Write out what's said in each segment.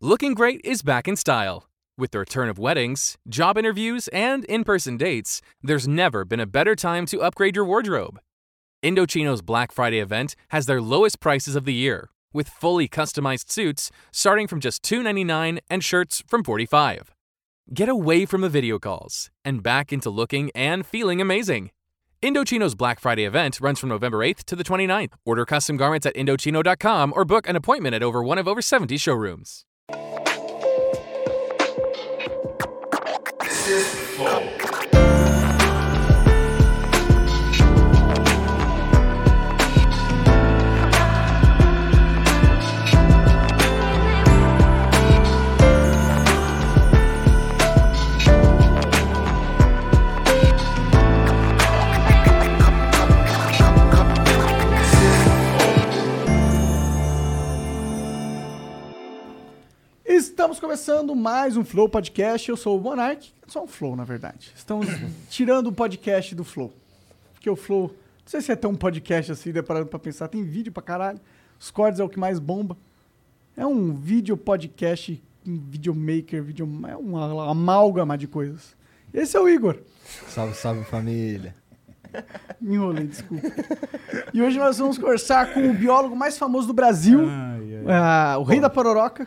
Looking great is back in style. With the return of weddings, job interviews, and in person dates, there's never been a better time to upgrade your wardrobe. Indochino's Black Friday event has their lowest prices of the year, with fully customized suits starting from just $2.99 and shirts from 45. Get away from the video calls and back into looking and feeling amazing. Indochino's Black Friday event runs from November 8th to the 29th. Order custom garments at Indochino.com or book an appointment at over one of over 70 showrooms. Francis Flow. Estamos começando mais um Flow Podcast. Eu sou o Monark, só um Flow, na verdade. Estamos tirando o podcast do Flow. Porque o Flow, não sei se é tão podcast assim, deparado pra pensar, tem vídeo pra caralho. Os cortes é o que mais bomba. É um vídeo podcast, um videomaker, video, é uma amálgama de coisas. Esse é o Igor. Salve, salve família. Me enrolei, desculpa. E hoje nós vamos conversar com o biólogo mais famoso do Brasil, ah, o rei da pororoca.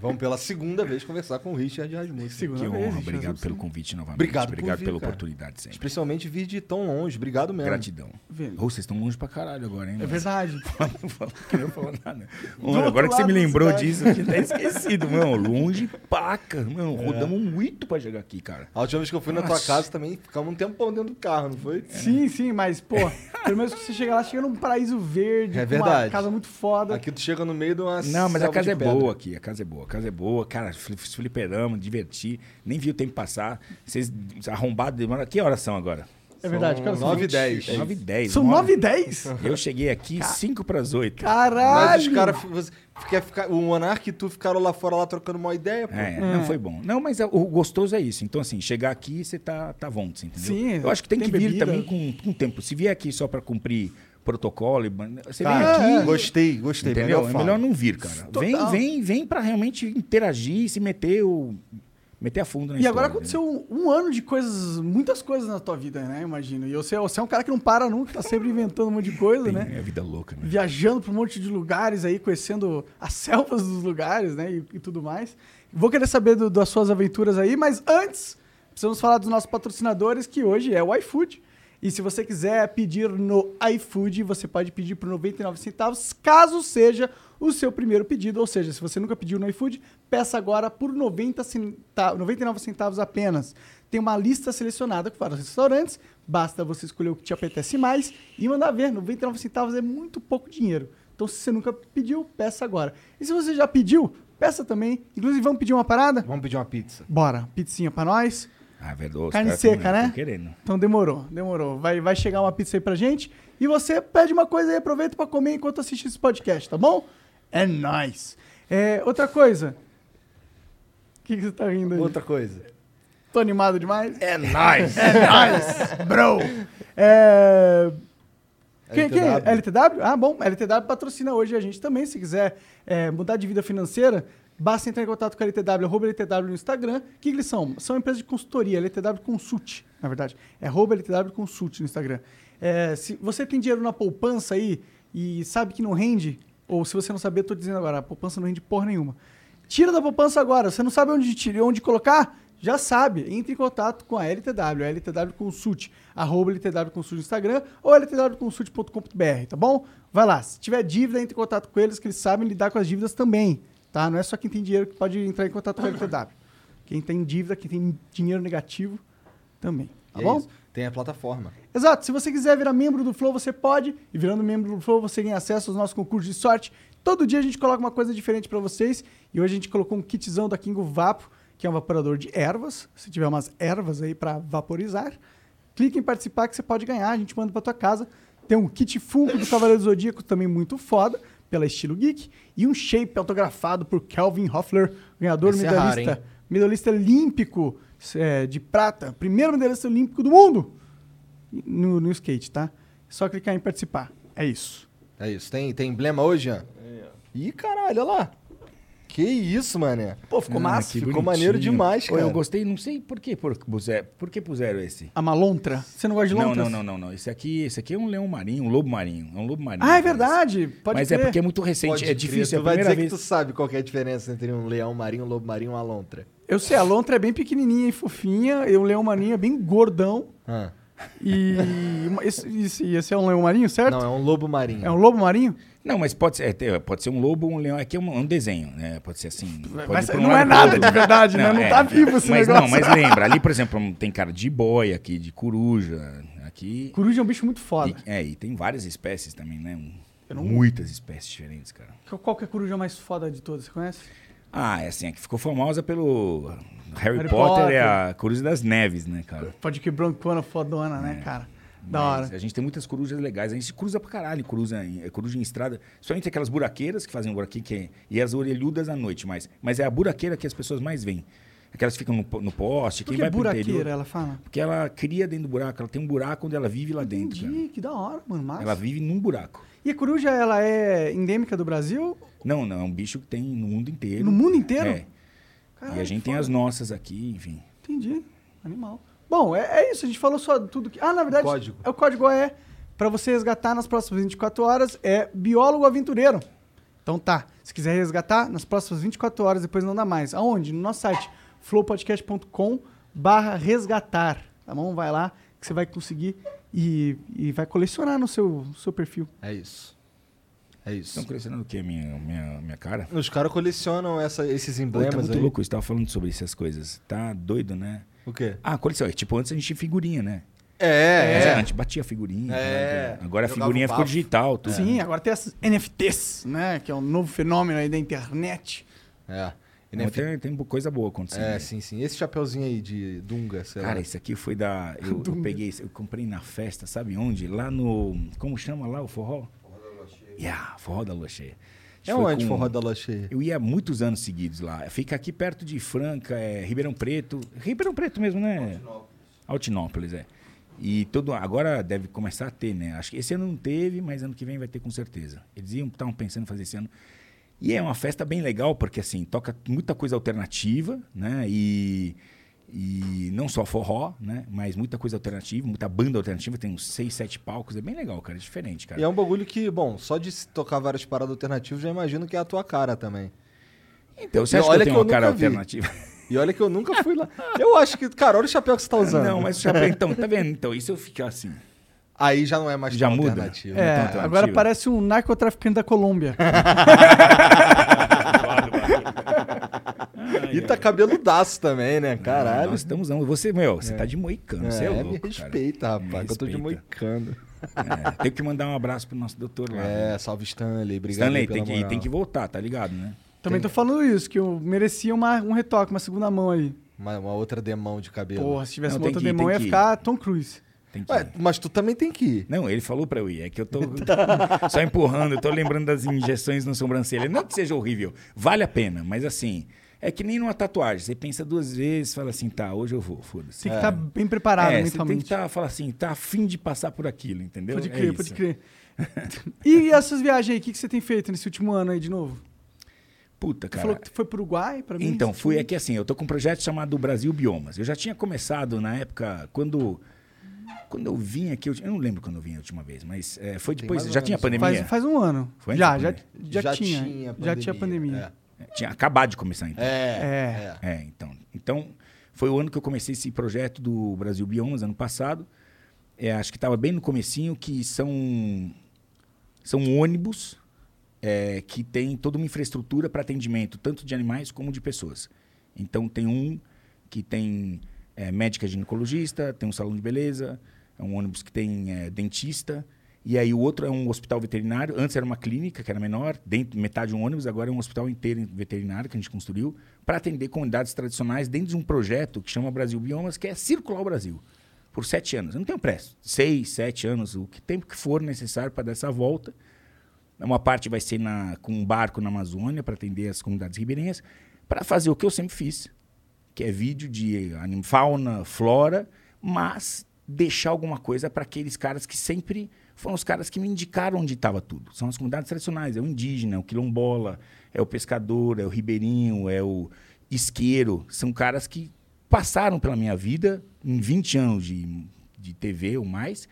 Vamos pela segunda vez conversar com o Richard Rasmussen. Segunda Que vez, honra, gente, obrigado pelo convite novamente. Obrigado por Obrigado vir, pela cara. oportunidade sempre. Especialmente vir de tão longe. Obrigado mesmo. Gratidão. Ô, vocês estão longe pra caralho agora, hein? É verdade. Não falou nada. Outro agora que você me lembrou disso, eu tinha até esquecido, mano. Longe paca. Mano, É. rodamos muito pra chegar aqui, cara. A última vez que eu fui na tua Nossa. casa também, ficamos um tempão dentro do carro, não foi? Sim, sim, mas, pô, pelo menos que você chega lá, chega num paraíso verde, É com uma verdade. casa muito foda. Aqui tu chega no meio de uma Não, mas a casa é pedra. boa aqui. A casa é boa. Casa é boa. Cara, fli- fliperamos, diverti. Nem vi o tempo passar. Vocês arrombados demoram. Que horas são agora? É verdade, cara. São 9 e 10. 9 e 10. São uma hora. 9 e 10? Eu cheguei aqui 5 pras 8. Caralho! Mas os caras. você quer ficar- O Monark e tu ficaram lá fora lá trocando uma ideia, pô. É, não foi bom. Não, mas é- o gostoso é isso. Então, assim, chegar aqui, você tá, tá vontade, entendeu? Sim, Eu acho que tem, tem que vir bebida. também com, com tempo. Se vier aqui só pra cumprir protocolo, e você Cara, vem aqui. Gostei, gostei. Entendeu? Melhor é melhor não vir, cara. Vem, Total. vem, vem pra realmente interagir, se meter o. meter a fundo na E agora história, aconteceu um, um ano de coisas, muitas coisas na tua vida, né? Imagino. E você, você é um cara que não para nunca, tá sempre inventando um monte de coisa, Tem, né? É vida louca, né? Viajando pra um monte de lugares aí, conhecendo as selvas dos lugares, né? E, e tudo mais. Vou querer saber do- das suas aventuras aí, mas antes, precisamos falar dos nossos patrocinadores, que hoje é o iFood. E se você quiser pedir no iFood, você pode pedir por 99 centavos, caso seja o seu primeiro pedido. Ou seja, se você nunca pediu no iFood, peça agora por 90 centa- 99 centavos apenas. Tem uma lista selecionada com vários restaurantes, basta você escolher o que te apetece mais e mandar ver. 99 centavos é muito pouco dinheiro. Então, se você nunca pediu, peça agora. E se você já pediu, peça também. Inclusive, vamos pedir uma parada? Vamos pedir uma pizza. Bora, pizzinha pra nós. Ah, verdade. Carne seca, né? querendo. Então demorou, demorou. Vai, vai chegar uma pizza aí pra gente. E você pede uma coisa aí, aproveita pra comer enquanto assiste esse podcast, tá bom? É nóis. É, outra coisa. O que, que você tá rindo aí? Outra coisa. Tô animado demais? É nóis! É nóis, bro! É... Quem, quem? LTW. LTW? Ah, bom. LTW patrocina hoje a gente também. Se quiser é, mudar de vida financeira, basta entrar em contato com a LTW, arroba LTW no Instagram. O que, eles são? São empresas de consultoria, LTW Consult, na verdade. É arroba LTW Consult no Instagram. É, se você tem dinheiro na poupança aí e sabe que não rende, ou se você não saber, tô dizendo agora, a poupança não rende porra nenhuma. Tira da poupança agora. Você não sabe onde, tirar, onde colocar? Já sabe. Entre em contato com a LTW, a LTW Consult, arroba LTW Consult no Instagram ou ltwconsult.com.br, tá bom? Vai lá. Se tiver dívida, entre em contato com eles, que eles sabem lidar com as dívidas também, tá? Não é só quem tem dinheiro que pode entrar em contato com a LTW. Quem tem dívida, quem tem dinheiro negativo, também. Tá E é bom? isso. Tem a plataforma. Exato. Se você quiser virar membro do Flow, você pode. E virando membro do Flow, você ganha acesso aos nossos concursos de sorte. Todo dia a gente coloca uma coisa diferente para vocês. E hoje a gente colocou um kitzão da Kingo Vapo, que é um vaporador de ervas. Se tiver umas ervas aí para vaporizar, clique em participar que você pode ganhar. A gente manda para tua casa. Tem um kit Funko do Cavaleiro do Zodíaco também muito foda, pela Estilo Geek. E um shape autografado por Kelvin Hoffler, ganhador Esse é raro, medalhista, hein? medalhista olímpico é, de prata. Primeiro medalhista olímpico do mundo no, no skate, tá? É só clicar em participar. É isso. É isso. Tem, tem emblema hoje, Jean? Ih, caralho, olha lá. Que isso, mané. Pô, ficou Ah, massa. ficou bonitinho. maneiro demais, Pô, Eu cara. gostei, não sei por que por, puseram, por que puseram esse. A malontra. Você não gosta de Não, lontras? não, não, não, não. Esse aqui, esse aqui é um leão marinho, um lobo marinho. É um lobo marinho. Ah, é verdade. Pode Mas crer. é porque é muito recente, Pode é crer, difícil. É Tu vai dizer vez. que tu sabe qual que é a diferença entre um leão marinho, um lobo marinho e uma lontra. Eu sei, a lontra é bem pequenininha e fofinha, e o leão marinho é bem gordão. Ah. E esse, esse, esse é um leão marinho, certo? Não, é um lobo marinho. É um lobo marinho? Não, mas pode ser, é, pode ser um lobo ou um leão. Aqui é um, um desenho, né? Pode ser assim. pode um não é nada de verdade, né? Não tá vivo esse mas negócio. Não, mas lembra, ali, por exemplo, tem cara de boia aqui, de coruja. Aqui. Coruja é um bicho muito foda. E, é, e tem várias espécies também, né? Não- Muitas espécies diferentes, cara. Qual que é a coruja mais foda de todas? Você conhece? Ah, é assim, a que ficou famosa pelo Harry, Harry Potter, Potter. é a Coruja das Neves, né, cara? Pode que broncona fodona, né, cara? Da hora. A gente tem muitas corujas legais. A gente cruza pra caralho, coruja em, é, coruja em estrada. Somente aquelas buraqueiras que fazem um buraquinho que é- e as orelhudas à noite, mas, mas é a buraqueira que as pessoas mais veem. Aquelas que ficam no, no poste, Por quem que vai pro buraqueira, interior. ela fala? Porque ela cria dentro do buraco, ela tem um buraco onde ela vive lá dentro. cara. Entendi, que da hora, mano. Massa. Ela vive num buraco. E a coruja, ela é endêmica do Brasil? Não, não, é um bicho que tem no mundo inteiro. No mundo inteiro? É. Caralho, e a gente tem as nossas aqui, enfim. Entendi. Animal. Bom, é, é isso. A gente falou só tudo que. Ah, na verdade, Código. é o código é para você resgatar nas próximas 24 horas é biólogo aventureiro. Então tá. Se quiser resgatar nas próximas 24 horas, depois não dá mais. Aonde? No nosso site flowpodcast.com/barra resgatar. Tá bom? Vai lá que você vai conseguir e, e vai colecionar no seu, seu perfil. É isso. É isso. Estão colecionando o quê? Minha, minha, minha cara? Os caras colecionam essa- esses Pô, tá emblemas muito aí. louco, você tava falando sobre essas coisas. Tá doido, né? O quê? Ah, coleção. é Tipo, antes a gente tinha figurinha, né? É, Antes é. A gente batia figurinha. É. né? Agora a figurinha ficou digital. Tudo. Sim, agora tem as NFTs, né? Que é um novo fenômeno aí da internet. É. Não, tem, tem coisa boa acontecendo. É, aí. sim, sim. Esse chapeuzinho aí de Dunga, sei Cara, lá. esse aqui foi da. Eu, eu peguei, eu comprei na festa, sabe onde? Lá no. Como chama lá o forró? Forró da Lua Cheia. Yeah, Forró da Lua Cheia. A gente É foi onde, com- forró da lua cheia? Eu ia há muitos anos seguidos lá. Fica aqui perto de Franca, é, Ribeirão Preto. Ribeirão Preto mesmo, né? Altinópolis. Altinópolis, é. E todo, agora deve começar a ter, né? Acho que esse ano não teve, mas ano que vem vai ter com certeza. Eles iam estavam pensando em fazer esse ano. E é uma festa bem legal, porque assim, toca muita coisa alternativa, né? E, e não só forró, né? Mas muita coisa alternativa, muita banda alternativa, tem uns seis, sete palcos. É bem legal, cara. É diferente, cara. E é um bagulho que, bom, só de tocar várias paradas alternativas, já imagino que é a tua cara também. Então, você E acha que eu tenho que eu uma cara vi. alternativa? E olha que eu nunca fui lá. Eu acho que, cara, olha o chapéu que você tá usando. Não, mas o chapéu, então, tá vendo? Então, isso eu fico assim. Aí já não é mais Já tão muda? alternativo. É, tão alternativo. agora parece um narcotraficante da Colômbia. E tá cabeludaço também, né? Caralho. Nós estamos não. Você, meu, você tá de moicano, você é, É, louco, me cara. respeita, rapaz, Me que eu tô de respeita. moicano. É, tenho que mandar um abraço pro nosso doutor lá. É, né? salve Stanley, obrigado Stanley, tem que, moral. tem que voltar, tá ligado, né? Também tô falando isso, que eu merecia uma, um retoque, uma segunda mão aí. Uma, uma outra demão de cabelo. Porra, se tivesse Não, uma tem outra ir, demão, tem ia ir. ficar Tom Cruise. Tem que... Ué, mas tu também tem que ir. Não, ele falou pra eu ir. É que eu tô só empurrando, eu tô lembrando das injeções no sobrancelha. Não que seja horrível, vale a pena, mas assim, é que nem numa tatuagem. Você pensa duas vezes, fala assim, tá, hoje eu vou, foda-se. Tem que estar bem preparado É, você tem mentalmente. que tá, falar assim, tá afim de passar por aquilo, entendeu? Pode É crer, isso. pode crer. e essas viagens aí, o que, que você tem feito nesse último ano aí de novo? Puta, Você cara. falou que foi pro Uruguai, pra mim? Então, fui aqui assim, eu tô com um projeto chamado Brasil Biomas. Eu já tinha começado na época, quando quando eu vim aqui, eu, eu não lembro quando eu vim a última vez, mas é, foi depois, já tinha menos um- pandemia? Faz, faz um ano. Foi já, já, pandemia? já, tinha. Já tinha pandemia. É, Tinha acabado de começar, então. É. É. É, então. Então, foi o ano que eu comecei esse projeto do Brasil Biomas, ano passado. É, acho que estava bem no comecinho, que são, são ônibus é, que tem toda uma infraestrutura para atendimento, tanto de animais como de pessoas. Então, tem um que tem é, médica ginecologista, tem um salão de beleza, é um ônibus que tem é, dentista, e aí o outro é um hospital veterinário. Antes era uma clínica, que era menor, dentro, metade de um ônibus, agora é um hospital inteiro veterinário que a gente construiu, para atender comunidades tradicionais dentro de um projeto que chama Brasil Biomas, que é circular o Brasil. Por sete anos. Eu não tenho pressa. Seis, sete anos, o que tempo que for necessário para dar essa volta. Uma parte vai ser na, com um barco na Amazônia para atender as comunidades ribeirinhas, para fazer o que eu sempre fiz, que é vídeo de fauna, flora, mas deixar alguma coisa para aqueles caras que sempre foram os caras que me indicaram onde estava tudo. São as comunidades tradicionais, é o indígena, é o quilombola, é o pescador, é o ribeirinho, é o isqueiro. São caras que passaram pela minha vida em 20 anos de, de TV ou mais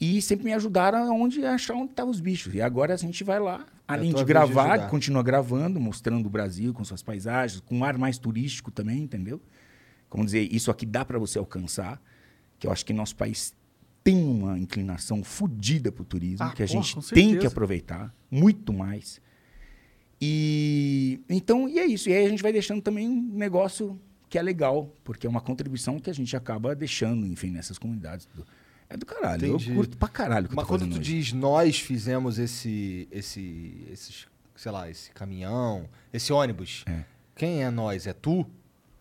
e sempre me ajudaram onde achar onde estavam os bichos. E agora a gente vai lá, além tua de de gravar, ajudar. continua gravando, mostrando o Brasil com suas paisagens, com um ar mais turístico também, entendeu? Como dizer, isso aqui dá para você alcançar, que eu acho que nosso país tem uma inclinação fodida para o turismo, Ah, que a porra, gente tem que aproveitar muito mais. E então, e é isso. E aí a gente vai deixando também um negócio que é legal, porque é uma contribuição que a gente acaba deixando, enfim, nessas comunidades. É do caralho. Entendi. Eu curto pra caralho Mas tô quando tu hoje. diz nós fizemos esse, esse, esses, sei lá, esse caminhão, esse ônibus, É. quem é nós? É tu?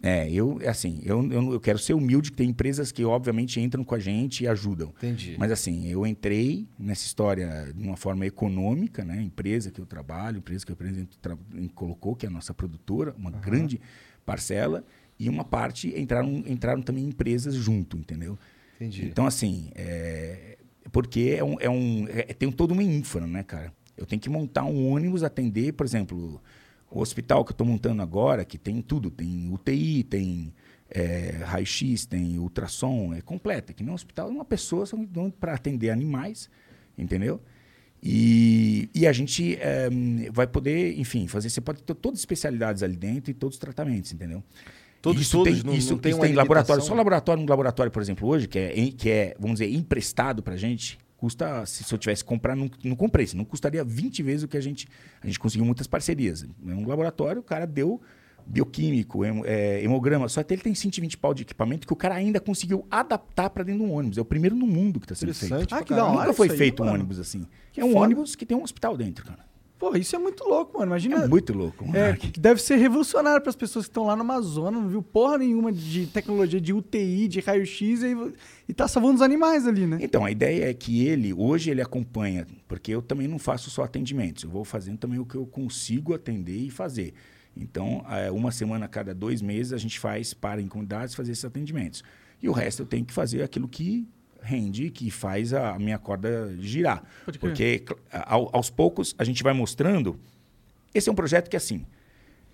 É, eu, é assim, eu, eu, eu quero ser humilde, que tem empresas que, obviamente, entram com a gente e ajudam. Entendi. Mas assim, eu entrei nessa história de uma forma econômica, né? Empresa que eu trabalho, empresa que eu apresento, tra- colocou, que é a nossa produtora, uma grande parcela, e uma parte entraram, entraram também empresas junto, entendeu? Entendi. Então, assim, é, porque é um, é um, é- tem todo uma infra, né, cara? Eu tenho que montar um ônibus, atender, por exemplo, o hospital que eu estou montando agora, que tem tudo, tem UTI, tem é, raio-x, tem ultrassom, é completo. Que nem um hospital é uma pessoa para atender animais, entendeu? E, e a gente é, vai poder, enfim, fazer. Você pode ter todas as especialidades ali dentro e todos os tratamentos, entendeu? Todos, isso todos, tem, não- isso, não tem isso tem laboratório. Só laboratório, um laboratório, por exemplo, hoje, que é, que é vamos dizer, emprestado pra gente, custa, se, se eu tivesse que comprar, não, não comprei, não custaria 20 vezes o que a gente. A gente conseguiu muitas parcerias. É um laboratório, o cara deu bioquímico, hemo- é, hemograma, só que ele tem 120 pau de equipamento que o cara ainda conseguiu adaptar pra dentro de um ônibus. É o primeiro no mundo que está sendo feito. Ah, que da. Nunca foi isso aí, feito um mano. ônibus assim. Que é um foda. ônibus que tem um hospital dentro, cara. Porra, isso é muito louco, mano. Imagina. É muito louco, mano. É, deve ser revolucionário para as pessoas que estão lá no Amazonas, não viu porra nenhuma de tecnologia de UTI, de raio-x e, e tá salvando os animais ali, né? Então, a ideia é que ele, hoje ele acompanha, porque eu também não faço só atendimentos, eu vou fazendo também o que eu consigo atender e fazer. Então, eh, uma semana a cada dois meses a gente faz para em comunidades fazer esses atendimentos. E o resto eu tenho que fazer aquilo que rende, que faz a minha corda girar. Porque ao- aos poucos a gente vai mostrando. Esse é um projeto que, assim,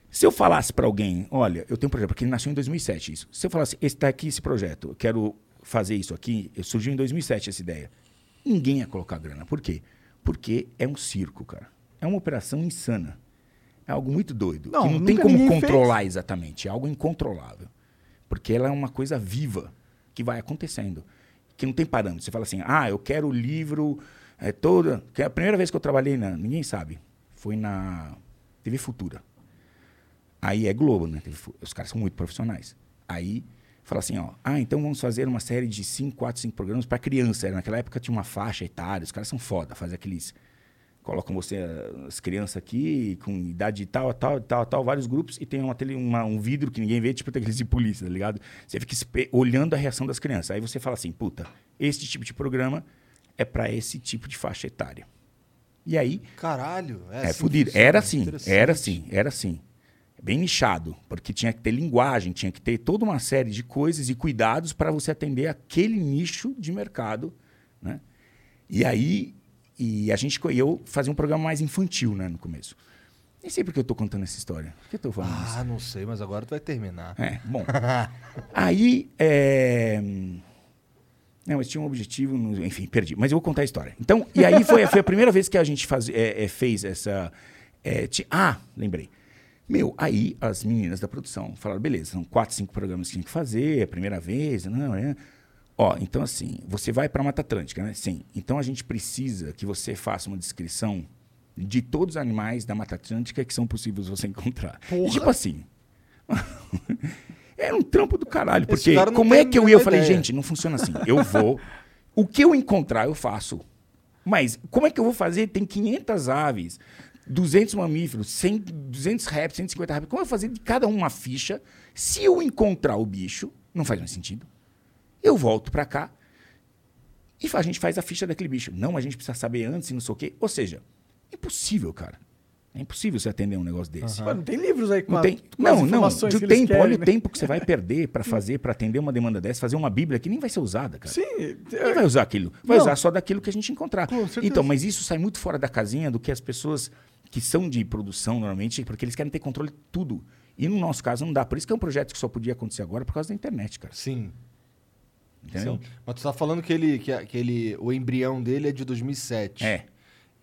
se eu falasse para alguém, olha, eu tenho um projeto, porque ele nasceu em 2007 isso. Se eu falasse, esse tá aqui esse projeto, eu quero fazer isso aqui, surgiu em 2007 essa ideia. Ninguém ia colocar grana. Por quê? Porque é um circo, cara. É uma operação insana. É algo muito doido. Não, que não tem como controlar exatamente. É algo incontrolável. Porque ela é uma coisa viva que vai acontecendo. Que não tem parâmetro. Você fala assim, ah, eu quero o livro é, toda. Que a primeira vez que eu trabalhei na. Ninguém sabe. Foi na TV Futura. Aí é Globo, né? Os caras são muito profissionais. Aí fala assim, ó, ah, então vamos fazer uma série de 5, 4, 5 programas para criança. Naquela época tinha uma faixa etária, os caras são foda, fazem aqueles. Colocam você, eh, as crianças aqui, com idade tal, tal, tal, tal, vários grupos, e tem uma, uma- um vidro que ninguém vê, tipo aqueles de polícia, tá ligado? Você fica olhando a reação das crianças. Aí você fala assim, puta, esse tipo de programa é para esse tipo de faixa etária. E aí, Caralho. É, é, assim fudido. funciona. Era assim, era assim, era assim. Bem nichado, porque tinha que ter linguagem, tinha que ter toda uma série de coisas e cuidados para você atender aquele nicho de mercado, né? E aí, e a gente, eu fazia um programa mais infantil, né, no começo. Nem sei por que eu tô contando essa história. Por que eu tô falando isso? Ah, não sei, mas agora tu vai terminar. É, bom. Aí, é... Não, mas tinha um objetivo, no- enfim, perdi. Mas eu vou contar a história. Então, e aí foi, foi a primeira vez que a gente faz, é, é, fez essa... é, ah, lembrei. Meu, aí as meninas da produção falaram, beleza, são quatro, cinco programas que tinha que fazer, é a primeira vez, não, é... Ó, então assim, você vai para Mata Atlântica, né? Sim. Então a gente precisa que você faça uma descrição de todos os animais da Mata Atlântica que são possíveis você encontrar. E, tipo assim, era um trampo do caralho. Porque cara como é que eu a ia? Eu falei, gente, não funciona assim. Eu vou. O que eu encontrar, eu faço. Mas como é que eu vou fazer? Tem 500 aves, 200 mamíferos, 100, 200 répteis, 150 répteis. Como eu vou fazer de cada um uma ficha? Se eu encontrar o bicho, não faz mais sentido. Eu volto pra cá e a gente faz a ficha daquele bicho. Não, a gente precisa saber antes e não sei o quê. Ou seja, impossível, cara. É impossível você atender um negócio desse. Pô, não tem livros aí com, Não, a- tem, com as não, não. informações De que eles tempo, querem, olha o né? tempo que você vai perder para fazer, para atender uma demanda dessa, fazer uma Bíblia que nem vai ser usada, cara. Sim, Ninguém vai usar aquilo. Vai Não. usar só daquilo que a gente encontrar. Com certeza. Então, mas isso sai muito fora da casinha do que as pessoas que são de produção normalmente, porque eles querem ter controle de tudo. E no nosso caso não dá. Por isso que é um projeto que só podia acontecer agora por causa da internet, cara. Sim. Entendeu? Sim. Mas tu tá falando que ele, que, que ele, o embrião dele é de 2007. É.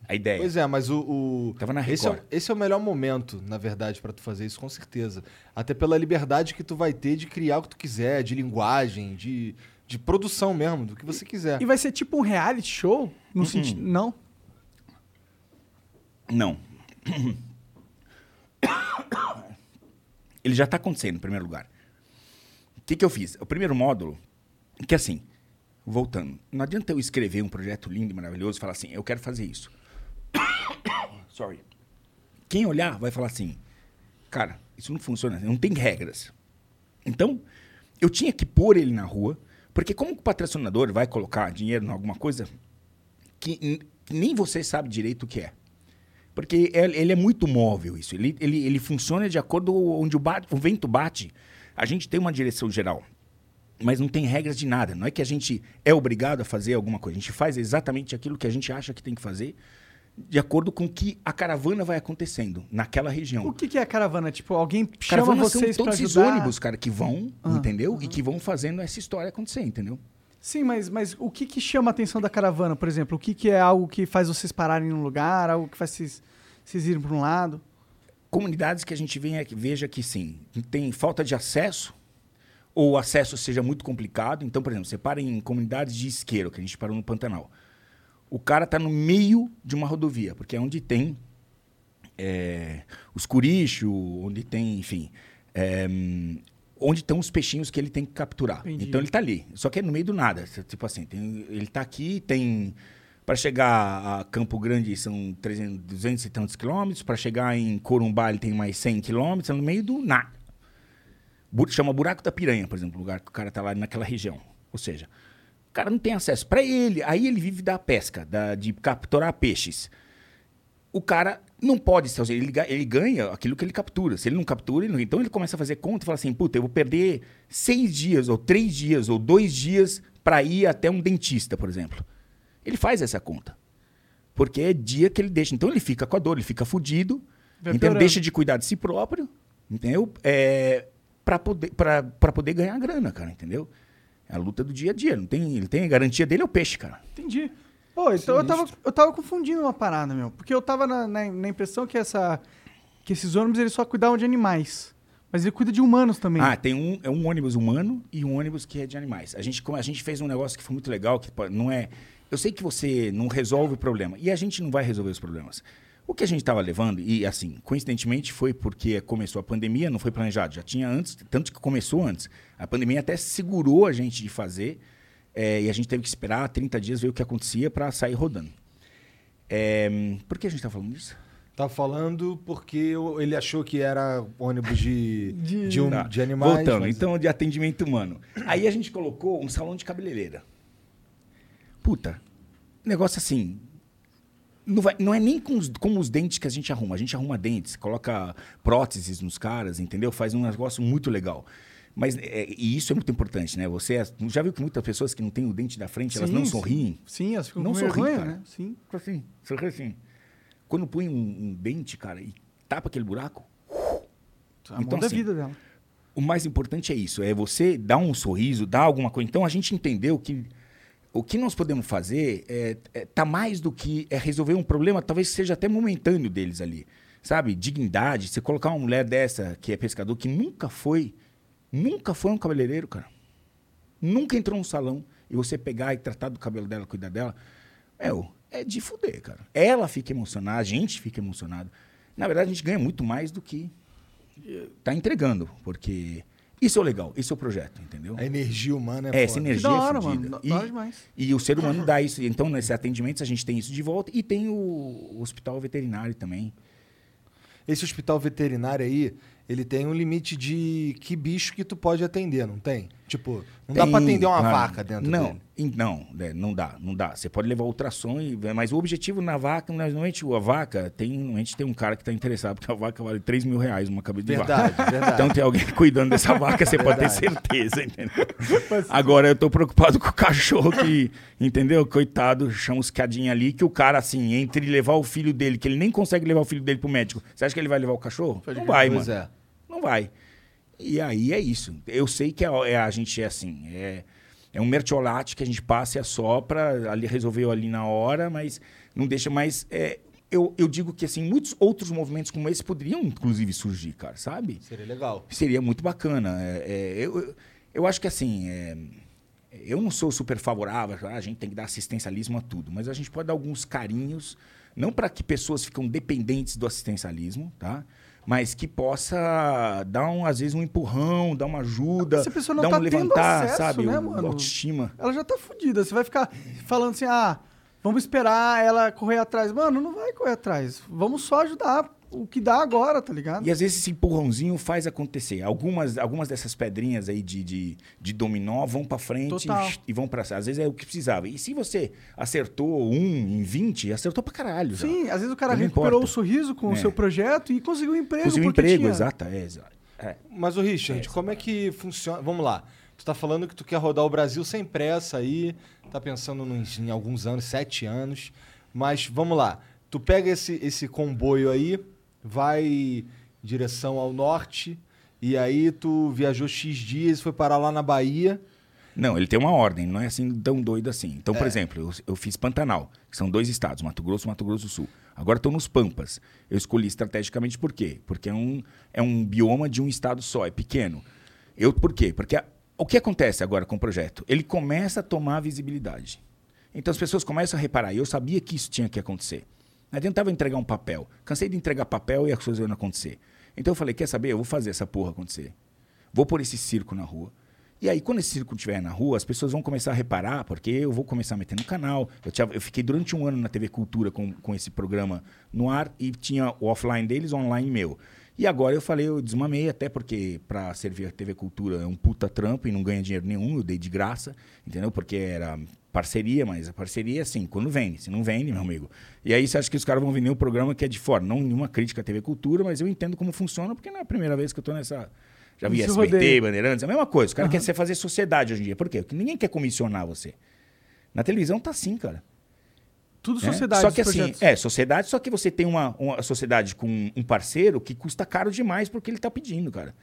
A ideia. Pois é, mas o. o- Tava na esse, é, Record. esse é o melhor momento, na verdade, pra tu fazer isso, com certeza. Até pela liberdade que tu vai ter de criar o que tu quiser, de linguagem, de, de produção mesmo, do que você quiser. E vai ser tipo um reality show? No Uhum. sentido. Não. Não. Ele já está acontecendo, em primeiro lugar. O que, que eu fiz? O primeiro módulo, que assim, voltando, não adianta eu escrever um projeto lindo e maravilhoso e falar assim, eu quero fazer isso. Sorry. Quem olhar vai falar assim, cara, isso não funciona, não tem regras. Então, eu tinha que pôr ele na rua, porque como o patrocinador vai colocar dinheiro em alguma coisa que nem você sabe direito o que é. Porque ele ele é muito móvel isso. Ele, ele, ele funciona de acordo onde o, bate- o vento bate. A gente tem uma direção geral, mas não tem regras de nada. Não é que a gente é obrigado a fazer alguma coisa. A gente faz exatamente aquilo que a gente acha que tem que fazer, de acordo com que a caravana vai acontecendo naquela região. O que, que é a caravana? Tipo, alguém chama Caravana são vocês pra todos esses ônibus, cara, que vão, Ah, entendeu? E que vão fazendo essa história acontecer, entendeu? Sim, mas, mas o que, que chama a atenção da caravana, por exemplo? O que, que é algo que faz vocês pararem num lugar, algo que faz vocês, vocês irem para um lado? comunidades que a gente venha- veja que sim, tem falta de acesso, ou o acesso seja muito complicado. Então, por exemplo, você para em comunidades de isqueiro, que a gente parou no Pantanal. O cara está no meio de uma rodovia, porque é onde tem é, os curichos, onde tem, enfim, é, onde estão os peixinhos que ele tem que capturar. Entendi. Então ele está ali, só que é no meio do nada. Tipo assim, tem- ele está aqui, tem para chegar a Campo Grande são 300, 200 e tantos quilômetros, para chegar em Corumbá ele tem mais 100 quilômetros, é no meio do nada. Chama Buraco da Piranha, por exemplo, o lugar que o cara está lá naquela região. Ou seja, o cara não tem acesso. Para ele, aí ele vive da pesca, da, de capturar peixes. O cara não pode ser, ele, ele ganha aquilo que ele captura. Se ele não captura, ele não, então ele começa a fazer conta e fala assim: puta, eu vou perder seis dias, ou três dias, ou dois dias para ir até um dentista, por exemplo. Ele faz essa conta. Porque é dia que ele deixa. Então ele fica com a dor, ele fica fudido, Vai então piorando. deixa de cuidar de si próprio, entendeu? É, para poder, pra, pra poder ganhar grana, cara, entendeu? É a luta do dia a dia. Não tem, ele tem a garantia dele é o peixe, cara. Entendi. Pô, então eu tava, eu tava confundindo uma parada, meu. Porque eu tava na, na, na impressão que, essa, que esses ônibus eles só cuidavam de animais. Mas ele cuida de humanos também. Ah, tem um, é um ônibus humano e um ônibus que é de animais. A gente, como a gente fez um negócio que foi muito legal, que não é. Eu sei que você não resolve o problema. E a gente não vai resolver os problemas. O que a gente estava levando, e assim, coincidentemente foi porque começou a pandemia, não foi planejado, já tinha antes, tanto que começou antes. A pandemia até segurou a gente de fazer, eh, e a gente teve que esperar 30 dias ver o que acontecia para sair rodando. Eh, por que a gente está falando disso? Tá falando porque ele achou que era ônibus de, De- de, um- Tá. de animais. Voltando, mas- então, de atendimento humano. Aí a gente colocou um salão de cabeleireira. Puta, negócio assim. Não, vai- não é nem com os, como os dentes que a gente arruma. A gente arruma dentes, coloca próteses nos caras, entendeu? Faz um negócio muito legal. Mas, é, e isso é muito importante, né? Você é- já viu que muitas pessoas que não têm o dente da frente, elas Sim, não sim. sorriem? Sim, elas ficam Não com sorri, vergonha, cara. né? Sim. Assim, sorri assim. Quando põe um, um dente, cara, e tapa aquele buraco, A Então, assim, a vida dela. o mais importante é isso, é você dar um sorriso, dar alguma coisa. Então a gente entendeu que o que nós podemos fazer é, é tá mais do que é resolver um problema, talvez seja até momentâneo deles ali. Sabe? Dignidade, você colocar uma mulher dessa que é pescador que nunca foi, nunca foi um cabeleireiro, cara. Nunca entrou num salão e você pegar e tratar do cabelo dela, cuidar dela, é, é de fuder, cara. Ela fica emocionada, a gente fica emocionado. Na verdade, a gente ganha muito mais do que tá entregando, porque isso é o legal, esse é o projeto, entendeu? A energia humana é, É, essa energia Que da hora, é fodida. mano. Da- E, da hora demais. e o ser humano dá isso. Então, nesses atendimentos, a gente tem isso de volta e tem o, o hospital veterinário também. Esse hospital veterinário aí, ele tem um limite de que bicho que tu pode atender, não tem? Tipo, não dá Tem, pra atender uma ah, vaca dentro não, dele. Não, né, não dá, não dá. Você pode levar ultrassom, e- mas o objetivo na vaca, normalmente a vaca, tem, normalmente tem um cara que está interessado, porque a vaca vale 3 mil reais uma cabeça de vaca. Verdade, verdade. Então tem alguém cuidando dessa vaca, você pode ter certeza, entendeu? Agora eu tô preocupado com o cachorro que, entendeu? Coitado, chama os cadinhos ali, que o cara, assim, entre levar o filho dele, que ele nem consegue levar o filho dele pro médico, você acha que ele vai levar o cachorro? não vai, pois mano. é. Não vai. E aí é isso. Eu sei que a, é, a gente é assim, é, é um mertiolate que a gente passa e assopra, ali resolveu ali na hora, mas não deixa mais. é, eu, eu digo que assim, muitos outros movimentos como esse poderiam, inclusive, surgir, cara, sabe? Seria legal. Seria muito bacana. É, é, eu, eu- eu acho que assim. é, eu não sou super favorável, ah, a gente tem que dar assistencialismo a tudo, mas a gente pode dar alguns carinhos, não para que pessoas ficam dependentes do assistencialismo, tá? Mas que possa dar, um, às vezes, um empurrão, dar uma ajuda, Se a pessoa não dar tá um tendo levantar, acesso, sabe? né, mano? autoestima. Ela já tá fudida. Você vai ficar falando assim, ah, vamos esperar ela correr atrás. Mano, não vai correr atrás. Vamos só ajudar o que dá agora, tá ligado? E às vezes esse empurrãozinho faz acontecer. Algumas, algumas dessas pedrinhas aí de, de, de dominó vão pra frente e, e vão pra Às vezes é o que precisava. E se você acertou um em 20, acertou pra caralho. já. Sim, às vezes o cara Não recuperou importa. o sorriso com o É. seu projeto e conseguiu um emprego. Conseguiu um emprego, tinha- exato. É, exato. É. Mas o Richard, como é que funciona? Vamos lá. Tu tá falando que tu quer rodar o Brasil sem pressa aí, tá pensando nos- em alguns anos, sete anos. Mas vamos lá. Tu pega esse, esse comboio aí, vai em direção ao norte, e aí tu viajou X dias, foi parar lá na Bahia. Não, ele tem uma ordem, não é assim tão doido assim. Então, É. por exemplo, eu, eu fiz Pantanal, que são dois estados, Mato Grosso e Mato Grosso do Sul. Agora estou nos Pampas. Eu escolhi estrategicamente por quê? Porque é um, é um bioma de um estado só, é pequeno. Eu, por quê? Porque a- o que acontece agora com o projeto? Ele começa a tomar visibilidade. Então as pessoas começam a reparar. E eu sabia que isso tinha que acontecer. Não adiantava entregar um papel. Cansei de entregar papel e as coisas iam acontecer. Então eu falei, quer saber? Eu vou fazer essa porra acontecer. Vou pôr esse circo na rua. E aí, quando esse circo estiver na rua, as pessoas vão começar a reparar, porque eu vou começar a meter no canal. Eu, tinha- eu fiquei durante um ano na TV Cultura com, com esse programa no ar e tinha o offline deles, o online meu. E agora eu falei, eu desmamei, até porque para servir a TV Cultura é um puta trampo e não ganha dinheiro nenhum, eu dei de graça, entendeu? Porque era parceria, mas a parceria é assim, quando vende. Se não vende, meu amigo. E aí você acha que os caras vão vender um programa que é de fora. Não nenhuma crítica à TV Cultura, mas eu entendo como funciona, porque não é a primeira vez que eu tô nessa. Já vi Nesse SBT, rodeio. Bandeirantes, é a mesma coisa. O cara quer ser fazer sociedade hoje em dia. Por quê? Porque ninguém quer comissionar você. Na televisão tá assim, cara. Tudo né? sociedade. Só que assim, projetos. é, sociedade, só que você tem uma, uma sociedade com um parceiro que custa caro demais porque ele tá pedindo, cara.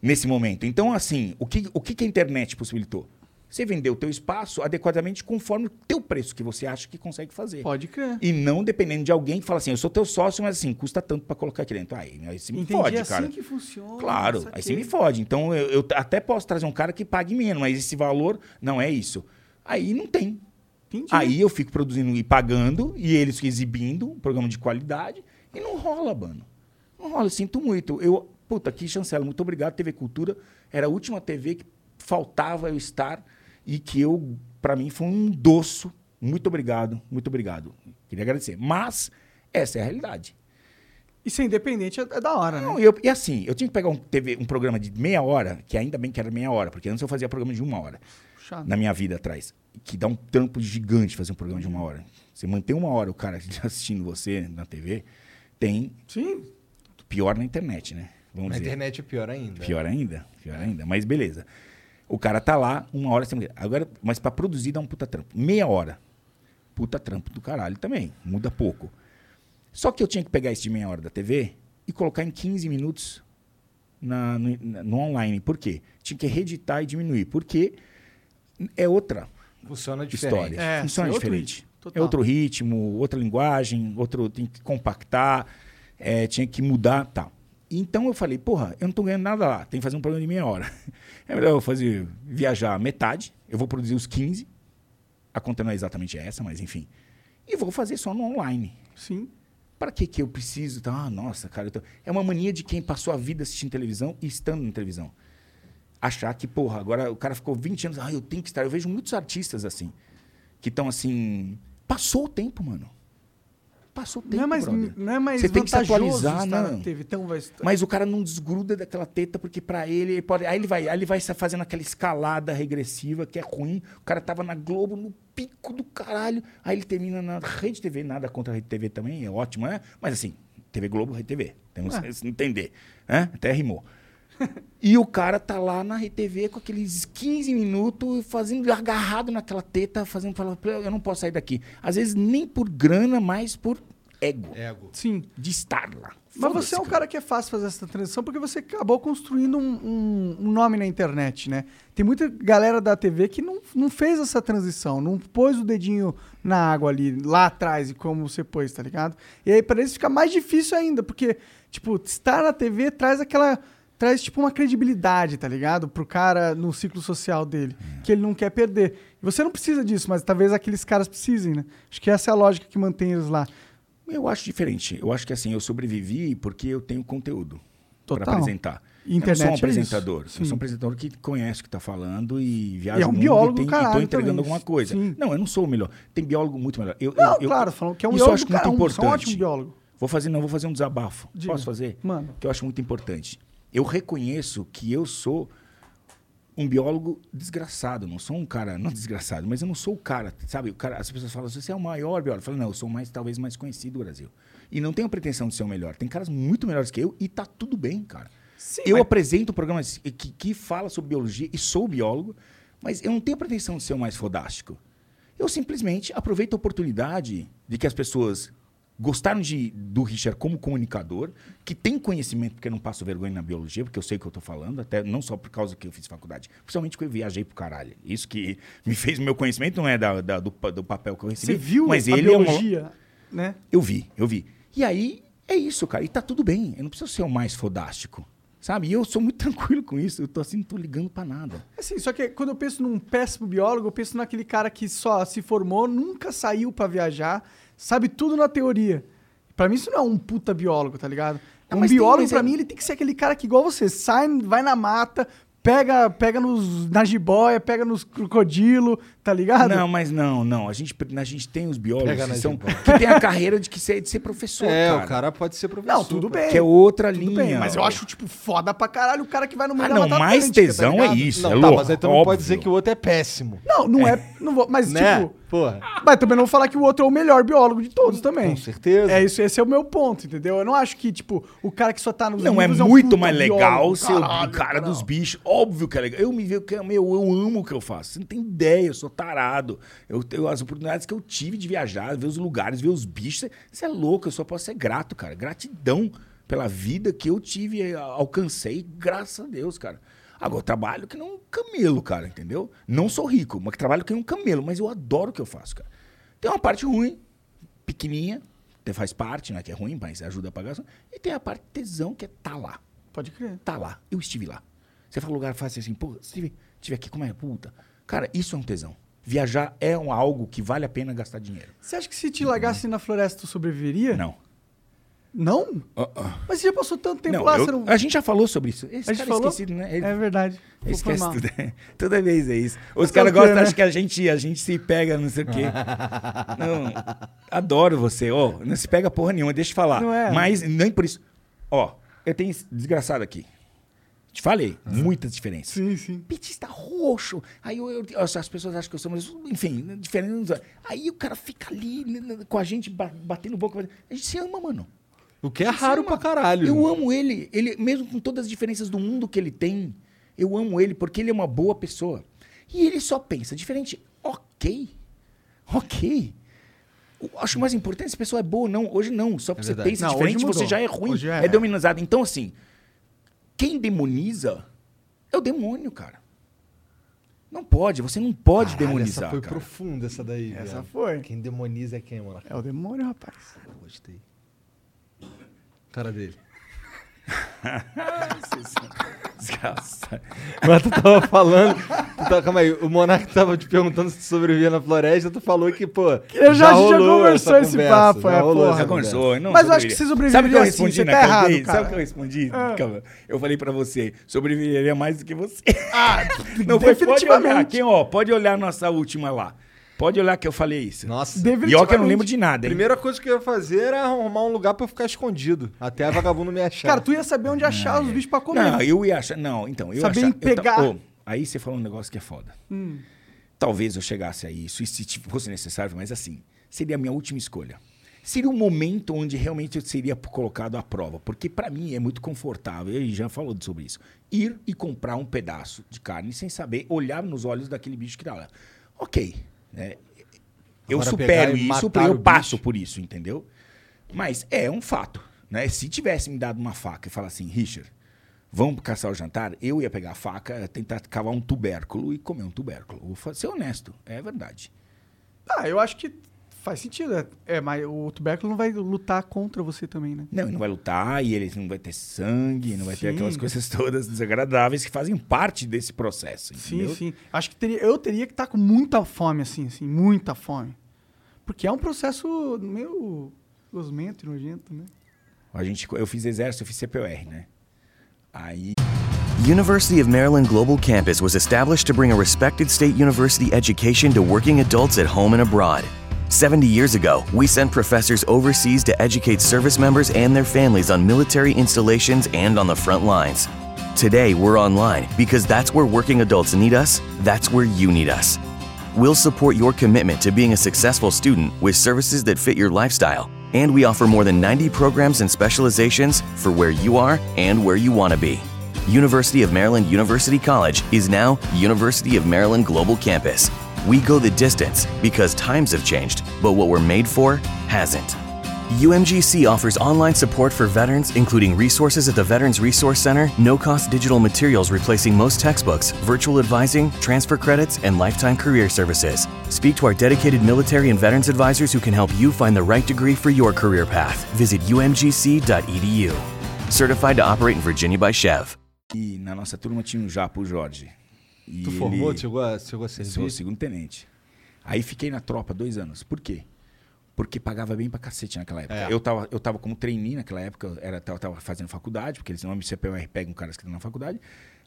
Nesse momento. Então, assim, o que, o que que a internet possibilitou? Você vender o teu espaço adequadamente conforme o teu preço que você acha que consegue fazer. Pode crer. E não dependendo de alguém que fala assim, eu sou teu sócio, mas assim, custa tanto pra colocar aqui dentro. Aí, aí você me Entendi, fode, é assim que funciona. Claro, aí você me fode. Então eu, eu até posso trazer um cara que pague menos, mas esse valor não é isso. Aí não tem. Entendi. Aí eu fico produzindo e pagando, e eles exibindo um programa de qualidade, e não rola, mano. Não rola, eu sinto muito. Eu, puta, que chancela, muito obrigado, TV Cultura. Era a última TV que faltava eu estar e que eu, pra mim, foi um doço. Muito obrigado, muito obrigado. Queria agradecer. Mas essa é a realidade. E ser independente é, é da hora, Não, né? eu, e assim, eu tinha que pegar um, TV, um programa de meia hora, que ainda bem que era meia hora, porque antes eu fazia programa de uma hora Puxado. na minha vida atrás. Que dá um trampo gigante fazer um programa de uma hora. Você manter uma hora o cara assistindo você na TV, tem Sim. pior na internet, né? Vamos Na dizer. internet é pior ainda. Pior ainda, pior ainda. Mas beleza. O cara tá lá, uma hora sem Agora, mas pra produzir dá um puta trampo. Meia hora. Puta trampo do caralho também. Muda pouco. Só que eu tinha que pegar esse de meia hora da TV e colocar em 15 minutos na- no, no online. Por quê? Tinha que reeditar e diminuir. Porque é outra Funciona diferente. história. É, Funciona é outro diferente. ritmo, total. É outro ritmo, outra linguagem, outro tem que compactar, é, tinha que mudar, tal. Então eu falei, porra, eu não tô ganhando nada lá, tem que fazer um programa de meia hora. É melhor eu fazer viajar metade, eu vou produzir os 15. A conta não é exatamente essa, mas enfim. E vou fazer só no online. Sim. Para que que eu preciso? Tá? Ah, nossa, cara, tô- é uma mania de quem passou a vida assistindo televisão e estando na televisão. Achar que, porra, agora o cara ficou 20 anos, ah, eu tenho que estar. Eu vejo muitos artistas assim, que estão assim, passou o tempo, mano. Passou tempo, Não é mais, brother. não é mais Você tem que se atualizar, então vai... Mas o cara não desgruda daquela teta, porque pra ele, ele pode, aí ele vai, aí ele vai fazendo aquela escalada regressiva que é ruim. O cara tava na Globo, no pico do caralho. Aí ele termina na Rede TV, nada contra a Rede TV também, é ótimo, né? Mas assim, TV Globo, Rede TV. Temos É. que entender. Né? Até rimou. E o cara tá lá na Rede TV com aqueles 15 minutos, fazendo agarrado naquela teta, fazendo falar, eu não posso sair daqui. Às vezes nem por grana, mas por ego. Ego. Sim. De estar lá. Mas você é um cara que é fácil fazer essa transição porque você acabou construindo um, um- um nome na internet, né? Tem muita galera da TV que não, não fez essa transição, não pôs o dedinho na água ali, lá atrás, e como você pôs, tá ligado? E aí pra eles fica mais difícil ainda, porque, tipo, estar na TV traz aquela. Traz, tipo, uma credibilidade, tá ligado? Pro cara no ciclo social dele, que ele não quer perder. E você não precisa disso, mas talvez aqueles caras precisem, né? Acho que essa é a lógica que mantém eles lá. Eu acho diferente. Eu acho que assim, eu sobrevivi porque eu tenho conteúdo para apresentar. E eu não internet sou um é apresentador. Sim. Eu sou um apresentador que conhece o que está falando e viaja E é um biólogo e, tem, do e caralho entregando alguma coisa. Sim. Não, eu não sou o melhor. Tem biólogo muito melhor. Eu, Não, eu- claro, falando que é um biólogo acho muito cara, um- importante. É um ótimo biólogo. Vou fazer, não, vou fazer um desabafo. Diga. Posso fazer? Mano. Que eu acho muito importante. Eu reconheço que eu sou um biólogo desgraçado. Não sou um cara, não desgraçado, mas eu não sou o cara, sabe? O cara, as pessoas falam, você é o maior biólogo. Eu falo, não, eu sou mais, talvez mais conhecido do Brasil. E não tenho pretensão de ser o melhor. Tem caras muito melhores que eu e tá tudo bem, cara. eu apresento programas que, que fala sobre biologia e sou biólogo, mas eu não tenho pretensão de ser o mais fodástico. Eu simplesmente aproveito a oportunidade de que as pessoas gostaram de, do Richard como comunicador, que tem conhecimento, porque eu não passo vergonha na biologia, porque eu sei o que eu estou falando, até não só por causa que eu fiz faculdade, principalmente porque eu viajei pro caralho. Isso que me fez, meu conhecimento não é da, da- do, do papel que eu recebi, Você viu mas a ele é uma- biologia, né? eu vi, eu vi. E aí, é isso, cara. E tá tudo bem. Eu não preciso ser o mais fodástico. Sabe? E eu sou muito tranquilo com isso. Eu tô assim, não tô ligando pra nada. Assim, só que quando eu penso num péssimo biólogo, eu penso naquele cara que só se formou, nunca saiu pra viajar, sabe tudo na teoria. Pra mim isso não é um puta biólogo, tá ligado? Ah, um biólogo, mas pra é- mim, ele tem que ser aquele cara que, igual você, sai, vai na mata, pega, pega nos, na jiboia, pega nos crocodilo, tá ligado? Não, mas não, não. A gente, a gente tem os biólogos que, são, que tem a carreira de, que ser, de ser professor, É, cara. o cara pode ser professor. Não, tudo bem. Que é outra tudo linha. bem, mas eu acho, tipo, foda pra caralho o cara que vai no meio Ah, da não, Mata mais tá tesão é ligado? isso. Não, é tá, louco, mas aí tu não pode dizer que o outro é péssimo. Não, não é. Não vou, mas, né? tipo. Porra. Mas também não vou falar que o outro é o melhor biólogo de todos também. Com certeza. É isso, esse é o meu ponto, entendeu? Eu não acho que, tipo, o cara que só tá nos Não, é um muito puta mais legal ser o cara não. dos bichos. Óbvio que é legal. Eu me vejo que meu, eu amo o que eu faço. Você não tem ideia, eu sou tarado. Eu tenho as oportunidades que eu tive de viajar, ver os lugares, ver os bichos. Você é louco, eu só posso ser grato, cara. Gratidão pela vida que eu tive, eh, alcancei, graças a Deus, cara. Agora, eu trabalho que nem um camelo, cara, entendeu? Não sou rico, mas trabalho que nem um camelo, mas eu adoro o que eu faço, cara. Tem uma parte ruim, pequenininha, até faz parte, né, que é ruim, mas ajuda a pagar. E tem a parte tesão, que é tá lá. Pode crer. Tá lá. Eu estive lá. Você fala lugar fácil assim, pô, estive, estive aqui, como é? Puta. Cara, isso é um tesão. Viajar é um, algo que vale a pena gastar dinheiro. Você acha que se te largasse na floresta, tu sobreviveria? Não. Não? Ah, ah. Mas você já passou tanto tempo Não, lá, eu- você não... A gente já falou sobre isso. Esse A gente cara falou? é esquecido, né? Ele É verdade. Esquece tudo. Toda vez é isso. Os caras gostam, né? acham que a gente, a gente se pega, não sei o quê. Não, adoro você. Ó, não se pega porra nenhuma, deixa eu falar. Não é? Mas nem por isso. Ó, eu tenho desgraçado aqui. Te falei, muitas diferenças. Sim, sim. petista roxo. Aí eu, eu- as pessoas acham que eu sou, mas enfim, diferente. Aí o cara fica ali né, com a gente ba- batendo boca. A gente se ama, mano. O que é Se raro pra caralho. Eu amo ele. Ele, mesmo com todas as diferenças do mundo que ele tem, eu amo ele porque ele é uma boa pessoa. E ele só pensa diferente. Ok. Ok. Eu acho mais importante se a pessoa é boa ou não. Hoje não. Só porque você verdade. pensa Não, diferente, você já é ruim. Hoje É, é. demonizado. Então, assim, quem demoniza é o demônio, cara. Não pode, você não pode Caralho, demonizar. Essa foi cara. profunda, essa daí. Essa viado. foi. Quem demoniza é quem, mano? É o demônio, rapaz. Gostei. Cara dele. Desgraçado. Mas tu tava falando. Tu tava, calma aí, o Monark tava te perguntando se tu sobrevivia na floresta. Tu falou que, pô. Eu já- já rolou conversou essa esse conversa, papo, já é, rolou porra. Já conversou, não Mas eu acho que sobreviveria. você Sabe o que eu sobreviveria respondi assim, você tá errado. Sabe o que eu respondi? Ah. Calma. Eu falei pra você, sobreviveria mais do que você. Ah, Não, foi, pode olhar. Quem, ó, pode olhar a nossa última lá. Pode olhar que eu falei isso. Nossa. E ó que eu não lembro de nada, hein? Primeira coisa que eu ia fazer era arrumar um lugar pra eu ficar escondido. Até a vagabundo me achar. Cara, tu ia saber onde achar os bichos pra comer. Não, eu ia achar. Não, então, eu Saber achar, eu ta- pegar. Ô, aí você falou um negócio que é foda. Talvez eu chegasse a isso, e se tipo, fosse necessário, mas assim, seria a minha última escolha. Seria um momento onde realmente eu seria colocado à prova. Porque pra mim é muito confortável, ele já falou sobre isso. Ir e comprar um pedaço de carne sem saber, olhar nos olhos daquele bicho que tá lá. Ok. Né? Eu Agora supero isso, eu passo por isso, entendeu? Mas é um fato. Né? Se tivesse me dado uma faca e falar assim, Richard, vamos caçar o jantar, eu ia pegar a faca, tentar cavar um tubérculo e comer um tubérculo. Vou ser honesto, é verdade. Ah, eu acho que faz sentido. é- É, mas o tubérculo não vai lutar contra você também, né? Não, e não vai lutar, e ele não vai ter sangue, não vai ter Sim. aquelas coisas todas desagradáveis que fazem parte desse processo. Sim, entendeu? sim. Acho que teria, eu teria que estar com muita fome, assim, assim, muita fome. Porque é um processo meio gosmento e nojento, né? A gente, eu fiz exército, eu fiz CPR, né? Aí University of Maryland Global Campus was established to bring a respected state university education to working adults at home and abroad. 70 years ago, we sent professors overseas to educate service members and their families on military installations and on the front lines. Today, we're online because that's where working adults need us, that's where you need us. We'll support your commitment to being a successful student with services that fit your lifestyle, and we offer more than 90 programs and specializations for where you are and where you want to be. University of Maryland University College is now University of Maryland Global Campus. We go the distance because times have changed, but what we're made for hasn't. UMGC offers online support for veterans, including resources at the Veterans Resource Center, no cost digital materials replacing most textbooks, virtual advising, transfer credits, and lifetime career services. Speak to our dedicated military and veterans advisors who can help you find the right degree for your career path. Visit umgc.edu. Certified to operate in Virginia by Chev. e na nossa turma tinha um japo, Jorge. E Tu ele- formou? Chegou a, chegou a Eu sou servir? segundo tenente. Aí fiquei na tropa dois anos. Por quê? Porque pagava bem pra cacete naquela época. É. Eu, tava, eu tava como trainee naquela época, eu era, tava, tava fazendo faculdade, porque eles não me CPUR pegam caras que estão na faculdade.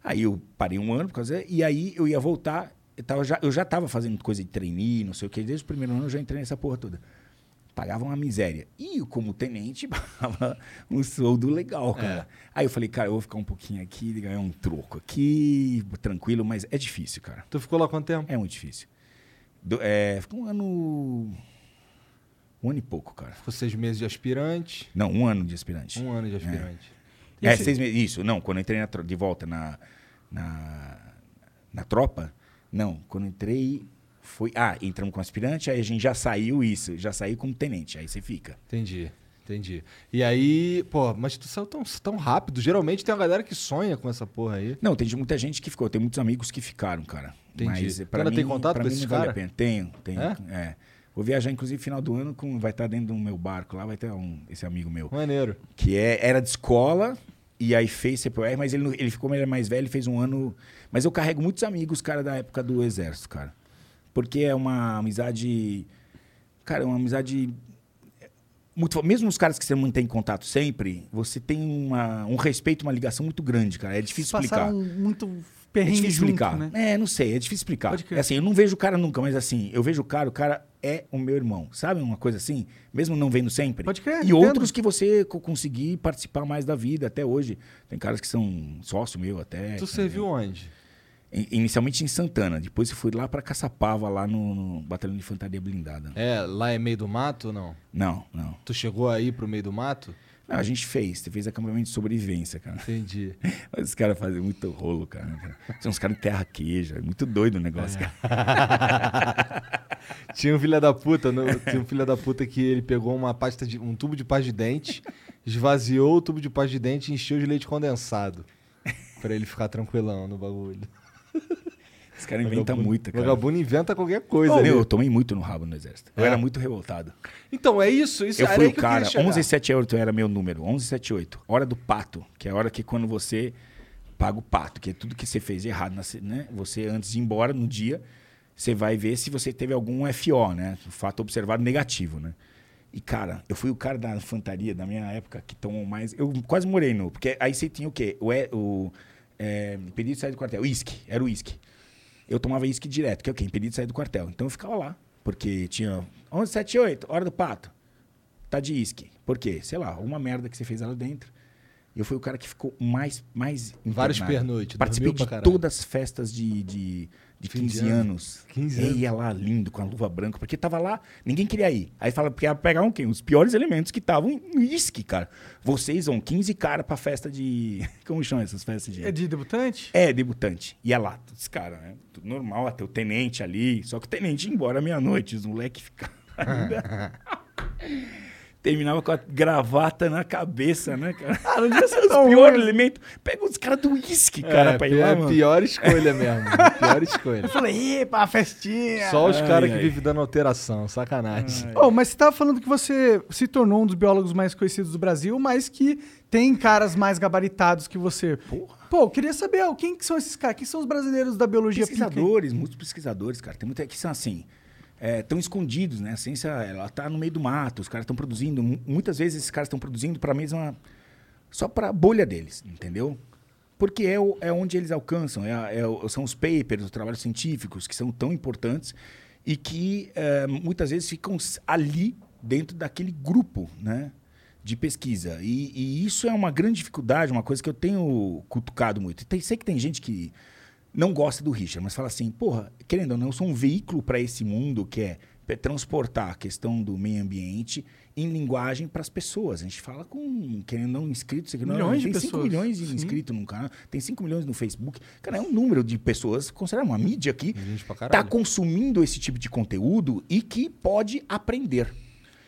Aí eu parei um ano por causa. E aí eu ia voltar. Eu, tava já, eu já tava fazendo coisa de trainee, não sei o quê. Desde o primeiro ano eu já entrei nessa porra toda. Pagava uma miséria. E como tenente, pagava um soldo legal, cara. Aí eu falei, cara, eu vou ficar um pouquinho aqui, ganhar um troco aqui, tranquilo, mas é difícil, cara. Tu ficou lá quanto tempo? É muito difícil. Do- é, ficou um ano. Um ano e pouco, cara. Ficou seis meses de aspirante. Não, um ano de aspirante. Um ano de aspirante. É, esse- seis meses. Isso, não. Quando eu entrei na de volta na, na, na tropa, não. Quando eu entrei, foi. Ah, entramos com aspirante, aí a gente já saiu isso, já saiu como tenente, aí você fica. Entendi, entendi. E aí, pô, mas tu saiu tão, tão rápido. Geralmente tem uma galera que sonha com essa porra aí. Não, tem muita gente que ficou, tem muitos amigos que ficaram, cara. Entendi. Mas pra ainda mim, tem contato pra com mim esses não vale a cara? pena. Tenho, tenho. É? É? Vou viajar, inclusive, final do ano, com, vai estar dentro do meu barco lá, vai ter um, esse amigo meu. Maneiro. que é, era de escola e aí fez CPR, mas ele, ele ficou ele era mais velho, fez um ano. Mas eu carrego muitos amigos, cara, da época do exército, cara. Porque é uma amizade. Cara, é uma amizade. Muito, fo- mesmo os caras que você mantém contato sempre, você tem uma, um respeito, uma ligação muito grande, cara. É difícil explicar. Passaram muito É perrengue difícil junto, explicar. né? É, não sei, é difícil explicar. Pode crer. É assim, eu não vejo o cara nunca, mas assim, eu vejo o cara, o cara é o meu irmão. Sabe uma coisa assim? Mesmo não vendo sempre. Pode crer, E entendo. outros que você co- conseguir participar mais da vida até hoje. Tem caras que são sócio meu até. Tu serviu onde? In- Inicialmente em Santana, depois eu fui lá pra Caçapava, lá no, no Batalhão de Infantaria Blindada. É, lá é meio do mato ou não? Não, não. Tu chegou aí pro meio do mato? Não, a gente fez, você fez acampamento de sobrevivência, cara. Entendi. Mas os caras fazem muito rolo, cara. São uns caras de terra queijo, é muito doido o negócio, cara. Tinha um filho da puta, no- tinha um filho da puta que ele pegou uma pasta de um tubo de pasta de dente, esvaziou o tubo de pasta de dente e encheu de leite condensado. Pra ele ficar tranquilão no bagulho. Os caras inventam Vagabundo- muito, cara. Vagabundo inventa qualquer coisa. Meu, eu tomei muito no rabo no exército. Eu É? era muito revoltado. Então, é isso. isso Eu fui o cara, queria chegar. 1178 era meu número, 1178. Hora do pato, que é a hora que quando você paga o pato, que é tudo que você fez errado, né? Você antes de ir embora no dia, você vai ver se você teve algum FO, né? Fato observado negativo, né? E cara, eu fui o cara da infantaria da minha época que tomou mais, eu quase morei no, porque aí você tinha o quê? O, o é, pedido de sair do quartel, uísque, era o uísque. Eu tomava uísque direto, que é o quê? Impedido de sair do quartel. Então eu ficava lá, Porque tinha 11, 7, 8, hora do pato. Tá de isque. Por quê? Sei lá, uma merda que você fez lá dentro. Eu fui o cara que ficou mais. mais Vários internado. pernoite, Participei de todas as festas de, de, de Fim 15 de ano. anos. 15 E anos. ia lá lindo, com a luva branca, porque tava lá, ninguém queria ir. Aí fala, porque ia pegar um quem? Os piores elementos que estavam em uísque, cara. Vocês vão 15 cara pra festa de. Como chamam essas festas de. É de debutante? É, debutante. Ia lá, todos caras, né? Tudo normal, até o tenente ali. Só que o tenente ia embora meia-noite, os moleques ficavam ainda. Terminava com a gravata na cabeça, né, cara? Ah, não devia ser piores ruim. elementos. Pega os caras do uísque, cara, é, pra ir lá, é a mano. pior escolha mesmo. pior escolha. Eu falei, epa, festinha. Só os Ai, caras que ai. vivem dando alteração, sacanagem. Oh, mas você tava falando que você se tornou um dos biólogos mais conhecidos do Brasil, mas que tem caras mais gabaritados que você. Porra. Pô, eu queria saber, ó, quem que são esses caras? Quem são os brasileiros da biologia? Pesquisadores, muitos pesquisadores, cara. Tem muita que são assim. Estão escondidos, né? A ciência, ela tá no meio do mato, os caras estão produzindo. mu- Muitas vezes esses caras estão produzindo para a mesma. só para a bolha deles, entendeu? Porque é, é onde eles alcançam, é, é são os papers, os trabalhos científicos que são tão importantes e que eh, muitas vezes ficam ali dentro daquele grupo, né? De pesquisa. E, e isso é uma grande dificuldade, uma coisa que eu tenho cutucado muito. Tem, sei que tem gente que não gosta do Richard, mas fala assim, porra, querendo ou não, eu sou um veículo para esse mundo que é transportar a questão do meio ambiente em linguagem para as pessoas. A gente fala com, querendo ou não, inscritos. Aqui, não, Milhões de tem 5 pessoas. milhões de Sim. inscritos no canal, tem 5 milhões no Facebook. Cara, é um número de pessoas, considera uma mídia pra está consumindo esse tipo de conteúdo e que pode aprender.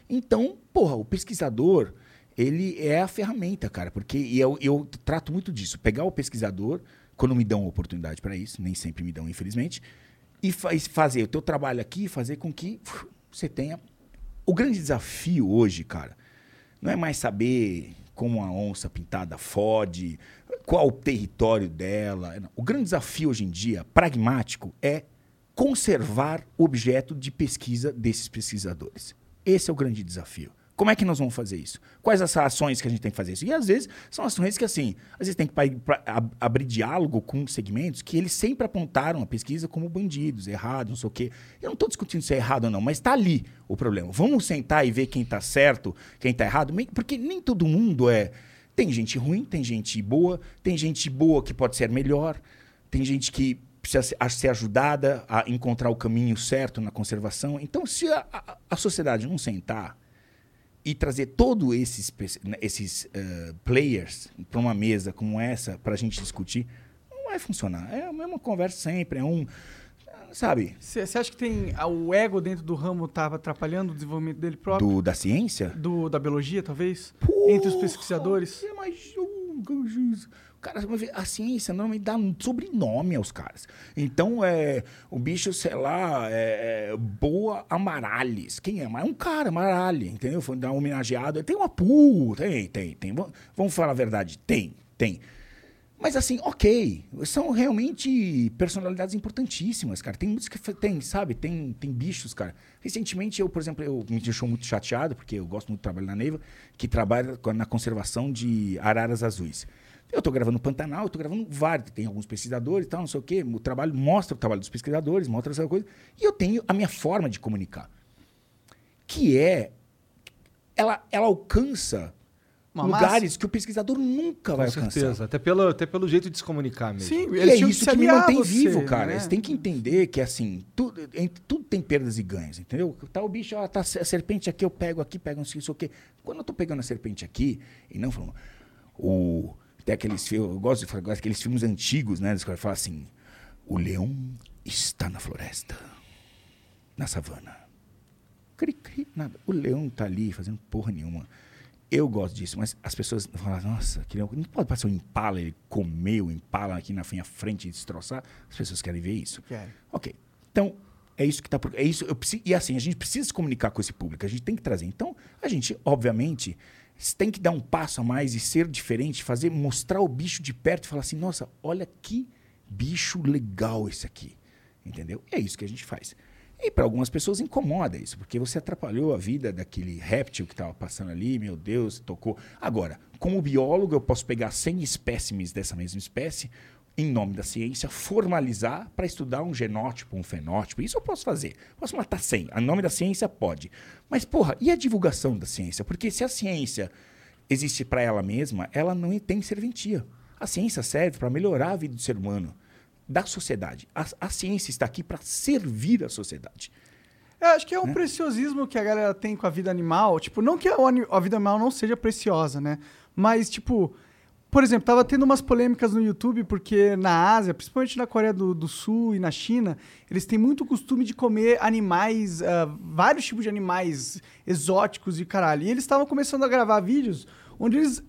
Então, porra, o pesquisador, ele é a ferramenta, cara, porque eu, eu trato muito disso. Pegar o pesquisador, quando me dão oportunidade para isso, nem sempre me dão, infelizmente, e faz, fazer o teu trabalho aqui, fazer com que uf, você tenha. O grande desafio hoje, cara, não é mais saber como a onça pintada fode, qual o território dela. não. O grande desafio hoje em dia, pragmático, é conservar o objeto de pesquisa desses pesquisadores. Esse é o grande desafio. Como é que nós vamos fazer isso? Quais as ações que a gente tem que fazer isso? E às vezes são ações que, assim, às vezes tem que pra- ab- abrir diálogo com segmentos que eles sempre apontaram a pesquisa como bandidos, errados, não sei o quê. Eu não estou discutindo se é errado ou não, mas está ali o problema. Vamos sentar e ver quem está certo, quem está errado, porque nem todo mundo é. Tem gente ruim, tem gente boa, tem gente boa que pode ser melhor, tem gente que precisa ser ajudada a encontrar o caminho certo na conservação. Então, se a, a- a sociedade não sentar e trazer todos esses, né, esses eh, players para uma mesa como essa para a gente discutir, não vai funcionar. É a mesma conversa sempre, é um. Sabe? Você acha que tem o ego dentro do ramo tava atrapalhando o desenvolvimento dele próprio? Do, da ciência? Do, da biologia, talvez? Entre os pesquisadores? É mais juiz. Cara, a ciência normalmente dá um sobrenome aos caras. Então, é, o bicho, sei lá, é, é Boa Amarales. Quem é? Mas é um cara, Amarale, entendeu? Foi dar um homenageado. Tem uma pu, tem, tem, tem. Vamos- falar a verdade, tem, tem. Mas assim, ok, são realmente personalidades importantíssimas, cara. Tem muitos que tem, sabe? Tem, tem bichos, cara. Recentemente, eu, por exemplo, eu me deixou muito chateado, porque eu gosto muito do trabalho na Neiva, que trabalha na conservação de araras azuis. Eu tô gravando Pantanal, eu tô gravando vários, tem alguns pesquisadores e tal, não sei o quê. O trabalho mostra o trabalho dos pesquisadores, mostra essa coisa. E eu tenho a minha forma de comunicar, que é ela, ela alcança Uma lugares que o pesquisador nunca vai Com alcançar. certeza. Até pelo, até pelo jeito de se comunicar mesmo. Sim, E é isso que me mantém você, vivo, cara. né? Você tem que entender que, assim, tudo, tudo tem perdas e ganhos, entendeu? Tá o bicho, ó, tá a serpente aqui, eu pego aqui, pego não sei o quê. Quando eu tô pegando a serpente aqui, e não falando, o, tem aqueles filmes, eu gosto de falar aqueles filmes antigos, né? Caras falam assim, o leão está na floresta, na savana. Cri, cri, nada. O leão tá ali fazendo porra nenhuma. Eu gosto disso, mas as pessoas falam, nossa, que leão, não pode passar um impala, ele comer o impala aqui na minha frente e destroçar. As pessoas querem ver isso. Querem. Ok. Então, é isso que tá por. É isso, eu preciso, e assim, a gente precisa se comunicar com esse público, a gente tem que trazer. Então, a gente, obviamente, tem que dar um passo a mais e ser diferente, fazer, mostrar o bicho de perto e falar assim, nossa, olha que bicho legal esse aqui. Entendeu? E é isso que a gente faz. E para algumas pessoas incomoda isso, porque você atrapalhou a vida daquele réptil que estava passando ali, meu Deus, tocou. Agora, como biólogo, eu posso pegar 100 espécimes dessa mesma espécie, em nome da ciência, formalizar para estudar um genótipo, um fenótipo. Isso eu posso fazer. Posso matar 100. Em nome da ciência, pode. Mas, porra, e a divulgação da ciência? Porque se a ciência existe para ela mesma, ela não tem serventia. A ciência serve para melhorar a vida do ser humano, da sociedade. A, a ciência está aqui para servir a sociedade. Eu acho que é um preciosismo que a galera tem com a vida animal. Tipo, não que a, a vida animal não seja preciosa, né? Mas, tipo, por exemplo, tava tendo umas polêmicas no YouTube porque na Ásia, principalmente na Coreia do, do Sul e na China, eles têm muito costume de comer animais, ah, vários tipos de animais exóticos e caralho. E eles estavam começando a gravar vídeos onde eles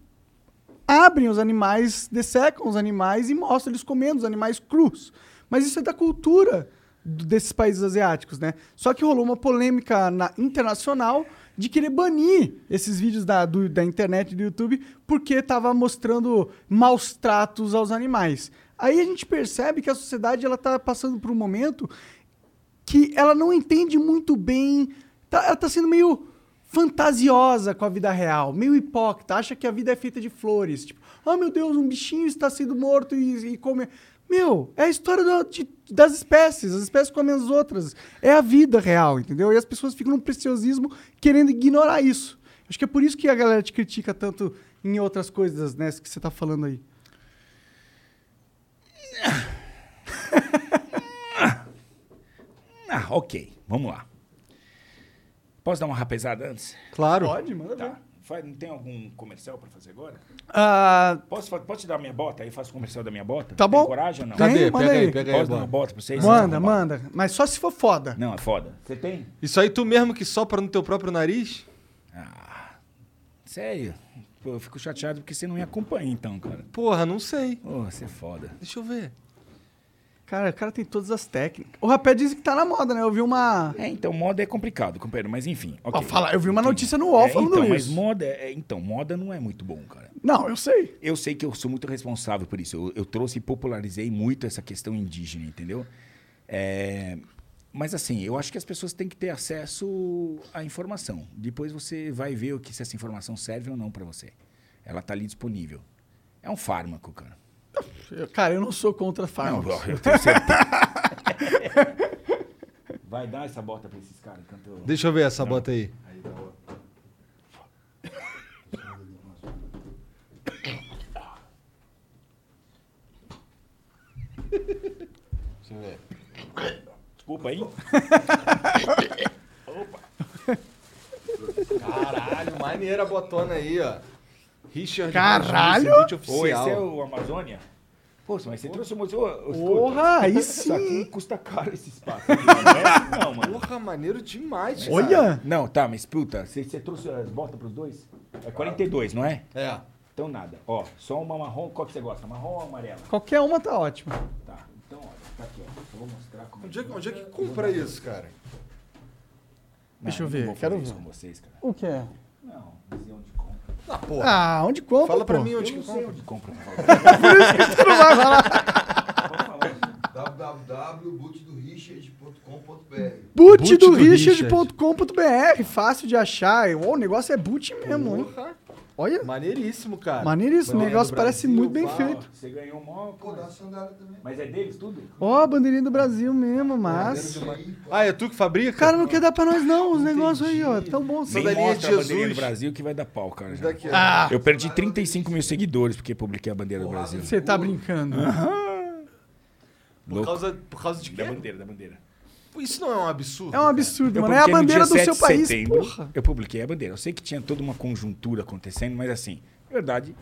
abrem os animais, dessecam os animais e mostram eles comendo os animais crus. Mas isso é da cultura desses países asiáticos, né? Só que rolou uma polêmica na- internacional de querer banir esses vídeos da, do- da internet do YouTube porque estava mostrando maus tratos aos animais. Aí a gente percebe que a sociedade ela está passando por um momento que ela não entende muito bem. tá- ela está sendo meio fantasiosa com a vida real, meio hipócrita, acha que a vida é feita de flores. Tipo, oh meu Deus, um bichinho está sendo morto e, e come. Meu, é a história da- de- das espécies, as espécies comem as outras. É a vida real, entendeu? E as pessoas ficam num preciosismo querendo ignorar isso. Acho que é por isso que a galera te critica tanto em outras coisas, né, que você tá falando aí. Ah, ok. Vamos lá. Posso dar uma rapesada antes? Claro. Pode, manda ver. Faz- não tem algum comercial para fazer agora? Ah, Posso, posso te dar minha bota? Aí eu faço comercial da minha bota? Tá Tem bom. coragem ou não? Tem, Cadê? manda Pega aí, aí. pega aí. Posso dar uma bota pra vocês? manda, manda. Mas só se for foda. Não, é foda. Você tem? Isso aí tu mesmo que sopra no teu próprio nariz? Sério? Pô, eu fico chateado porque você não me acompanha então, cara. Porra, não sei. Pô, você é foda. Deixa eu ver. Cara, o cara tem todas as técnicas. O rapé diz que tá na moda, né? Eu vi uma. É, então, moda é complicado, companheiro, mas enfim. ok. Ó, fala, eu vi uma notícia no UOL É, falando então, isso. Mas moda, é, então, moda não é muito bom, cara. Não, eu sei. Eu sei que eu sou muito responsável por isso. Eu, eu trouxe e popularizei muito essa questão indígena, entendeu? É, mas assim, eu acho que as pessoas têm que ter acesso à informação. Depois você vai ver o que se essa informação serve ou não para você. Ela tá ali disponível. É um fármaco, cara. Cara, eu não sou contra Não, fármacos. eu tenho certeza. vai dar essa bota pra esses caras eu... Deixa eu ver essa bota aí. Aí dá o- Deixa eu ver. Desculpa aí. Caralho, maneira a botona aí, ó. Richard Caralho! Descendente Ô, esse é oficial. o Amazônia? Poxa, mas você trouxe o museu. ô, escuta, Porra, aí Isso aqui sim. custa caro esse espaço. Aqui, não, é? não, mano. Porra, maneiro demais, cara. Olha! Não, tá, mas puta, você, você trouxe as botas pros dois? É 42, não é? É. Então nada. Ó, só uma marrom. Qual que você gosta? Marrom ou amarela? Qualquer uma tá ótima. Tá. Então, olha, tá aqui, ó. Eu vou mostrar como Onde é, que- onde é que compra isso, cara? Deixa eu não ver, quero ver. com vocês, cara. O que é? Não, dizer onde compra. Ah, porra. Ah, onde compra? Fala pra pô? mim onde que compra. onde compra. pra falar. Você não vai falar. Www.bootdorichards.com.br bootdorichards.com.br Fácil de achar. O negócio é boot mesmo, hein? Olha. Maneiríssimo, cara. Maneiríssimo. O negócio parece Brasil, muito bem pá. feito. Você ganhou mó. Pô, dá sandália também. Mas é deles tudo? Ó, a bandeirinha do Brasil mesmo, mas. Ah, é tu que fabrica? Cara não quer dar pra nós, não, os negócios aí, ó. Tão bom. Sandalinha mostra de a bandeirinha do. Brasil que vai dar pau, cara. já. Daqui. Ah, Eu perdi 35 mil seguidores porque publiquei a bandeira do Brasil. você tá brincando. Por causa, por causa de Da quê? bandeira, da bandeira. Isso não é um absurdo? É um absurdo, Eu mano. É a bandeira do 7 seu de país, setembro, porra. Eu publiquei a bandeira. Eu sei que tinha toda uma conjuntura acontecendo, mas assim, verdade,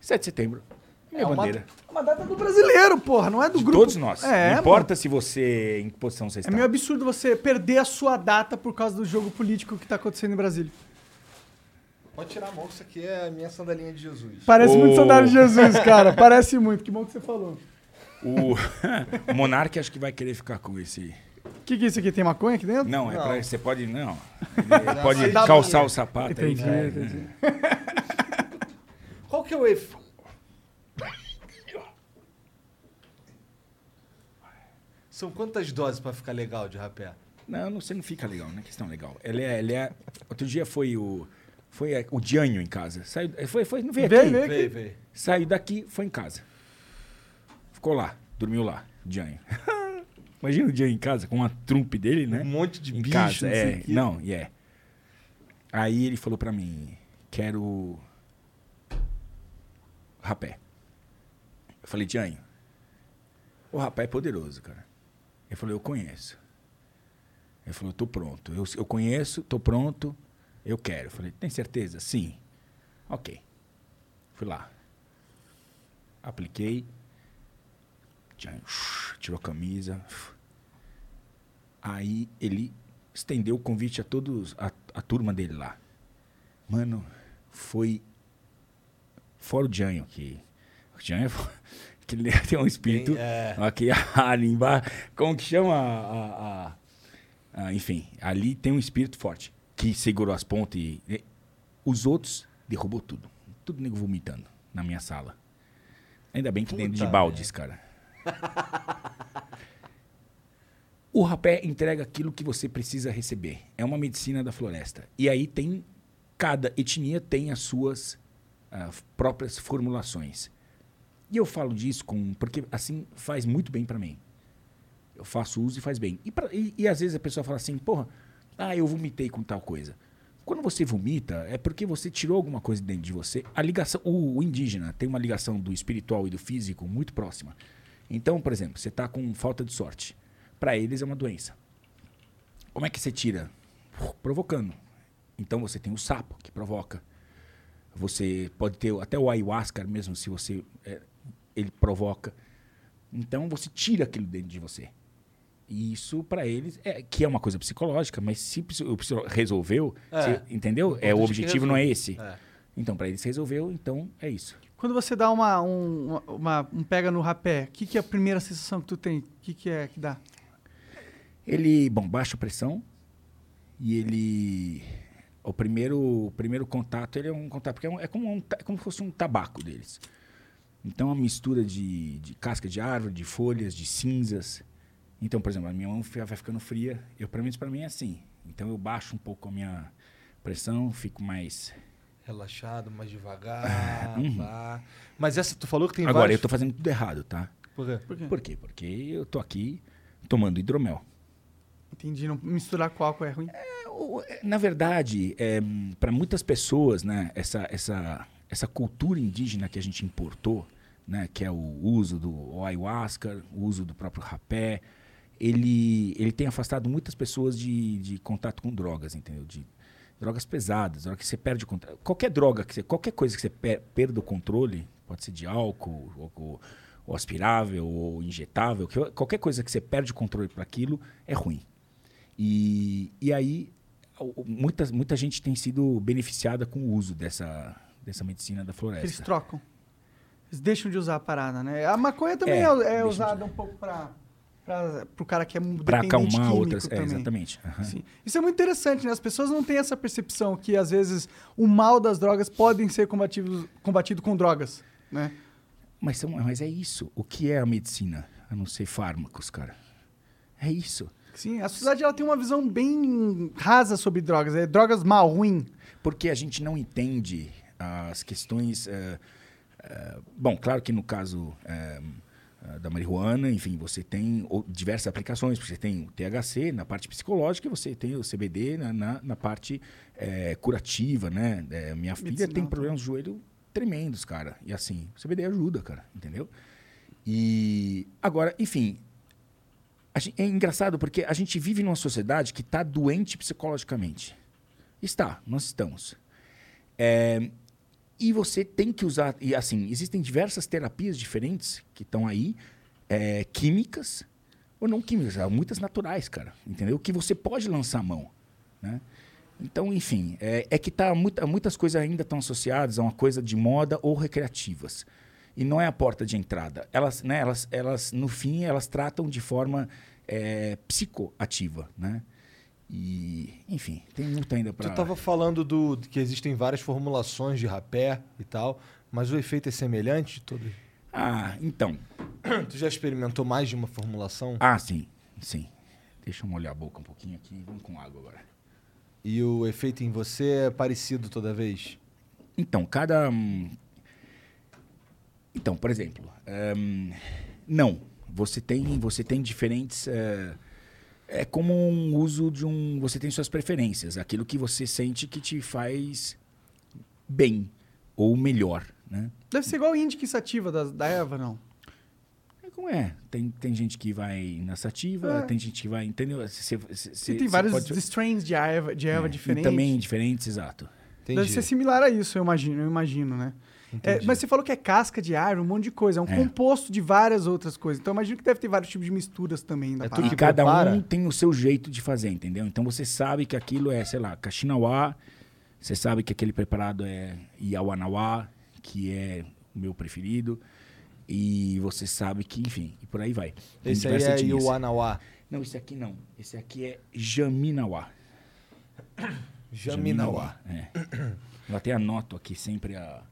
7 de setembro, minha É uma- bandeira. É uma data do brasileiro, porra, não é do De grupo. todos nós. É, não importa se você, em que posição você É está. meio absurdo você perder a sua data por causa do jogo político que tá acontecendo em Brasília. Pode tirar a mão, isso aqui é a minha sandalinha de Jesus. Parece Ô. muito sandália de Jesus, cara. Parece muito. Que bom que você falou. O, o Monark acho que vai querer ficar com esse. O que, que é isso aqui? Tem maconha aqui dentro? Não, é Não. pra, você pode. Não. Ele pode dá calçar o sapato Entendi, aí. entendi. Qual que é o efeito? São quantas doses pra ficar legal de rapé? Não, não, você não fica legal, não é questão legal. Ele é, ele é. Outro dia foi o. Foi é, o Dianho em casa. Saiu, foi, foi, não veio Veio, aqui. veio. Vem. Saiu daqui, foi em casa. ficou lá, dormiu lá, Janho. Imagina o Janho em casa com uma trumpe dele, né? Um monte de em bicho, casa, não é. Não, e é. Aí ele falou pra mim, quero rapé. Eu falei, Janho, o rapé é poderoso, cara. Ele falou, eu conheço. Ele falou, tô pronto. Eu, eu conheço, tô pronto, eu quero. Eu falei, tem certeza? Sim. Ok. Fui lá. Apliquei. Tirou a camisa. Aí ele estendeu o convite a todos, a, a turma dele lá. Mano, foi fora o Janho, que o Janho é que ele tem um espírito Tem, é. aqui ali embaixo, como que chama a, a- a- enfim, ali tem um espírito forte que segurou as pontas e, e os outros derrubou tudo, tudo nego vomitando na minha sala. Ainda bem que dentro de Puta baldes, cara. O rapé entrega aquilo que você precisa receber. É uma medicina da floresta. E aí tem cada etnia tem as suas ah, próprias formulações. E eu falo disso com porque assim faz muito bem pra mim. Eu faço uso e faz bem. E, pra- e- e às vezes a pessoa fala assim, porra, ah, eu vomitei com tal coisa. Quando você vomita, é porque você tirou alguma coisa dentro de você. A ligação, o, o indígena tem uma ligação do espiritual e do físico muito próxima. Então, por exemplo, você está com falta de sorte. Para eles é uma doença. Como é que você tira? Provocando. Então você tem o sapo que provoca. Você pode ter até o ayahuasca mesmo, se você é, ele provoca. Então você tira aquilo dentro de você. E isso para eles é que é uma coisa psicológica, mas se o resolveu, É. se- entendeu? É o é objetivo não é esse. É. Então para eles resolveu, então é isso. Quando você dá uma, um, uma- um pega no rapé, o que, que é a primeira sensação que tu tem? O que, que é que dá? Ele, bom, baixa pressão e ele o primeiro o primeiro contato ele é um contato porque é, um- é como um, é como se fosse um tabaco deles. Então é uma mistura de, de casca de árvore, de folhas, de cinzas. Então, por exemplo, a minha mão vai ficando fria. Eu para mim para mim é assim. Então eu baixo um pouco a minha pressão, fico mais Relaxado, mais devagar. Uhum. pá. Mas essa tu falou que tem Agora eu vários... tô fazendo tudo errado, tá? Por quê? Por quê? Por quê? Porque eu tô aqui tomando hidromel. Entendi, não misturar com álcool é ruim. É, é, Na verdade, para muitas pessoas, né, essa, essa, essa cultura indígena que a gente importou, né, que é o uso do ayahuasca, o uso do próprio rapé, ele, ele tem afastado muitas pessoas de, de contato com drogas, entendeu? De drogas pesadas, droga que você perde o controle. Qualquer droga, que você, qualquer coisa que você per, perda o controle, pode ser de álcool, ou, ou- ou aspirável, ou injetável, que- qualquer coisa que você perde o controle para aquilo é ruim. E, e aí, muita, muita gente tem sido beneficiada com o uso dessa, dessa medicina da Eles floresta. trocam. Eles deixam de usar a parada, né? A maconha também É, é, é deixam de- usada um pouco para o cara que é Para acalmar outras. É, exatamente. aham. Sim. Isso é muito interessante, né? As pessoas não têm essa percepção que, às vezes, o mal das drogas podem ser combatidos, combatido com drogas, né? Mas, são- mas é isso. O que é a medicina? A não ser fármacos, cara. É isso. Sim, a sociedade ela tem uma visão bem rasa sobre drogas. É drogas mal, ruim. Porque a gente não entende as questões. eh, eh, bom, claro que no caso eh, da marihuana, enfim, você tem diversas aplicações. Você tem o THC na parte psicológica e você tem o CBD na, na, na parte eh, curativa, né? Eh, minha filha Medicinal tem problemas de joelho tremendos, cara. E assim, o CBD ajuda, cara, entendeu? E agora, enfim, a gen- é engraçado porque a gente vive numa sociedade que está doente psicologicamente. Está, nós estamos. É, e você tem que usar. E assim, existem diversas terapias diferentes que estão aí, é, químicas ou não químicas, muitas naturais, cara. Entendeu? Que você pode lançar a mão. Né? Então, enfim, é, é que tá, muita, muitas coisas ainda estão associadas a uma coisa de moda ou recreativas. E não é a porta de entrada. Elas, né, elas, elas no fim, elas tratam de forma é, psicoativa. Né? E, enfim, tem muito ainda para. Tu tava falando do, que existem várias formulações de rapé e tal, mas o efeito é semelhante de todo. Ah, então. Tu já experimentou mais de uma formulação? Ah, sim, sim. Deixa eu molhar a boca um pouquinho aqui. Vamos com água agora. E o efeito em você é parecido toda vez? Então, cada. hum, Então, por exemplo, hum, Não. Você tem, você tem diferentes. É, é como um uso de um. Você tem suas preferências, aquilo que você sente que te faz bem ou melhor, né? Deve ser igual a índica e sativa da, da erva, não? É como é. Tem, tem gente que vai na sativa, É. tem gente que vai. Entendeu? Você, você, E você- tem vários pode- strains de erva, de erva é, diferentes. E também diferentes, exato. Entendi. Deve ser similar a isso, eu imagino, eu imagino, né? É, mas você falou que é casca de árvore, um monte de coisa. É um É. composto de várias outras coisas. Então eu imagino que deve ter vários tipos de misturas também. Da É tudo parada. E que cada prepara? um tem o seu jeito de fazer, entendeu? Então você sabe que aquilo é, sei lá, Kaxinawá, você sabe que aquele preparado é Iawanawá, que é o meu preferido, e você sabe que, enfim, e por aí vai. Tem Esse aí é etnias. o Anauá. Não, esse aqui não. Esse aqui é Jaminawá. Jaminauá. É. Eu até anoto aqui sempre a.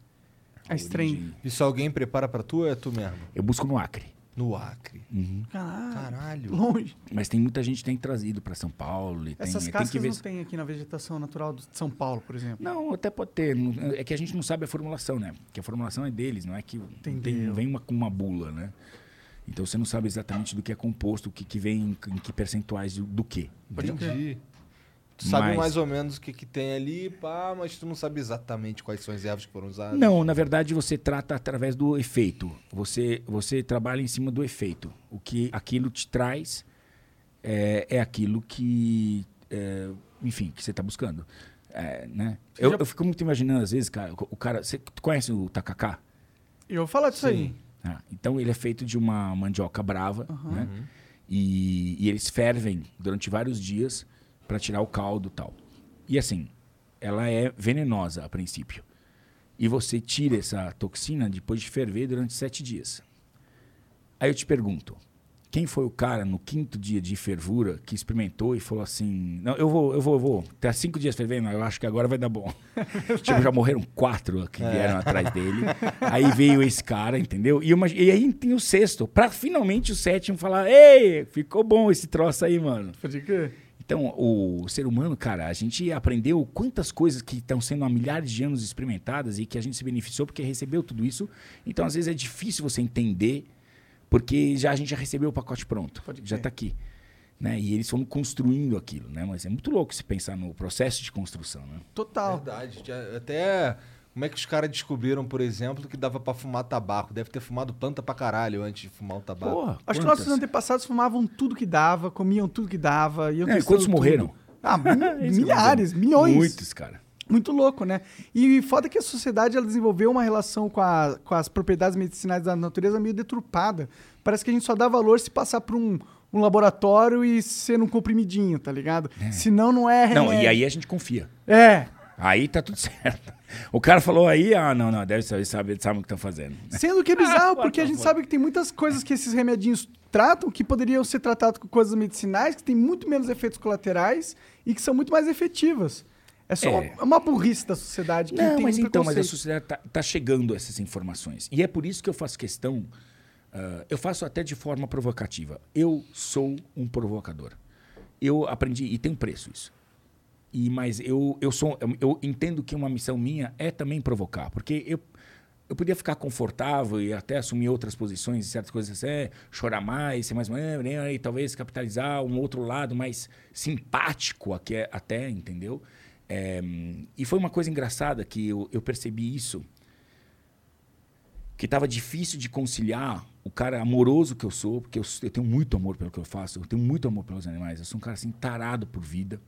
A strain. origem. Isso alguém prepara pra tu ou é tu mesmo? Eu busco no Acre. No Acre. Caralho. Caralho. Longe. Mas tem muita gente que tem trazido para São Paulo. E tem, Essas tem cascas que ver. não tem aqui na vegetação natural de São Paulo, por exemplo. Não, até pode ter. É que a gente não sabe a formulação, né? Porque a formulação é deles, não é que tem, vem uma, com uma bula, né? Então você não sabe exatamente do que é composto, o que, que vem em, que percentuais do, do que. Pode? Tu sabe Mas- mais ou menos o que, que tem ali, pá, mas tu não sabe exatamente quais são as ervas que foram usadas. Não, na verdade você trata através do efeito. Você, você trabalha em cima do efeito. O que aquilo te traz é, é aquilo que, é, enfim, que você está buscando. É, né? eu, já- eu fico muito imaginando, às vezes, cara, o cara. Você tu conhece o tacacá? Eu vou falar disso aí. Ah, então ele é feito de uma mandioca brava, né? E, e eles fervem durante vários dias para tirar o caldo e tal. E assim, ela é venenosa a princípio. E você tira essa toxina depois de ferver durante sete dias. Aí eu te pergunto, quem foi o cara no quinto dia de fervura que experimentou e falou assim: Não, eu vou, eu vou, eu vou. Tá cinco dias fervendo, eu acho que agora vai dar bom. tipo, já morreram quatro que vieram atrás dele. Aí veio esse cara, entendeu? E, uma- e aí tem o sexto, pra finalmente o sétimo falar: Ei, ficou bom esse troço aí, mano. Pode crer. Então, o ser humano, cara, a gente aprendeu quantas coisas que estão sendo há milhares de anos experimentadas e que a gente se beneficiou porque recebeu tudo isso. Então, às vezes é difícil você entender porque já a gente já recebeu o pacote pronto, Pode já está aqui, né? E eles foram construindo aquilo, né? Mas é muito louco se pensar no processo de construção, né? Total. Verdade. Já- Até. Como é que os caras descobriram, por exemplo, que dava pra fumar tabaco? Deve ter fumado planta pra caralho antes de fumar o tabaco. Porra, Acho que nossos antepassados fumavam tudo que dava, comiam tudo que dava. Iam É, quantos tudo. morreram? Ah, milhares, é milhões. Muitos, cara. Muito louco, né? E foda que a sociedade ela desenvolveu uma relação com, a- com as propriedades medicinais da natureza meio deturpada. Parece que a gente só dá valor se passar por um, um laboratório e ser um comprimidinho, tá ligado? Senão não é. Não, e aí a gente confia. É. Aí tá tudo certo. O cara falou aí, ah, não, não, deve saber, sabe, sabe o que estão fazendo. Sendo que é bizarro, Ah, porque a gente sabe que tem muitas coisas que esses remedinhos tratam que poderiam ser tratados com coisas medicinais, que têm muito menos efeitos colaterais e que são muito mais efetivas. É só É. uma, uma burrice da sociedade que Não, tem mas um então, mas a sociedade tá, tá chegando a essas informações. E é por isso que eu faço questão, ah, eu faço até de forma provocativa. Eu sou um provocador. Eu aprendi, e tem um preço isso. E, mas eu, eu, sou, eu, entendo que uma missão minha é também provocar. Porque eu, eu podia ficar confortável e até assumir outras posições em certas coisas, é, chorar mais, ser mais... né, E talvez capitalizar um outro lado mais simpático aqui, até, entendeu? É, e foi uma coisa engraçada que eu, eu percebi isso, que estava difícil de conciliar o cara amoroso que eu sou, porque eu, eu tenho muito amor pelo que eu faço, eu tenho muito amor pelos animais, eu sou um cara assim tarado por vida,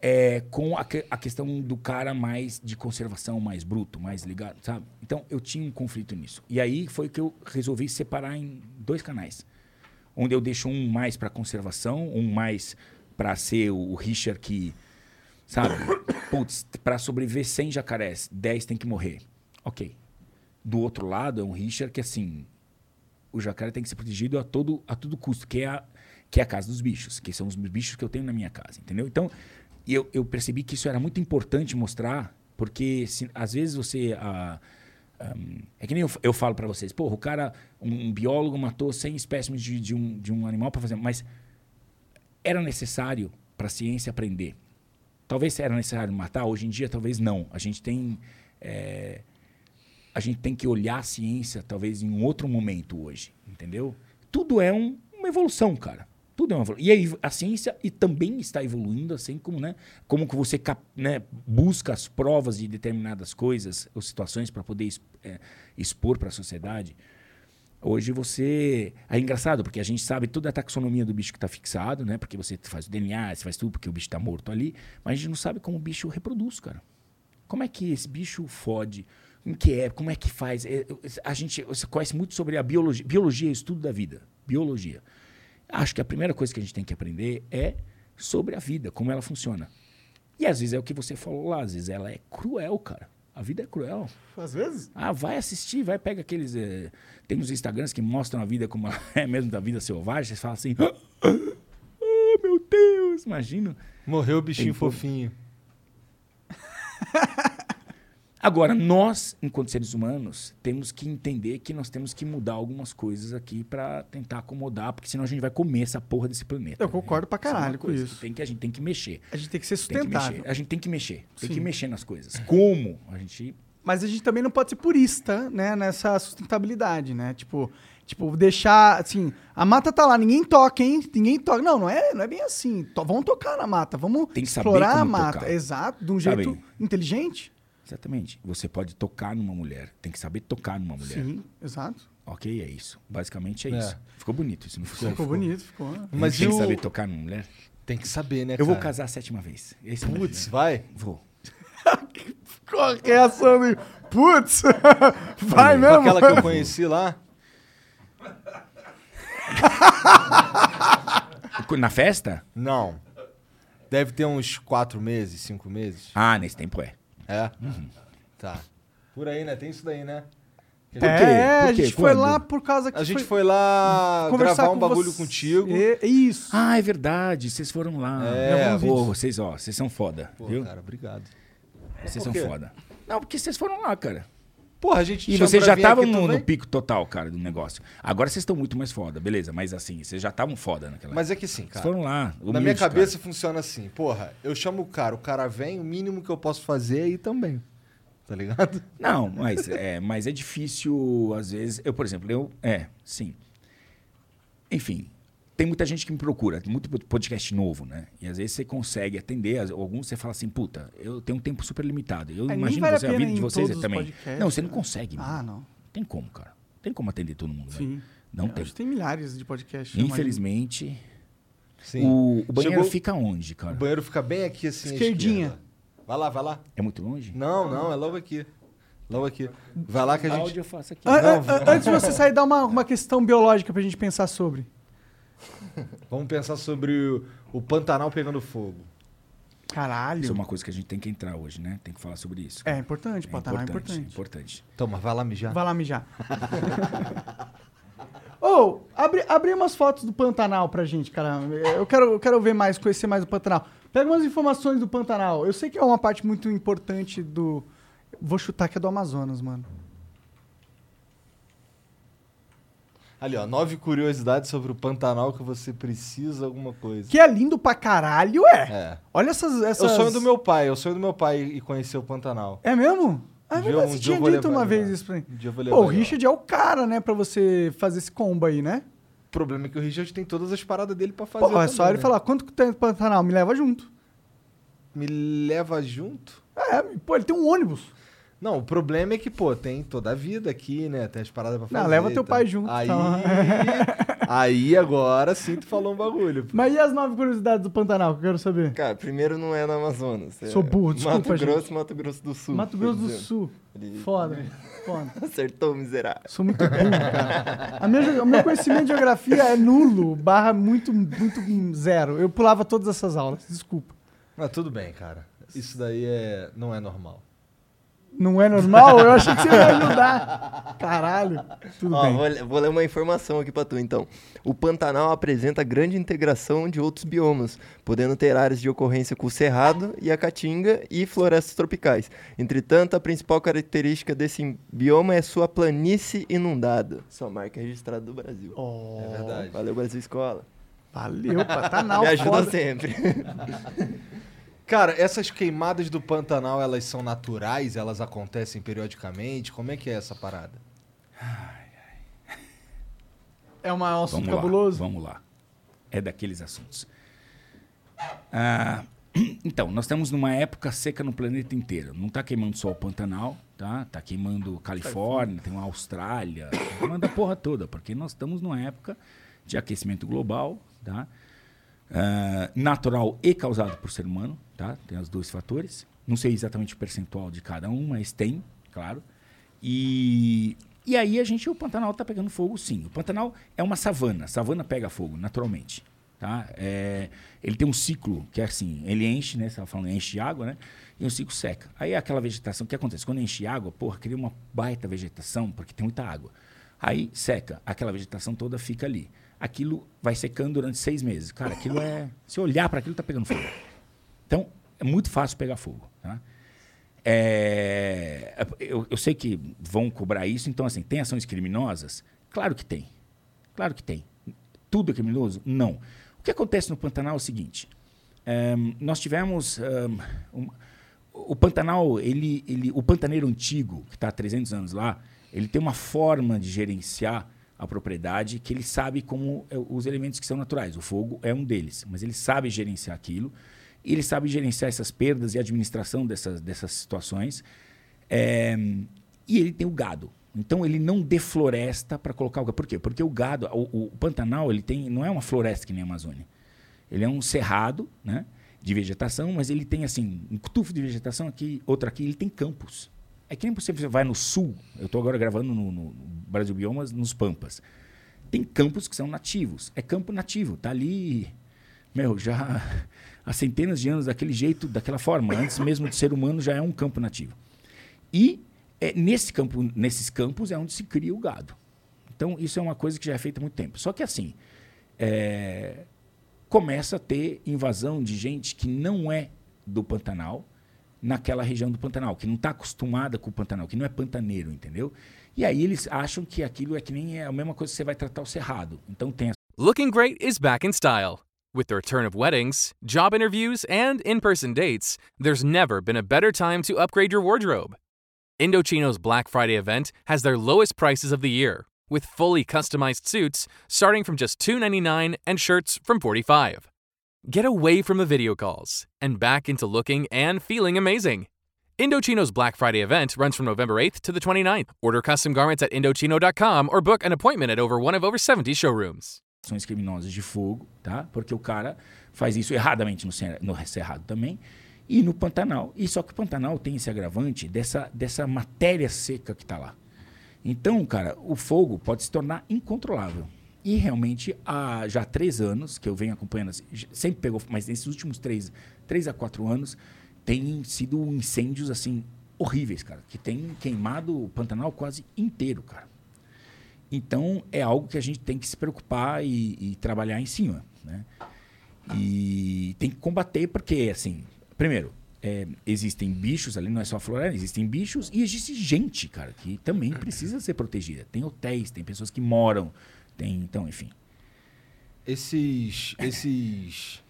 é, com a, que- a questão do cara mais de conservação, mais bruto, mais ligado, sabe? Então eu tinha um conflito nisso. E aí foi que eu resolvi separar em dois canais, onde eu deixo um mais para conservação, um mais para ser o, o Richard que Sabe? Putz, pra sobreviver 100 jacarés, 10 tem que morrer. Ok. Do outro lado é um Richard que, assim, o jacaré tem que ser protegido a todo, a todo custo, que é, a, que é a casa dos bichos, que são os bichos que eu tenho na minha casa, entendeu? Então, eu, eu percebi que isso era muito importante mostrar, porque se, às vezes você... ah, ahm, é que nem eu, eu falo pra vocês, pô, o cara, um, biólogo matou 100 espécimes de, de, um, de um animal para fazer... Mas era necessário para a ciência aprender. Talvez era necessário matar, hoje em dia talvez não. A gente tem é, a gente tem que olhar a ciência talvez em um outro momento hoje. entendeu? Tudo é um- uma evolução, cara. Tudo é uma evolução. E aí, a ciência e também está evoluindo, assim como, né? Como que você cap- né, busca as provas de determinadas coisas ou situações para poder é, expor para a sociedade. Hoje você. É engraçado, porque a gente sabe toda a taxonomia do bicho que está fixado, né? Porque você faz o DNA, você faz tudo porque o bicho está morto ali. Mas a gente não sabe como o bicho reproduz, cara. Como é que esse bicho fode? Como que é? Como é que faz? É, a gente conhece muito sobre a biologia. Biologia é estudo da vida. Biologia. Acho que a primeira coisa que a gente tem que aprender é sobre a vida, como ela funciona. E às vezes é o que você falou lá, às vezes ela é cruel, cara. A vida é cruel. Às vezes? Ah, vai assistir, vai pega aqueles. eh, tem uns Instagrams que mostram a vida como ela é mesmo da vida selvagem. Você fala assim. Ah, meu Deus, imagina. Morreu o bichinho Tem fofinho. Agora, nós, enquanto seres humanos, temos que entender que nós temos que mudar algumas coisas aqui pra tentar acomodar, porque senão a gente vai comer essa porra desse planeta. Eu concordo pra Isso é caralho com coisa isso. que Tem que, a gente tem que mexer. A gente tem que ser que sustentável. mexer. A gente tem que mexer. Tem Sim. que mexer nas coisas. Como? A gente. Mas a gente também não pode ser purista, né, nessa sustentabilidade, né? Tipo, tipo, deixar, assim, a mata tá lá, ninguém toca, hein? Ninguém toca. Não, não é, não é bem assim. Vamos tocar na mata, vamos que explorar a mata. tocar. Exato, de um jeito inteligente. Exatamente. Você pode tocar numa mulher. Tem que saber tocar numa mulher. Sim, exato. Ok, é isso. Basicamente é, É. isso. Ficou bonito isso, não ficou? Ficou bonito, ficou. Mas tem e que saber tocar numa mulher. Tem que saber, né, Eu vou cara? casar a sétima vez. Esse é Putz, filho. vai? Vou. Ficou a reação de, putz, vai Com mesmo? aquela que eu conheci lá? Na festa? Não. Deve ter uns quatro meses, cinco meses. Ah, nesse tempo é. É? Tá. Por aí, né? Tem isso daí, né? A É, quê? a Por quê? gente foi Quando? lá por causa que A gente foi lá gravar um bagulho você. contigo. Isso. Ah, é verdade. Vocês foram lá. É, Pô, vocês, ó, vocês são foda, Pô, viu? cara, obrigado. Vocês Por são foda. Não, porque vocês foram lá, cara. Porra, a gente E vocês já estavam no, no pico total, cara, do negócio. Agora vocês estão muito mais foda, beleza. Mas assim, vocês já estavam foda naquela Mas é que sim, Vocês cara. foram lá. Na minha cabeça funciona assim, porra, eu chamo o cara, o cara vem, o mínimo que eu posso fazer é ir também. Tá ligado? Não, mas é, mas é difícil, às vezes. Eu, por exemplo, eu. É, sim. Enfim, tem muita gente que me procura, tem muito podcast novo, né? E às vezes você consegue atender, alguns você fala assim, puta, eu tenho um tempo super limitado. Eu É, imagino vale a você, a, pena vida de vocês os também. podcasts, Não, você não né? consegue, mano. Ah, não. Tem como, cara. Tem como atender todo mundo, velho. Sim. Não Eu tem. acho que tem milhares de podcasts. Infelizmente, Sim. o, o banheiro Chegou- fica onde, O cara? banheiro fica bem aqui assim. Esquerdinha. esquerda. Vai lá, vai lá. É muito longe? Não, não, é logo aqui. Logo aqui. Vai lá que a gente. Áudio eu faço aqui. An- Não, an- antes de você sair, dá uma, uma questão biológica pra gente pensar sobre. Vamos pensar sobre o, o Pantanal pegando fogo. Caralho. Isso é uma coisa que a gente tem que entrar hoje, né? Tem que falar sobre isso. É importante, Pantanal é importante. É importante. Toma, vai lá mijar. Vai lá mijar. Ô, abre, abre umas fotos do Pantanal pra gente, cara. Eu quero, eu quero ver mais, conhecer mais do Pantanal. Pega umas informações do Pantanal. Eu sei que é uma parte muito importante do. Vou chutar que é do Amazonas, mano. Ali, ó, nove curiosidades sobre o Pantanal que você precisa alguma coisa. Que é lindo pra caralho, é. É. Olha essas. É essas... o sonho do meu pai, é o sonho do meu pai ir conhecer o Pantanal. É mesmo? Ah, é dia- verdade, um você tinha dito levar uma vez isso pra mim. Um dia eu vou levar Pô, o. Richard é o cara, né, pra você fazer esse combo aí, né? O problema é que o Richard tem todas as paradas dele pra fazer. Pô, é só também, ele né? falar, quanto que tem no Pantanal? Me leva junto. Me leva junto? É, pô, ele tem um ônibus. Não, o problema é que, pô, tem toda a vida aqui, né? Tem as paradas pra fazer. Não, leva teu pai junto, Aí, então. aí agora sim tu falou um bagulho. Mas e as nove curiosidades do Pantanal que eu quero saber? Cara, primeiro não é no Amazonas. é Sou burro, desculpa, Mato gente. Grosso, Mato Grosso do Sul. Mato Grosso do. Sul. Ele- Foda, foda. Acertou, miserável. Sou muito burro, cara. A minha o meu conhecimento de geografia é nulo, barra muito, muito zero. Eu pulava todas essas aulas, desculpa. Mas tudo bem, cara. Isso daí é... não é normal. Não é normal? Eu achei que você ia ajudar. Caralho. Tudo Ó, bem. vou, vou ler uma informação aqui pra tu, então. O Pantanal apresenta grande integração de outros biomas, podendo ter áreas de ocorrência com o Cerrado e a Caatinga e florestas tropicais. Entretanto, a principal característica desse bioma é sua planície inundada. Sua marca registrada do Brasil. Oh, É verdade. Valeu, Brasil Escola. valeu, Pantanal. Me ajuda foda. sempre. Cara, essas queimadas do Pantanal, elas são naturais? Elas acontecem periodicamente? Como é que é essa parada? É uma- um assunto Vamos lá, cabuloso. vamos lá. É daqueles assuntos. Ah, então, nós estamos numa época seca no planeta inteiro. Não está queimando só o Pantanal, tá? Tá queimando Califórnia, tem uma Austrália, queimando a porra toda, porque nós estamos numa época de aquecimento global, tá? Ah, natural e causado por ser humano, tá? Tem os dois fatores. Não sei exatamente o percentual de cada um, mas tem, claro. E, e aí a gente, o Pantanal está pegando fogo, sim. O Pantanal é uma savana. Savana pega fogo, naturalmente. Tá? É, ele tem um ciclo que é assim, ele enche, né? Você falando, enche de água, né? E o ciclo seca. Aí aquela vegetação, o que acontece? Quando enche água, porra, cria uma baita vegetação, porque tem muita água. Aí seca, aquela vegetação toda fica ali. Aquilo vai secando durante seis meses. Cara, aquilo é. Se olhar para aquilo, tá pegando fogo. Então, é muito fácil pegar fogo. Tá? É, eu, eu sei que vão cobrar isso, então, assim, tem ações criminosas? Claro que tem. Claro que tem. Tudo é criminoso? Não. O que acontece no Pantanal é o seguinte: ehm, nós tivemos. ehm, um- o Pantanal, ele, ele, o pantaneiro antigo, que está há 300 anos lá, ele tem uma forma de gerenciar a propriedade que ele sabe como é, os elementos que são naturais. O fogo é um deles, mas ele sabe gerenciar aquilo ele sabe gerenciar essas perdas e administração dessas, dessas situações. É, e ele tem o gado. Então ele não defloresta para colocar o gado. Por quê? Porque o gado, o, o Pantanal, ele tem, não é uma floresta que nem a Amazônia. Ele é um cerrado, né, de vegetação, mas ele tem assim um tufo de vegetação aqui, outro aqui. Ele tem campos. É que nem você vai no sul. Eu estou agora gravando no, no Brasil Biomas, nos Pampas. Tem campos que são nativos. É campo nativo. Tá ali, meu, já há centenas de anos daquele jeito, daquela forma. Antes mesmo de ser humano já é um campo nativo. E é, nesse campo, nesses campos é onde se cria o gado. Então, isso é uma coisa que já é feita há muito tempo. Só que assim, é, começa a ter invasão de gente que não é do Pantanal naquela região do Pantanal, que não está acostumada com o Pantanal, que não é pantaneiro, entendeu? E aí eles acham que aquilo é que nem é a mesma coisa que você vai tratar o cerrado. Então tem Looking great is back in style. With the return of weddings, job interviews, and in person dates, there's never been a better time to upgrade your wardrobe. Indochino's Black Friday event has their lowest prices of the year, with fully customized suits starting from just $2.99 and shirts from 45. Get away from the video calls and back into looking and feeling amazing. Indochino's Black Friday event runs from November 8th to the 29th. Order custom garments at Indochino.com or book an appointment at over one of over 70 showrooms. Ações criminosas de fogo, tá? Porque o cara faz isso erradamente no, no Cerrado também e no Pantanal. E só que o Pantanal tem esse agravante dessa, dessa matéria seca que está lá. Então, cara, o fogo pode se tornar incontrolável. E realmente, há já três anos que eu venho acompanhando, assim, sempre pegou, mas nesses últimos três, três a quatro anos, tem sido incêndios assim horríveis, cara, que tem queimado o Pantanal quase inteiro, cara. Então, é algo que a gente tem que se preocupar e, e trabalhar em cima. Né? E tem que combater, porque, assim, primeiro, é, existem bichos ali, não é só floresta, existem bichos e existe gente, cara, que também precisa ser protegida. Tem hotéis, tem pessoas que moram, tem, então, enfim. Esses. Esses.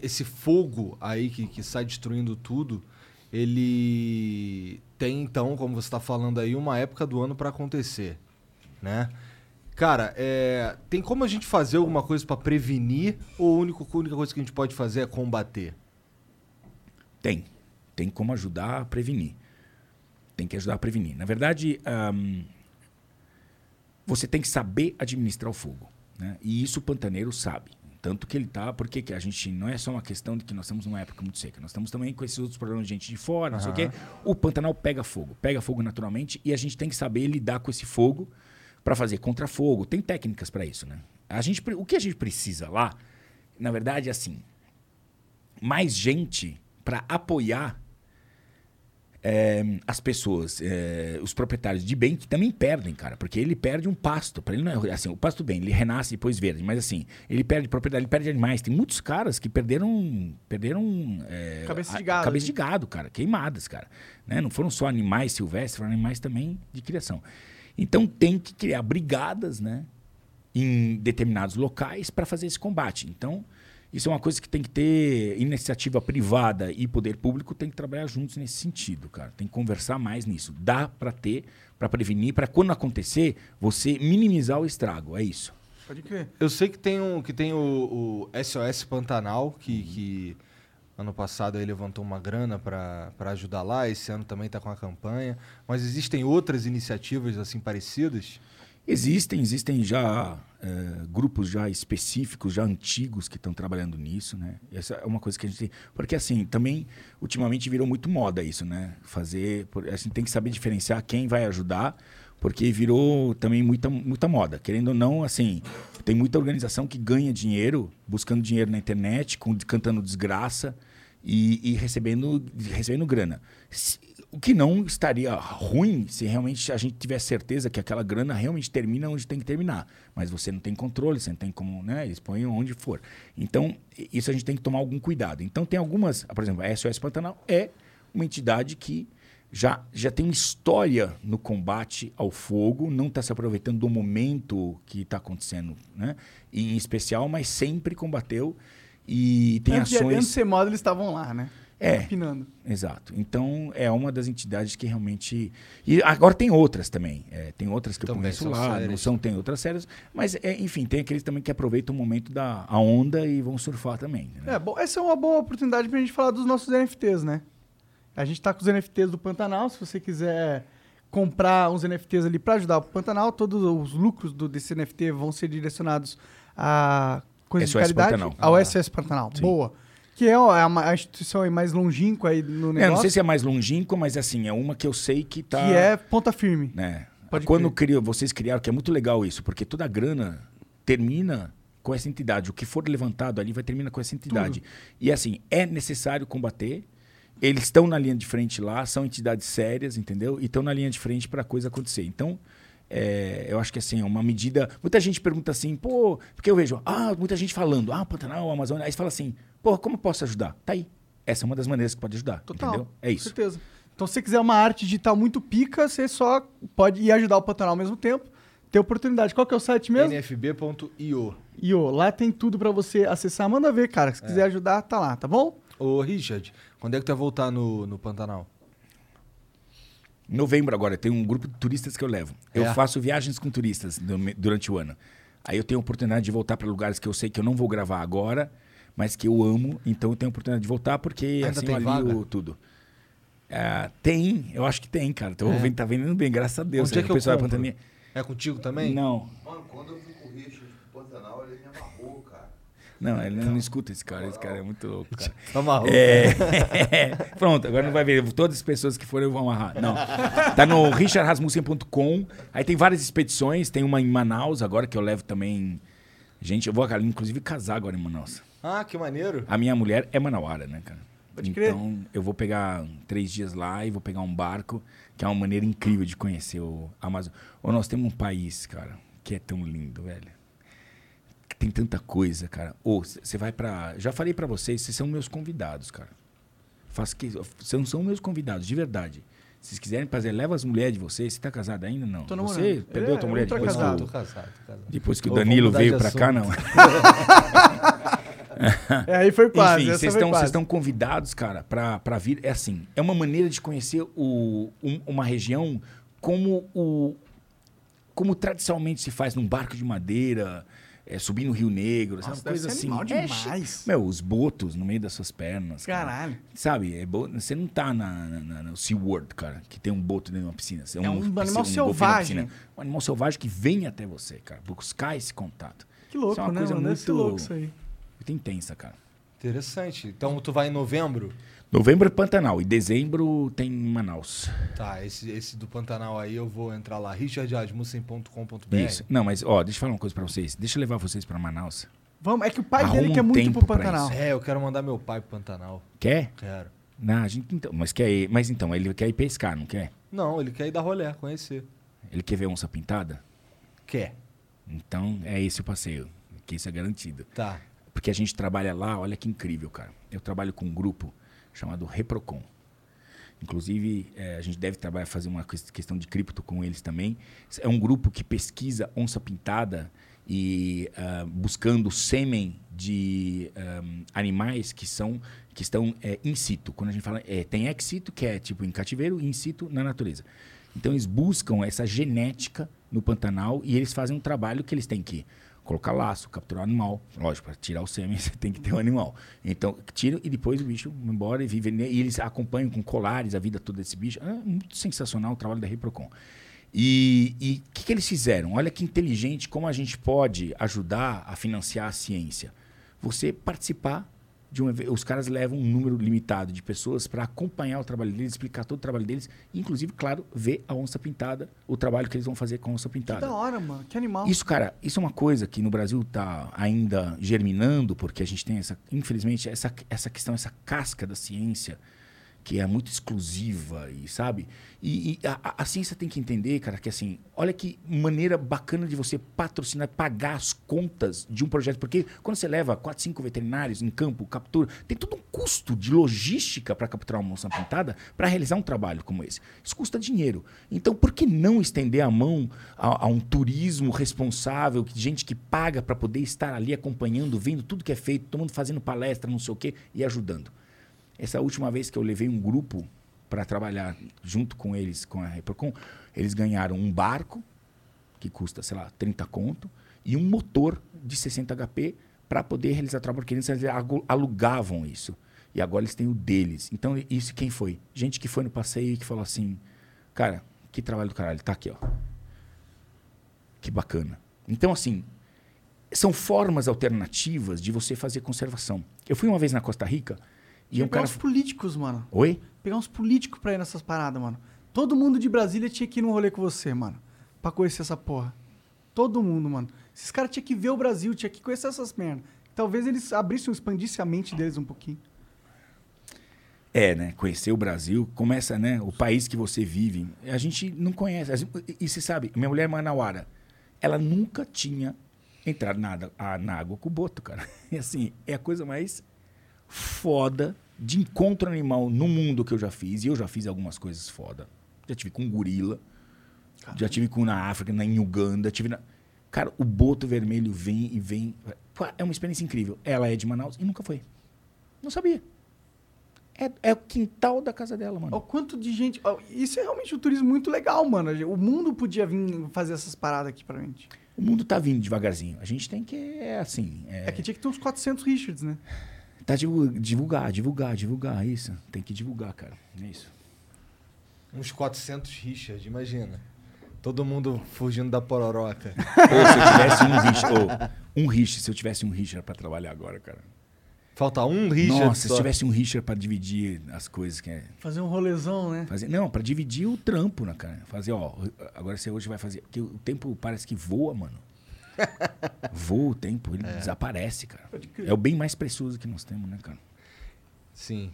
Esse fogo aí que, que sai destruindo tudo, ele tem então, como você está falando aí, uma época do ano para acontecer, né? Cara, é, tem como a gente fazer alguma coisa para prevenir ou a única, a única coisa que a gente pode fazer é combater? Tem. Tem como ajudar a prevenir. Tem que ajudar a prevenir. Na verdade, ahm, você tem que saber administrar o fogo. Né? E isso o pantaneiro sabe. Tanto que ele tá, porque que a gente não é só uma questão de que nós estamos numa época muito seca, nós estamos também com esses outros problemas de gente de fora, não sei o quê. O Pantanal pega fogo, pega fogo naturalmente e a gente tem que saber lidar com esse fogo para fazer contra-fogo. Tem técnicas para isso, né? A gente, o que a gente precisa lá, na verdade, é assim, mais gente para apoiar é, as pessoas, é, os proprietários de bem que também perdem, cara, porque ele perde um pasto. Para ele não é assim, o pasto bem, ele renasce depois verde, mas assim, ele perde propriedade, ele perde animais. Tem muitos caras que perderam, perderam é, Cabeça de a- gado, cabeça né? de gado, cara, queimadas, cara. Né? Não foram só animais silvestres, foram animais também de criação. Então tem que criar brigadas, né? em determinados locais para fazer esse combate. Então, Isso é uma coisa que tem que ter iniciativa privada e poder público tem que trabalhar juntos nesse sentido, cara. Tem que conversar mais nisso. Dá para ter, para prevenir, para quando acontecer, você minimizar o estrago. É isso. Pode crer. Eu sei que tem, um, que tem o, o SOS Pantanal, que, que ano passado ele levantou uma grana para ajudar lá, esse ano também está com a campanha. Mas existem outras iniciativas assim parecidas? Existem, existem já é, grupos já específicos, já antigos que estão trabalhando nisso, né? Essa é uma coisa que a gente tem, porque assim também ultimamente virou muito moda isso, né? Fazer, a gente tem que saber diferenciar quem vai ajudar, porque virou também muita muita moda. Querendo ou não, assim, tem muita organização que ganha dinheiro buscando dinheiro na internet, com, cantando desgraça e, e recebendo recebendo grana. Se, o que não estaria ruim se realmente a gente tivesse certeza que aquela grana realmente termina onde tem que terminar. Mas você não tem controle, você não tem como, né? Eles põem onde for. Então, isso a gente tem que tomar algum cuidado. Então, tem algumas, por exemplo, a SOS Pantanal é uma entidade que já, já tem uma história no combate ao fogo, não está se aproveitando do momento que está acontecendo, né? em especial, mas sempre combateu e tem Antes, ações. Antes de ser moda, eles estavam lá, né? É. Opinando. Exato. Então é uma das entidades que realmente. E agora tem outras também. É, tem outras que Também eu conheço lá, sérias. não são, tem outras sérias. Mas, é, enfim, tem aqueles também que aproveitam o momento da a onda e vão surfar também. né? É, bom, essa é uma boa oportunidade pra gente falar dos nossos NFTs, né? A gente tá com os NFTs do Pantanal, se você quiser comprar uns NFTs ali pra ajudar o Pantanal, todos os lucros do, desse NFT vão ser direcionados a coisas de SOS caridade. Pantanal. Ao Ah. SOS Pantanal, Sim. boa. Que é é a, a instituição aí mais longínqua aí no É, negócio, não sei se é mais longínquo, mas assim, é uma que eu sei que tá. que é ponta firme. né? Pode Quando vocês criaram, que é muito legal isso, porque toda a grana termina com essa entidade. O que for levantado ali vai terminar com essa entidade. E assim, é necessário combater. Eles estão na linha de frente lá, são entidades sérias, entendeu? E estão na linha de frente para a coisa acontecer. Então, é, eu acho que assim, é uma medida. Muita gente pergunta assim, pô, porque eu vejo, ah, muita gente falando, ah, Pantanal, Amazônia. Aí você fala assim, pô, como eu posso ajudar? Tá aí. Essa é uma das maneiras que pode ajudar. Total. Entendeu? É Com isso. certeza. Então, se você quiser uma arte digital muito pica, você só pode ir ajudar o Pantanal ao mesmo tempo. Ter oportunidade. Qual que é o site mesmo? nfb.io. Ó, lá tem tudo pra você acessar. Manda ver, cara. Se quiser ajudar, tá lá, tá bom? Ô, Richard, quando é que tu vai voltar no, no Pantanal? Em novembro agora, tem um grupo de turistas que eu levo. Eu É. faço viagens com turistas du- durante o ano. Aí eu tenho a oportunidade de voltar para lugares que eu sei que eu não vou gravar agora, mas que eu amo. Então eu tenho a oportunidade de voltar porque Ainda assim tem eu alio vaga? tudo. Ah, tem, eu acho que tem, cara. Tô É. vendo, tá vendendo bem, graças a Deus. Onde é que O eu pessoal da compro? É contigo também? Não, Mano, quando eu não, ele não escuta esse cara. Esse cara é muito louco, cara. Tá maluco. É. Pronto, agora não vai ver. Todas as pessoas que forem eu vou amarrar. Não. Tá no richardrasmussen.com. Aí tem várias expedições. Tem uma em Manaus agora que eu levo também. Gente, eu vou inclusive casar agora em Manaus. Ah, que maneiro. A minha mulher é manauara, né, cara? Pode crer. então eu vou pegar três dias lá e vou pegar um barco, que é uma maneira incrível de conhecer o Amazonas. Ou nós temos um país, cara, que é tão lindo, velho. Tem tanta coisa, cara. Ou você vai pra. Já falei pra vocês, vocês são meus convidados, cara. Faço que. Vocês não são meus convidados, de verdade. Se vocês quiserem fazer, leva as mulheres de vocês. Você tá casado ainda? Não. Tô namorando. Você perdeu É, a tua eu mulher depois casado. que, Tô o, casado, tô casado. depois que o Ô, vamos Danilo veio pra cá, não. É, aí foi quase. Enfim, vocês estão quase. vocês estão convidados, cara, pra, pra vir. É assim, é uma maneira de conhecer o, um- uma região como o como tradicionalmente se faz num barco de madeira, é, subir no Rio Negro, Nossa, sabe? Coisa assim. animal É demais. chi- meu, os botos no meio das suas pernas. cara. Caralho. Sabe, é bo- você não tá na, na, na- no SeaWorld, cara, que tem um boto dentro de uma piscina. Você É um piscina- animal uma selvagem. piscina. Um animal selvagem que vem até você, cara, buscar esse contato. Que louco, Isso é uma né, coisa mano? Deve ser muito- louco isso aí. Muito intensa, cara. Interessante. Então tu vai em novembro? Novembro é Pantanal e dezembro tem Manaus. Tá, esse, esse do Pantanal aí eu vou entrar lá, richardasmussen.com.br. Isso. Não, mas ó, deixa eu falar uma coisa pra vocês. Deixa eu levar vocês pra Manaus. Vamos, é que o pai Arruma dele quer um muito pro Pantanal. É, eu quero mandar meu pai pro Pantanal. Quer? Quero. Não, a gente então, mas quer ir, mas então ele quer ir pescar, não quer? Não, ele quer ir dar rolé, conhecer. Ele quer ver onça pintada? Quer. Então é esse o passeio, que isso é garantido. Tá. Porque a gente trabalha lá, olha que incrível, cara. Eu trabalho com um grupo chamado Reprocon. Inclusive, eh, a gente deve trabalhar, fazer uma ques- questão de cripto com eles também. É um grupo que pesquisa onça pintada e ah, buscando sêmen de ahm, animais que são que estão é, in situ. Quando a gente fala é, tem ex situ que é tipo em cativeiro in situ na natureza. Então eles buscam essa genética no Pantanal e eles fazem um trabalho que eles têm que colocar laço, capturar o animal. Lógico, para tirar o sêmen você tem que ter um animal. Então tiram e depois o bicho vai embora e vive. E eles acompanham com colares a vida toda desse bicho. É muito sensacional o trabalho da Reprocon. E o que, que eles fizeram? Olha que inteligente como a gente pode ajudar a financiar a ciência. Você participar de um Os caras levam um número limitado de pessoas para acompanhar o trabalho deles, explicar todo o trabalho deles, inclusive, claro, ver a onça pintada, o trabalho que eles vão fazer com a onça Que pintada. da hora, mano. Que animal. Isso, cara, isso é uma coisa que no Brasil está ainda germinando, porque a gente tem essa, infelizmente, essa, essa questão, essa casca da ciência que é muito exclusiva e sabe? E, e a, a- ciência tem que entender cara que assim olha que maneira bacana de você patrocinar pagar as contas de um projeto porque quando você leva quatro cinco veterinários em campo captura tem todo um custo de logística para capturar uma moça pintada para realizar um trabalho como esse. Isso custa dinheiro. Então por que não estender a mão a, a um turismo responsável que gente que paga para poder estar ali acompanhando vendo tudo que é feito todo mundo fazendo palestra não sei o quê e ajudando essa última vez que eu levei um grupo para trabalhar junto com eles, com a Reprocon, eles ganharam um barco, que custa, sei lá, 30 conto, e um motor de 60 HP para poder realizar trabalho, porque eles alugavam isso. E agora eles têm o deles. Então, isso quem foi? Gente que foi no passeio e que falou assim, cara, que trabalho do caralho, tá aqui, ó. Que bacana. Então, assim, são formas alternativas de você fazer conservação. Eu fui uma vez na Costa Rica e Tinha um pegar cara... uns políticos, mano. Oi? Pegar uns políticos pra ir nessas paradas, mano. Todo mundo de Brasília tinha que ir num rolê com você, mano. Pra conhecer essa porra. Todo mundo, mano. Esses caras tinham que ver o Brasil, tinha que conhecer essas merdas. Talvez eles abrissem, expandissem a mente deles um pouquinho. É, né? Conhecer o Brasil, começa, né? O país que você vive. A gente não conhece. Gente- E você sabe, minha mulher é manauara. Ela nunca tinha entrado na, água- a- na água com o boto, cara. E assim, é a coisa mais foda de encontro animal no mundo que eu já fiz. E eu já fiz algumas coisas foda. Já tive com gorila. Já tive com na África, na, em Uganda. Tive na... Cara, o boto vermelho vem e vem. É uma experiência incrível. Ela é de Manaus e nunca foi. Não sabia. É, é o quintal da casa dela, mano. Olha o quanto de gente. ó, Isso é realmente um turismo muito legal, mano. O mundo podia vir fazer essas paradas aqui pra gente. O mundo tá vindo devagarzinho. A gente tem que, é assim. É, É que tinha que ter uns 400 Richards, né? Tá divul- divulgar, divulgar, divulgar. Isso. Tem que divulgar, cara. É isso. Uns 400 Richard, imagina. Todo mundo fugindo da pororoca. Ou se eu tivesse um Richard. ou um Richard, se eu tivesse um Richard pra trabalhar agora, cara. Falta um Richard Nossa, se só. tivesse um Richard pra dividir as coisas que é. Fazer um rolezão, né? Fazer, não, pra dividir o trampo, né, cara? Fazer, ó, agora você hoje vai fazer. Porque o tempo parece que voa, mano. Voa o tempo, ele desaparece, cara. É o bem mais precioso que nós temos, né, cara? Sim.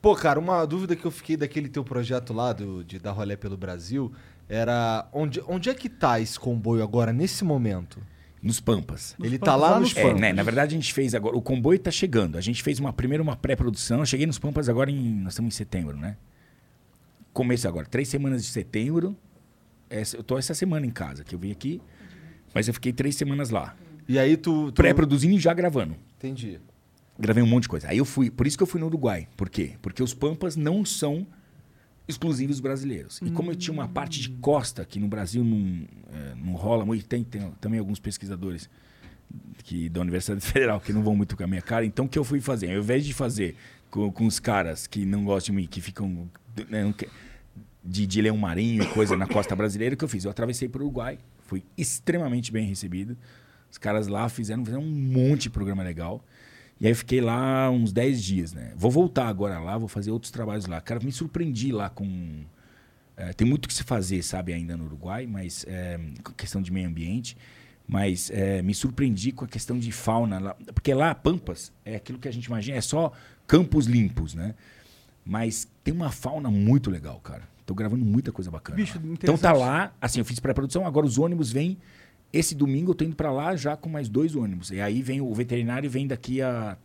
Pô, cara, uma dúvida que eu fiquei daquele teu projeto lá do, de dar rolé pelo Brasil era onde, onde é que tá esse comboio agora, nesse momento? Nos Pampas. Nos Ele tá Pampas, lá, lá nos nos É, Pampas. né? Na verdade, a gente fez agora. O comboio tá chegando. A gente fez uma primeiro uma pré-produção. Eu cheguei nos Pampas agora em. Nós estamos em setembro, né? Começo agora. Três semanas de setembro. Essa- eu tô essa semana em casa, que eu vim aqui. Mas eu fiquei três semanas lá. E aí tu... tu... Pré-produzindo e já gravando. Entendi. Gravei um monte de coisa. Aí eu fui. Por isso que eu fui no Uruguai. Por quê? Porque os Pampas não são exclusivos brasileiros. E como eu tinha uma parte de costa, que no Brasil não, é, não rola muito, tem, tem também alguns pesquisadores que da Universidade Federal que não vão muito com a minha cara. Então o que eu fui fazer? Ao invés de fazer com, com os caras que não gostam de mim, que ficam né, de, de leão marinho coisa na costa brasileira, o que eu fiz? Eu atravessei para o Uruguai, fui extremamente bem recebido. Os caras lá fizeram, fizeram um monte de programa legal. E aí fiquei lá uns 10 dias, né? Vou voltar agora lá, vou fazer outros trabalhos lá. Cara, me surpreendi lá com. é, tem muito que se fazer, sabe, ainda no Uruguai, mas é, questão de meio ambiente. Mas é, me surpreendi com a questão de fauna lá. Porque lá, Pampas, é aquilo que a gente imagina, é só campos limpos, né? Mas tem uma fauna muito legal, cara. Tô gravando muita coisa bacana. Bicho. Então tá lá, assim, eu fiz pré-produção, agora os ônibus vêm. Esse domingo eu tô indo pra lá já com mais dois ônibus. E aí vem o veterinário vem daqui a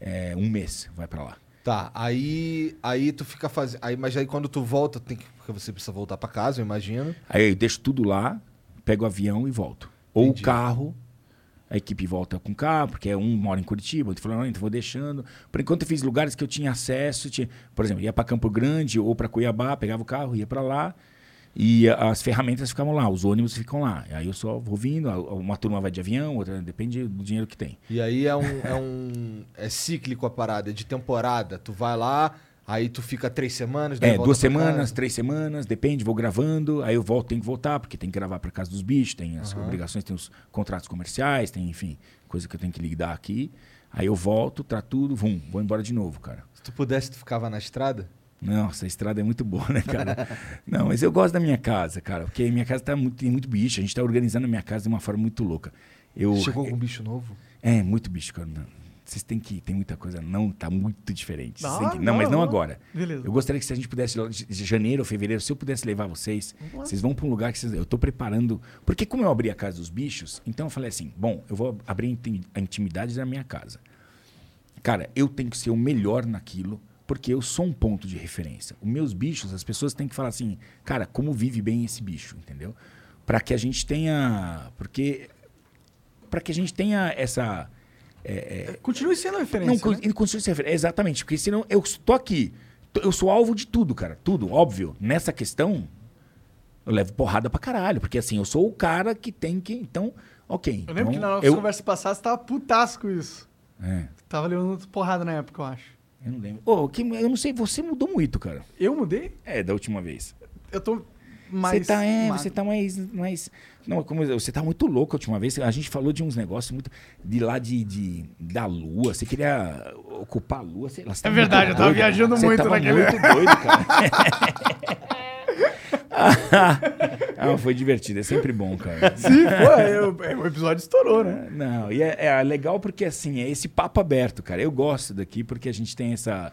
é, um mês, vai pra lá. Tá, aí, aí tu fica fazendo... Aí, mas aí quando tu volta, tem que... porque você precisa voltar pra casa, eu imagino. Aí eu deixo tudo lá, pego o avião e volto. Ou Entendi. o carro, a equipe volta com carro, porque um mora em Curitiba, outro falou, não, então vou deixando. Por enquanto eu fiz lugares que eu tinha acesso, tinha, por exemplo, ia para Campo Grande ou para Cuiabá, pegava o carro, ia para lá. E as ferramentas ficavam lá, os ônibus ficam lá. Aí eu só vou vindo, uma turma vai de avião, outra depende do dinheiro que tem. E aí é um, é um. É cíclico a parada, é de temporada. Tu vai lá, aí tu fica três semanas, daí É, duas semanas, casa. três semanas, depende, vou gravando, aí eu volto, tenho que voltar, porque tem que gravar para casa dos bichos, tem as obrigações, tem os contratos comerciais, tem, enfim, coisa que eu tenho que lidar aqui. Aí eu volto, trato tudo, vum, vou embora de novo, cara. Se tu pudesse, tu ficava na estrada? Nossa, a estrada é muito boa, né, cara? Não, mas eu gosto da minha casa, cara, porque minha casa tá muito, tem muito bicho, a gente tá organizando a minha casa de uma forma muito louca. Eu, Chegou com um bicho novo? É, muito bicho, cara. Vocês têm que. Tem muita coisa. Não, tá muito diferente. Ah, que- não, não, mas não não. agora. Beleza. Eu gostaria que se a gente pudesse, de de janeiro ou fevereiro, se eu pudesse levar vocês, vocês vão para um lugar que vocês, eu tô preparando. Porque como eu abri a casa dos bichos, então eu falei assim: bom, eu vou abrir a intimidade da minha casa. Cara, eu tenho que ser o melhor naquilo, porque eu sou um ponto de referência. Os meus bichos, as pessoas têm que falar assim, cara, como vive bem esse bicho, entendeu? Para que a gente tenha, porque para que a gente tenha essa Continue sendo referência. não, né? con- e construir essa referência. Exatamente, porque senão eu estou aqui. Eu sou alvo de tudo, cara. Tudo, óbvio. Nessa questão, eu levo porrada pra caralho. Porque assim, eu sou o cara que tem que. Então, ok. Eu lembro que então, na nossa eu, conversa passada você tava putasco com isso. É, Tava levando porrada na época, eu acho. eu não lembro. Ô, que, eu não sei, você mudou muito, cara. Eu mudei? É, da última vez. Eu tô mais. você tá, é, magro. você tá mais. mais não, como, eu- você tá muito louco a última vez. A gente falou de uns negócios muito. De lá de, de da lua. Você queria ocupar a lua, sei lá. você É tava verdade, muito eu tava doido. viajando Você muito tava naquele- muito doido, cara. ah, foi divertido, é sempre bom, cara. Sim, pô, é, o- é, o episódio estourou, né? Não, e é, é legal porque assim, é esse papo aberto, cara. Eu gosto daqui porque a gente tem essa.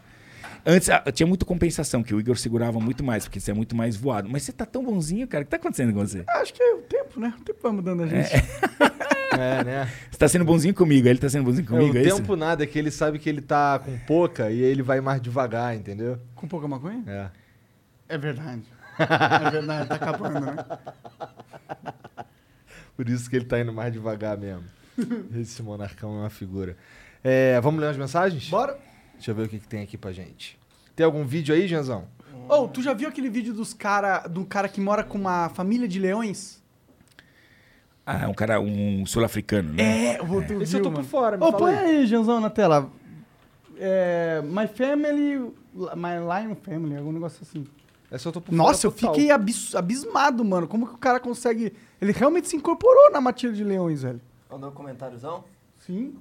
Antes ah, tinha muita compensação, que o Igor segurava muito mais, porque você é muito mais voado. Mas você tá tão bonzinho, cara. O que tá acontecendo com você? Acho que é o tempo, né? O tempo vai mudando a gente. É, né? Você tá sendo bonzinho comigo, ele tá sendo bonzinho É, comigo, o é isso? tempo nada, é que ele sabe que ele tá com pouca e ele vai mais devagar, entendeu? Com pouca maconha? É. É verdade. É verdade, tá acabando, né? Por isso que ele tá indo mais devagar mesmo. Esse monarcão é uma figura. É, vamos ler umas mensagens? Bora. Deixa eu ver o que, que tem aqui pra gente. Tem algum vídeo aí, Janzão? Ô, tu já viu aquele vídeo dos cara, do cara que mora com uma família de leões? Ah, é um cara, um sul-africano, né? É, o tu Esse viu, eu tô mano? por fora, me Ô, põe aí. Janzão, na tela. É, my Family, My Lion Family, algum negócio assim. Esse eu tô por Nossa, eu total. fiquei abis- abismado, mano. Como que o cara consegue... Ele realmente se incorporou na matilha de leões, velho. Mandou um comentáriozão? Sim.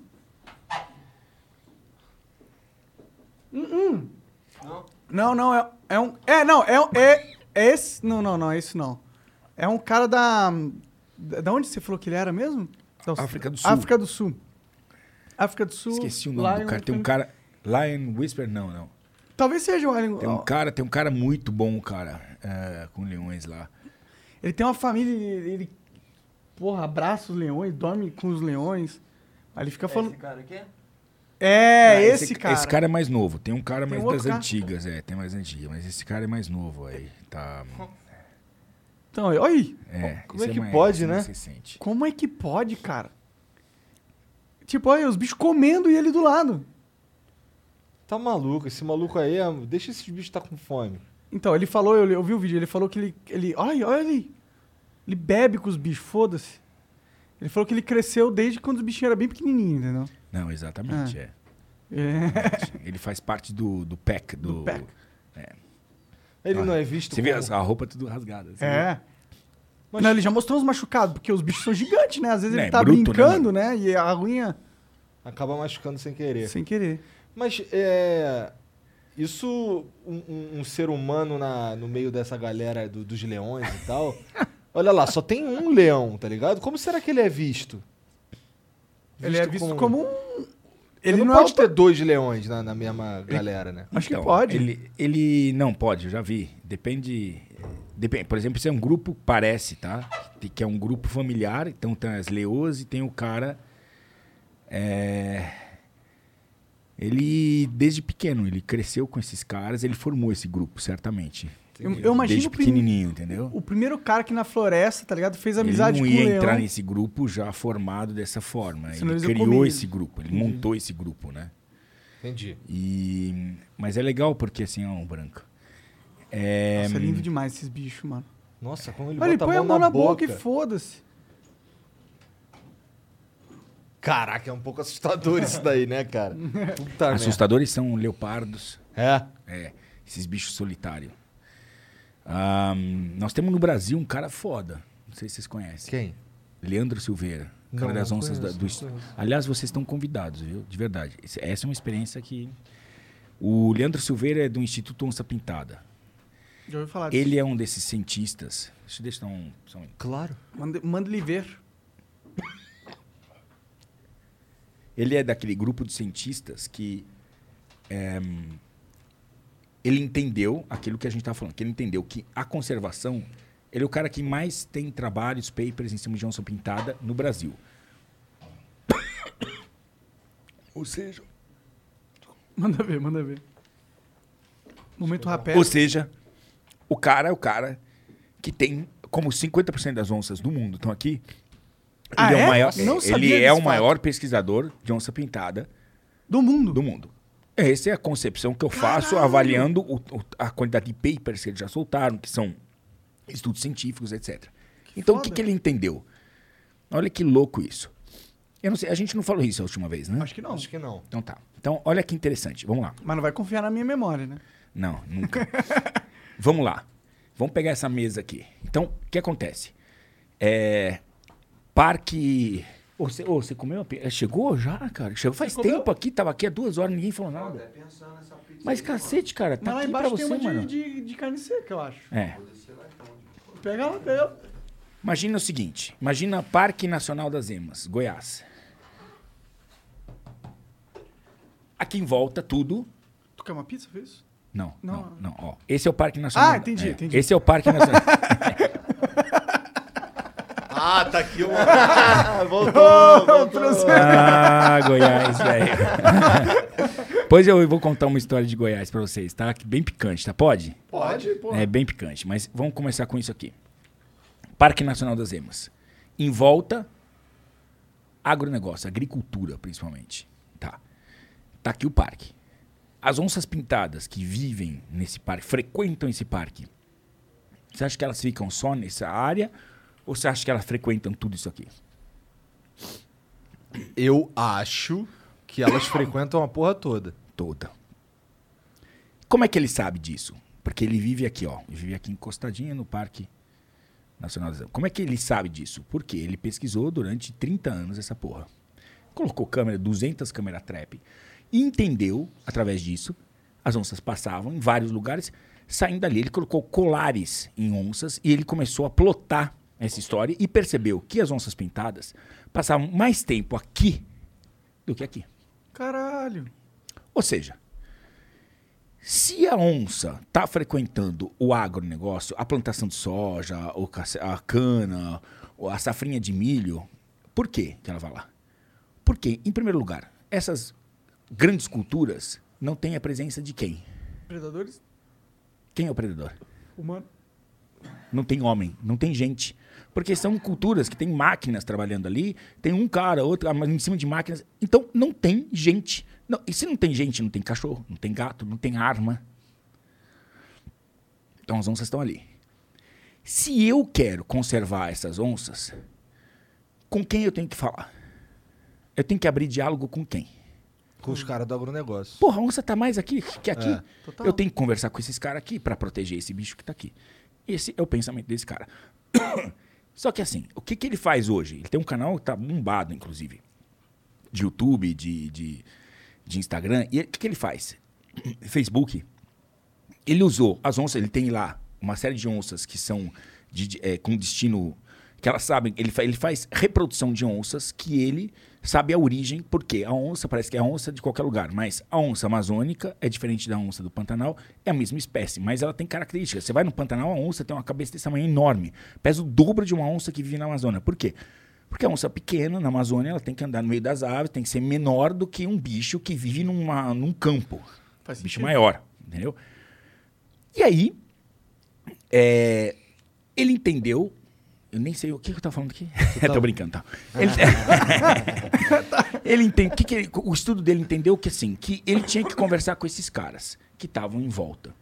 Hum, Não? Não, não, é, é um... É, não, é, um- é, é esse... Não, não, não, é esse não. É um cara da... Da onde você falou que ele era mesmo? Da África do Sul. África do Sul. África do Sul. Esqueci o nome Lion do cara. Tem um cara. Lion Whisper? Não, não. Talvez seja o Alien... Tem um cara, tem um cara muito bom, cara, é, com leões lá. Ele tem uma família, ele, ele, porra, abraça os leões, dorme com os leões. Aí ele fica falando. Esse cara aqui? É, Ah, esse, cara. Esse cara é mais novo. Tem um cara Tem mais um das cara. antigas, é, tem mais antiga, mas esse cara é mais novo aí. Tá. Então, olha aí. É, Como esse é que mais- pode, esse é né? recente. Como é que pode, cara? Tipo, olha, os bichos comendo e ele do lado. Tá maluco, esse maluco aí, é- deixa esses bichos tá com fome. Então, ele falou, eu, eu vi o vídeo, ele falou que ele. ele olha, olha ali. Ele bebe com os bichos, foda-se. Ele falou que ele cresceu desde quando os bichinhos eram bem pequenininhos, entendeu? Não, exatamente, é. É. Ele faz parte do, do pack. Do, Do pack. Ele Ah, não é visto Você vê como... as- a roupa tudo rasgada. É. Mas- Não, ele já mostrou uns machucados, porque os bichos são gigantes, né? Às vezes Né, ele tá bruto, né, brincando, né? E a aguinha Acaba machucando sem querer. sem querer. Mas é. Isso, um, um- um ser humano na, no meio dessa galera do- dos leões e tal. Olha lá, só tem um leão, tá ligado? Como será que ele é visto? Ele é visto como, um. Ele Ele não, não, pode é ter dois leões na, na mesma galera, né? Acho que Então, pode. Ele, ele não pode, eu já vi. Depende. Depende. Por exemplo, se é um grupo, parece, tá? Que- Que é um grupo familiar, então tem as leoas e tem o cara. é, Ele, desde pequeno, ele cresceu com esses caras, ele formou esse grupo, certamente. Eu, eu imagino Desde pequenininho, entendeu? o primeiro cara que na floresta, tá ligado? Fez Ele amizade não com o ia leão. entrar nesse grupo já formado dessa forma. Senão ele criou ele. esse grupo, ele montou esse grupo, né? Entendi. E... Mas é legal porque assim, ó, um branco. É... Nossa, é lindo demais esses bichos, mano. Nossa, como ele Olha, ele põe a mão na, boca. e foda-se. Caraca, é um pouco assustador isso daí, né, cara? Puta merda. Assustadores são leopardos, É. é, esses bichos solitários. Ahn, nós temos no Brasil um cara foda. Não sei se vocês conhecem. Quem? Leandro Silveira. Cara Não, das não onças da, conheço, do não conheço. Aliás, vocês estão convidados, viu? De verdade. Essa é uma experiência que. O Leandro Silveira é do Instituto Onça Pintada. Já ouviu falar disso. Ele é um desses cientistas. Deixa, deixa eu dar um. Só um Claro. Manda, manda ele ver. Ele é daquele grupo de cientistas que é, ele entendeu aquilo que a gente estava falando, que ele entendeu que a conservação, ele é o cara que mais tem trabalhos, papers em cima de onça pintada no Brasil. Ou seja, Manda ver, manda ver. Momento rapé. ou seja, o cara é o cara que tem como 50% das onças do mundo estão aqui. Ah, ele é, é? o maior, Não ele sabia é o fato. maior pesquisador de onça pintada Do mundo. do mundo. Essa é a concepção que eu faço avaliando o- o- a quantidade de papers que eles já soltaram, que são estudos científicos, etc. então, o que, foda. que ele entendeu? Olha que louco isso. Eu não sei, a gente não falou isso a última vez, né? Acho que não. Acho que não. Então tá. Então, olha que interessante. Vamos lá. Mas não vai confiar na minha memória, né? Não, nunca. Vamos lá. Vamos pegar essa mesa aqui. Então, o que acontece? É. Parque. Ô, você, ô, você comeu? a pi- é, Chegou já, cara? Chegou faz comeu? tempo aqui, tava aqui há duas horas, ninguém falou nada. pensando nessa pizza. Mas cacete, cara, Mas tá lá aqui pra embaixo você, tem uma mano. de, de, de carne seca, eu acho. É. Pega lá, pega lá. Imagina o seguinte: imagina Parque Nacional das Emas, Goiás. Aqui em volta, tudo. Tu quer uma pizza, isso? Não, Não. não, não. ó. Esse é o Parque Nacional. Ah, entendi, é, entendi. Esse é o Parque Nacional. Ah, tá aqui uma. Voltou, voltou. ah, Goiás, velho. pois eu vou contar uma história de Goiás pra vocês, tá? Bem picante, tá? Pode? Pode, pô. É bem picante, mas vamos começar com isso aqui. Parque Nacional das Emas. Em volta, agronegócio, agricultura principalmente. Tá. Tá aqui o parque. As onças pintadas que vivem nesse parque, frequentam esse parque, você acha que elas ficam só nessa área ou você acha que elas frequentam tudo isso aqui? Eu acho que elas frequentam a porra toda. Toda. Como é que ele sabe disso? Porque ele vive aqui, ó. Ele vive aqui encostadinho no Parque Nacional. Como é que ele sabe disso? Porque ele pesquisou durante 30 anos essa porra. Colocou câmera, 200 câmera trap. E entendeu, através disso, as onças passavam em vários lugares. Saindo dali, ele colocou colares em onças e ele começou a plotar essa história e percebeu que as onças pintadas passavam mais tempo aqui do que aqui. Caralho. Ou seja, se a onça está frequentando o agronegócio, a plantação de soja, a cana, a safrinha de milho, por que ela vai lá? Porque, em primeiro lugar, essas grandes culturas não têm a presença de quem? Predadores Quem é o predador? humanos. Não tem homem, não tem gente. Porque são culturas que tem máquinas trabalhando ali, tem um cara, outro, ah, mas em cima de máquinas. Então não tem gente. Não, e se não tem gente, não tem cachorro, não tem gato, não tem arma. Então as onças estão ali. Se eu quero conservar essas onças, com quem eu tenho que falar? Eu tenho que abrir diálogo com quem? Com os caras do agronegócio. Porra, a onça tá mais aqui que aqui. É. Eu tenho que conversar com esses caras aqui pra proteger esse bicho que tá aqui. Esse é o pensamento desse cara. Só que assim, o que, que ele faz hoje? Ele tem um canal que tá bombado, inclusive. De YouTube, de, de, de Instagram. E o que, que ele faz? Facebook. Ele usou as onças, ele tem lá uma série de onças que são de- de- é, com destino. Que elas sabem, ele, ele faz reprodução de onças que ele sabe a origem, porque a onça parece que é a onça de qualquer lugar, mas a onça amazônica é diferente da onça do Pantanal, é a mesma espécie, mas ela tem características. Você vai no Pantanal, a onça tem uma cabeça desse tamanho enorme, pesa o dobro de uma onça que vive na Amazônia. Por quê? Porque a onça pequena na Amazônia, ela tem que andar no meio das árvores, tem que ser menor do que um bicho que vive numa, num campo. Faz bicho sentido. maior, entendeu? E aí, É, ele entendeu. Eu nem sei o que, que eu tô falando aqui. tô brincando, tá? Ele, ele entende, que que ele- o estudo dele entendeu que assim, que ele tinha que conversar com esses caras que estavam em volta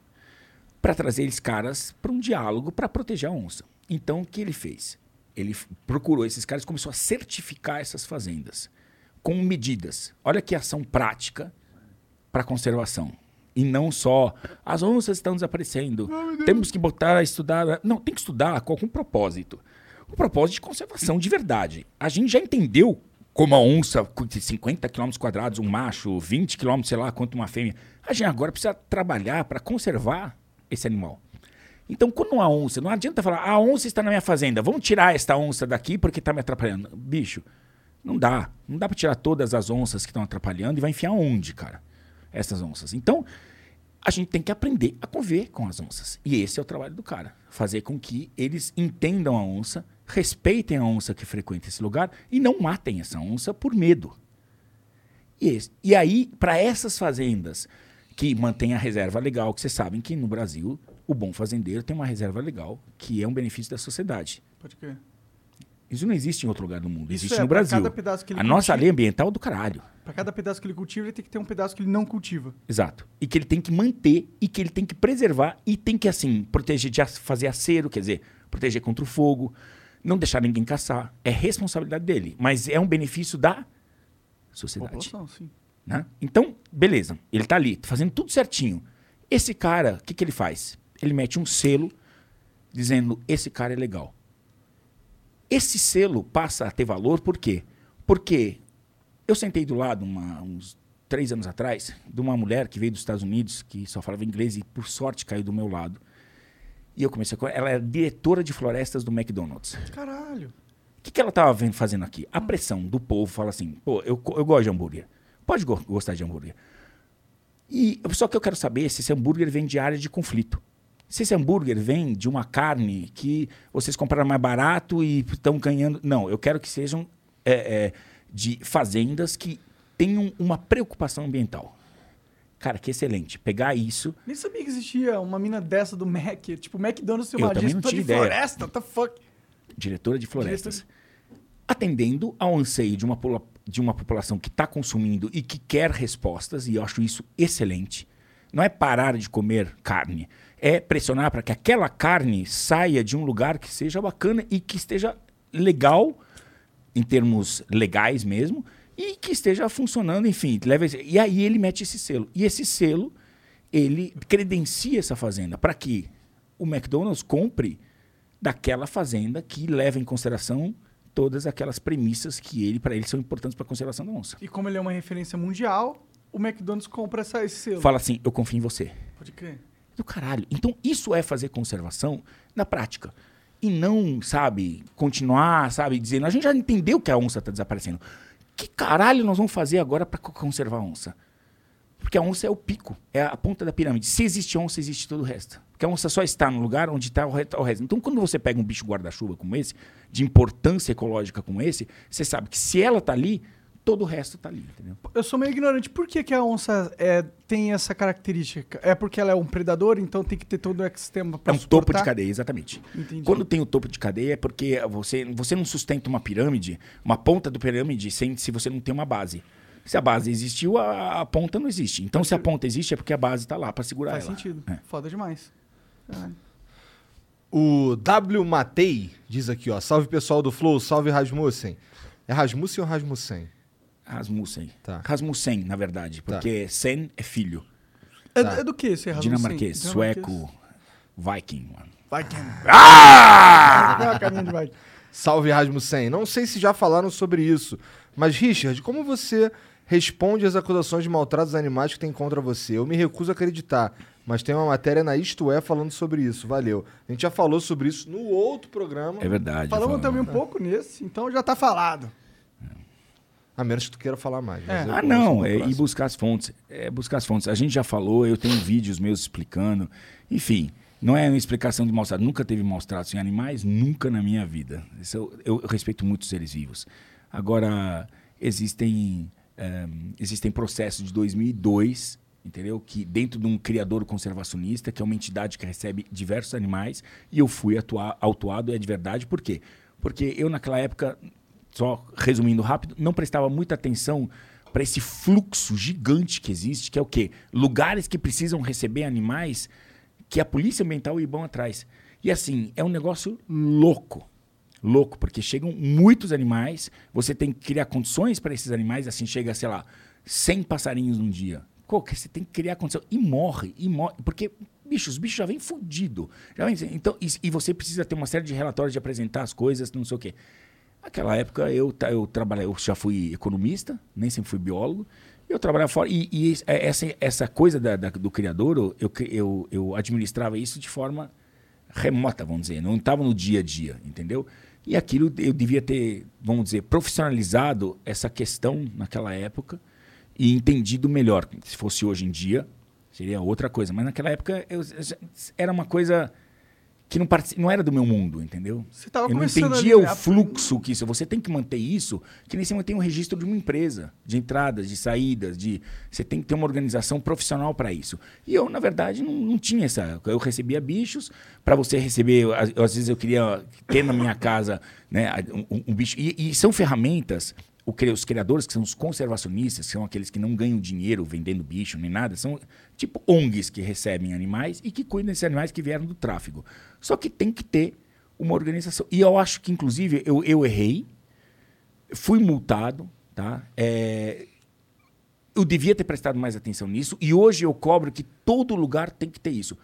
para trazer esses caras para um diálogo para proteger a onça. Então, o que ele fez? Ele procurou esses caras e começou a certificar essas fazendas com medidas. Olha que ação prática para conservação. E não só as onças estão desaparecendo. Temos que botar a estudar. Não, tem que estudar com algum propósito. O propósito de conservação de verdade. A gente já entendeu como a onça, de 50 km quadrados, um macho, 20 km, sei lá, quanto uma fêmea. A gente agora precisa trabalhar para conservar esse animal. Então, quando uma onça, não adianta falar, a onça está na minha fazenda, vamos tirar esta onça daqui porque está me atrapalhando. Bicho, não dá. Não dá para tirar todas as onças que estão atrapalhando e vai enfiar onde, cara? Essas onças. Então, a gente tem que aprender a conviver com as onças. E esse é o trabalho do cara. Fazer com que eles entendam a onça, respeitem a onça que frequenta esse lugar e não matem essa onça por medo. E, esse- e aí, para essas fazendas que mantêm a reserva legal, que vocês sabem que no Brasil o bom fazendeiro tem uma reserva legal, que é um benefício da sociedade. Pode crer. Isso não existe em outro lugar do mundo, existe é, no Brasil. cada pedaço que ele A nossa cultiva- lei ambiental é do caralho. Pra cada pedaço que ele cultiva, ele tem que ter um pedaço que ele não cultiva. Exato. E que ele tem que manter e que ele tem que preservar e tem que, assim, proteger de fazer acero, quer dizer, proteger contra o fogo, não deixar ninguém caçar. É responsabilidade dele, mas é um benefício da sociedade. População, sim. né? Então, beleza. Ele tá ali, fazendo tudo certinho. Esse cara, o que, que ele faz? Ele mete um selo dizendo: esse cara é legal. Esse selo passa a ter valor por quê? Porque eu sentei do lado, uma- uns três anos atrás, de uma mulher que veio dos Estados Unidos, que só falava inglês e, por sorte, caiu do meu lado. E eu comecei a. Ela era diretora de florestas do McDonald's. Caralho. O que, que ela estava vendo, fazendo aqui? A pressão do povo fala assim: pô, eu, eu gosto de hambúrguer. Pode go- gostar de hambúrguer. E só que eu quero saber se esse hambúrguer vem de área de conflito. Se esse hambúrguer vem de uma carne que vocês compraram mais barato e estão ganhando. Não, eu quero que sejam é, é, de fazendas que tenham uma preocupação ambiental. Cara, que excelente. Pegar isso. Nem sabia que existia uma mina dessa do Mac. Tipo, McDonald's tem uma tinha de ideia. floresta, what the fuck? diretora de florestas, atendendo ao anseio de uma, de uma população que está consumindo e que quer respostas, e eu acho isso excelente. Não é parar de comer carne, é pressionar para que aquela carne saia de um lugar que seja bacana e que esteja legal, em termos legais mesmo, e que esteja funcionando, enfim. Leva esse- e aí ele mete esse selo. E esse selo, ele credencia essa fazenda para que o McDonald's compre daquela fazenda que leva em consideração todas aquelas premissas que ele para ele são importantes para a conservação da onça. E como ele é uma referência mundial, o McDonald's compra essa, esse selo. Fala assim, eu confio em você. Pode crer. Do caralho. Então isso é fazer conservação na prática. E não, sabe, continuar, sabe, dizendo, a gente já entendeu que a onça está desaparecendo. Que caralho nós vamos fazer agora para conservar a onça? Porque a onça é o pico, é a ponta da pirâmide. Se existe onça, existe todo o resto. Porque a onça só está no lugar onde está o re- o resto. Então, quando você pega um bicho guarda-chuva como esse, de importância ecológica como esse, você sabe que se ela está ali, todo o resto está ali, entendeu? Eu sou meio ignorante. Por que, que a onça é, tem essa característica? É porque ela é um predador, então tem que ter todo o ecossistema É para um topo de cadeia, exatamente. Entendi. Quando tem o topo de cadeia é porque você, você não sustenta uma pirâmide, uma ponta do pirâmide, sem, se você não tem uma base. Se a base existiu, a, a ponta não existe. Então, se a ponta existe, é porque a base está lá para segurar Faz ela. sentido. É. Foda demais. Caralho. O W Matei diz aqui, ó. Salve pessoal do Flow, salve Rasmussen. É Rasmussen ou Rasmussen? Rasmussen. Tá. Rasmussen, na verdade, porque Sen é filho. É, Tá. é do que esse Rasmussen? Dinamarquês, Dinamarquês. sueco, viking, mano. Viking. Ah! Viking. Salve Rasmussen. Não sei se já falaram sobre isso, mas Richard, como você responde às acusações de maltratos animais que tem contra você? Eu me recuso a acreditar, mas tem uma matéria na Isto É falando sobre isso. Valeu. A gente já falou sobre isso no outro programa, É verdade. Falamos também um pouco nesse, então já tá falado. A menos que tu queira falar mais. É. Ah, não, é, e buscar as fontes. É buscar as fontes. A gente já falou, eu tenho vídeos meus explicando. Enfim, não é uma explicação de maus tratos. Nunca teve maus tratos em animais, nunca na minha vida. Eu, eu- respeito muito os seres vivos. Agora, existem, eh, existem processos de 2002 entendeu? Que dentro de um criador conservacionista, que é uma entidade que recebe diversos animais, e eu fui atuar, autuado, é de verdade, por quê? Porque eu naquela época, só resumindo rápido, não prestava muita atenção para esse fluxo gigante que existe, que é o quê? Lugares que precisam receber animais que a polícia ambiental e bom atrás. E assim, é um negócio louco. Louco, porque chegam muitos animais, você tem que criar condições para esses animais, assim chega, sei lá, 100 passarinhos num dia. Você tem que criar condição. E morre, e morre. Porque, bicho, os bichos já vêm fudido. Já vem, então, e, e você precisa ter uma série de relatórios de apresentar as coisas, não sei o quê. Naquela época eu, eu trabalhei, eu já fui economista, nem sempre fui biólogo. Eu trabalhava fora. E, e é- essa, essa coisa da- da- do criador, eu, eu, eu administrava isso de forma remota, vamos dizer. Não estava no dia a dia, entendeu? E aquilo eu devia ter, vamos dizer, profissionalizado essa questão naquela época e entendido melhor. Se fosse hoje em dia, seria outra coisa. Mas naquela época eu- era uma coisa que não, não era do meu mundo, entendeu? Você tava eu não entendia o fluxo que isso. Você tem que manter isso, que nem você mantém um registro de uma empresa, de entradas, de saídas, de você tem que ter uma organização profissional para isso. E eu, na verdade, não, não tinha essa. Eu recebia bichos para você receber. Às, às vezes eu queria ter na minha casa, né, um, um bicho. E, e são ferramentas. Os criadores, que são os conservacionistas, que são aqueles que não ganham dinheiro vendendo bicho nem nada, são tipo ONGs que recebem animais e que cuidam desses animais que vieram do tráfico. Só que tem que ter uma organização. E eu acho que, inclusive, eu, eu errei, fui multado, tá? É, eu devia ter prestado mais atenção nisso e hoje eu cobro que todo lugar tem que ter isso.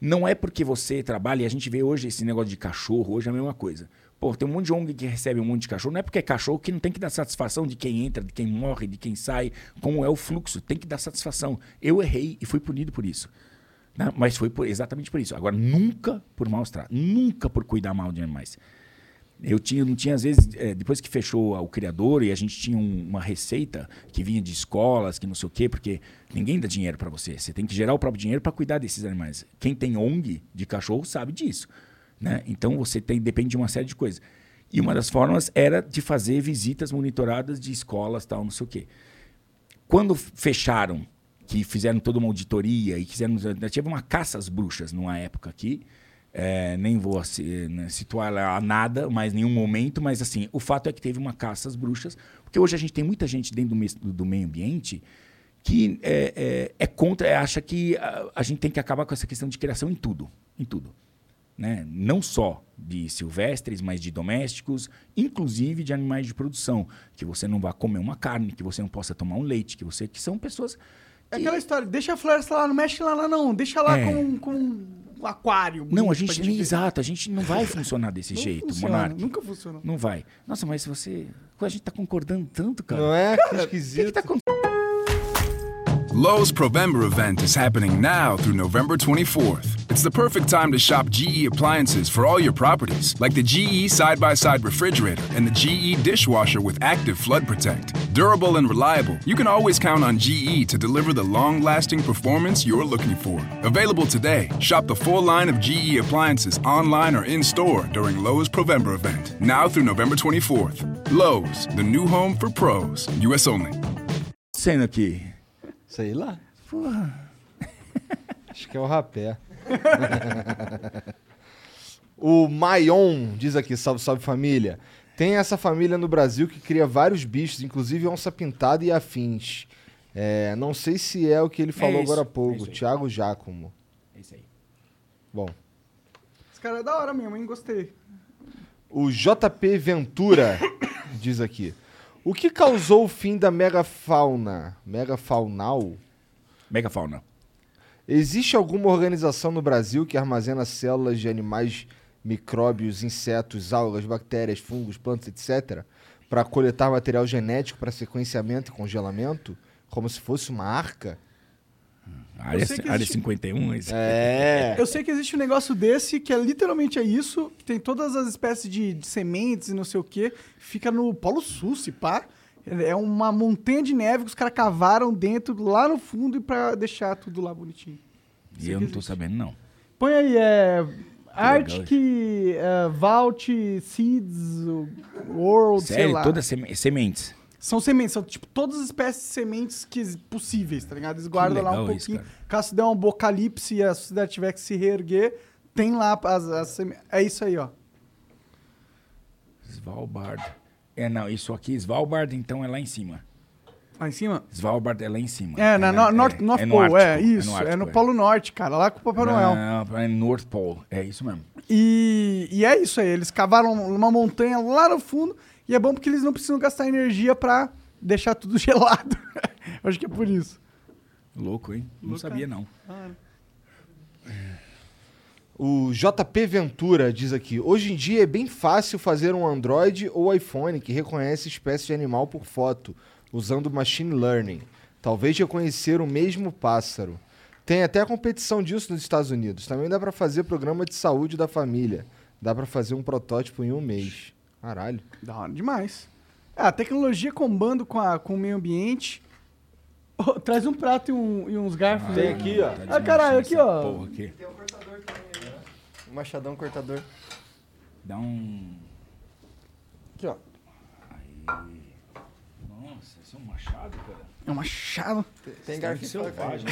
Não é porque você trabalha, e a gente vê hoje esse negócio de cachorro, hoje é a mesma coisa. Pô, tem um monte de ONG que recebe um monte de cachorro. Não é porque é cachorro que não tem que dar satisfação de quem entra, de quem morre, de quem sai, como é o fluxo. Tem que dar satisfação. Eu errei e fui punido por isso. né? Mas foi por- exatamente por isso. Agora, nunca por maus tratos. Nunca por cuidar mal de animais. Eu tinha, não tinha, às vezes, eh, depois que fechou o criador e a gente tinha um- uma receita que vinha de escolas, que não sei o quê, porque ninguém dá dinheiro para você. Você tem que gerar o próprio dinheiro para cuidar desses animais. Quem tem ONG de cachorro sabe disso. Né? Então você tem, depende de uma série de coisas. E uma das formas era de fazer visitas monitoradas de escolas, tal, não sei o quê. Quando fecharam, que fizeram toda uma auditoria e quiseram. Tive uma caça às bruxas numa época aqui. É, nem vou né, situar lá nada, mas nenhum momento, mas assim, o fato é que teve uma caça às bruxas, porque hoje a gente tem muita gente dentro do, do- do meio ambiente que é, é- é contra, é, acha que a, a gente tem que acabar com essa questão de criação em tudo, em tudo. Né? Não só de silvestres, mas de domésticos, inclusive de animais de produção, que você não vá comer uma carne, que você não possa tomar um leite, que você que são pessoas É aquela história, deixa a floresta lá, não mexe lá, lá não. Deixa lá É. com, com um aquário. Não, a gente pra nem exato, a gente não vai funcionar desse Não jeito, funciona, Monark. Nunca funcionou. Não vai. Nossa, mas se você. A gente tá concordando tanto, cara. Não é? Que O que, que esquisito. tá acontecendo? Lowe's Provember event is happening now through November 24th. It's the perfect time to shop GE appliances for all your properties, like the GE side by side refrigerator and the GE dishwasher with active flood protect. Durable and reliable, you can always count on GE to deliver the long lasting performance you're looking for. Available today, shop the full line of GE appliances online or in store during Lowe's Provember event, now through November 24th. Lowe's, the new home for pros, US only. Aqui. Sei lá. Acho que é o rapé. o Maion diz aqui, salve, salve família. Tem essa família no Brasil que cria vários bichos, inclusive onça pintada e afins. É, não sei se é o que ele falou isso, agora há é pouco, aí. Thiago Giacomo. É isso aí. Bom. Esse cara é da hora mesmo, hein? Gostei. O JP Ventura diz aqui. O que causou o fim da megafauna? Megafaunal? Megafauna. Existe alguma organização no Brasil que armazena células de animais, micróbios, insetos, algas, bactérias, fungos, plantas, etc., para coletar material genético para sequenciamento e congelamento? Como se fosse uma arca? Área, sei que área existe- 51. esse- É. Eu sei que existe um negócio desse que é literalmente é isso, que tem todas as espécies de, de sementes e não sei o que, fica no Polo Sul, se pá. É uma montanha de neve que os caras cavaram dentro, lá no fundo, e pra deixar tudo lá bonitinho. E eu não tô sabendo, não. Põe aí, é. legal, Arctic, é, Vault, Seeds, World, sei Sério, lá. todas seme- sementes. São sementes, são tipo todas as espécies de sementes que, possíveis, tá ligado? Eles guardam lá um isso, pouquinho. cara. Caso der um apocalipse e a sociedade tiver que se reerguer, tem lá as, as sementes. É isso aí, ó. Svalbard. É, não, isso aqui, Svalbard, então é lá em cima. Lá em cima? Svalbard é lá em cima. É, na, no, North, North é no Pole, é, Ártico, isso. no É no, Ártico, Polo Norte, cara, lá com o Papai Noel. Não, não, é North Pole. É isso mesmo. E, e é isso aí, eles cavaram uma montanha lá no fundo e é bom porque eles não precisam gastar energia pra deixar tudo gelado. Eu acho que é por isso. Louco, hein? Não Louco, sabia, não. O JP Ventura diz aqui: hoje em dia é bem fácil fazer um Android ou iPhone que reconhece espécie de animal por foto, usando machine learning. Talvez reconhecer o mesmo pássaro. Tem até competição disso nos Estados Unidos. Também dá pra fazer programa de saúde da família. Dá pra fazer um protótipo em um mês. Caralho. Da hora demais. É, a tecnologia combando com, a, com o meio ambiente. Ô, traz um prato e, um- e uns garfos Tem aí. aqui, ó. Tá Ah, caralho, aqui, ó. Porra aqui. Um machadão cortador. Dá um... Aqui, ó. Nossa, isso é um machado, cara. É um machado. Tem garfo e faca. selvagem.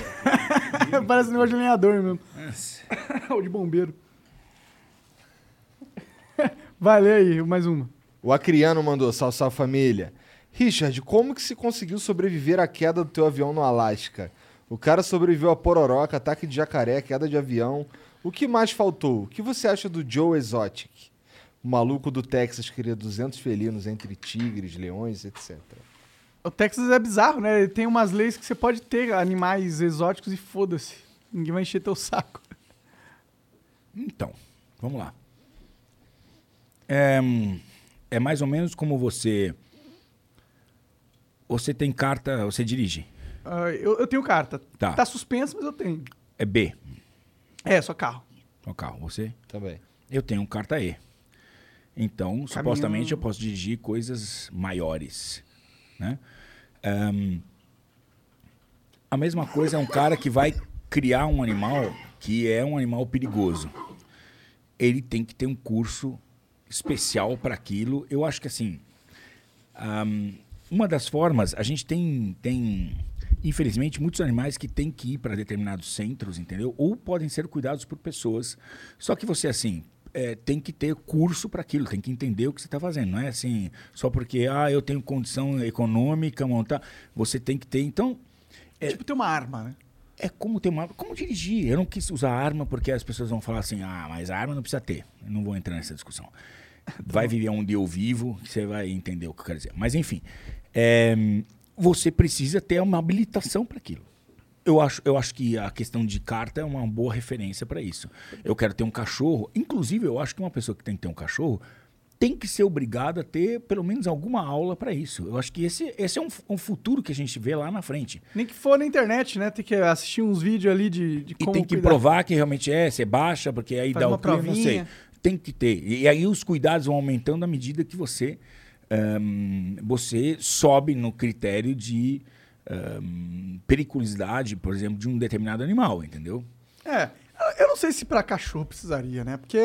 Parece um negócio de lenhador mesmo. Nossa. Ou de bombeiro. Vai, lê aí, mais uma. O Acriano mandou, salve, salve família. Richard, como que se conseguiu sobreviver à queda do teu avião no Alasca? O cara sobreviveu a pororoca, ataque de jacaré, queda de avião. O que mais faltou? O que você acha do Joe Exotic? O maluco do Texas cria 200 felinos entre tigres, leões, etc. O Texas é bizarro, né? Ele tem umas leis que você pode ter animais exóticos e foda-se. Ninguém vai encher teu saco. Então, vamos lá. É, é mais ou menos como você... Você tem carta, você dirige. Ah, eu, eu tenho carta. Tá. Tá suspenso, mas eu tenho. É B, É, só carro. o carro. Você? Também. Eu tenho um carta E. Então, supostamente, eu posso dirigir coisas maiores. Né? Ahn, a mesma coisa é um cara que vai criar um animal que é um animal perigoso. Ele tem que ter um curso especial para aquilo. Eu acho que assim, ahm, uma das formas, a gente tem, tem, infelizmente, muitos animais que têm que ir para determinados centros, entendeu? Ou podem ser cuidados por pessoas. Só que você, assim, é, tem que ter curso para aquilo, tem que entender o que você está fazendo. Não é assim, só porque, ah, eu tenho condição econômica, montar. Você tem que ter. Então, É tipo ter uma arma, né? É como ter uma. Como dirigir. Eu não quis usar arma porque as pessoas vão falar assim, ah, mas arma não precisa ter. Eu não vou entrar nessa discussão. Vai viver onde eu vivo, você vai entender o que eu quero dizer. Mas enfim, é, você precisa ter uma habilitação para aquilo. Eu acho, eu acho que a questão de carta é uma boa referência para isso. Eu quero ter um cachorro. Inclusive, eu acho que uma pessoa que tem que ter um cachorro tem que ser obrigada a ter pelo menos alguma aula para isso. Eu acho que esse, esse é um, um futuro que a gente vê lá na frente. Nem que for na internet, né? Tem que assistir uns vídeos ali de, de E tem que cuidar. provar que realmente é, você baixa, porque aí Faz dá o clima, não sei. Tem que ter. E, e aí os cuidados vão aumentando à medida que você, ahn, você sobe no critério de ahn, periculosidade, por exemplo, de um determinado animal, entendeu? É. Eu não sei se pra cachorro precisaria, né? Porque.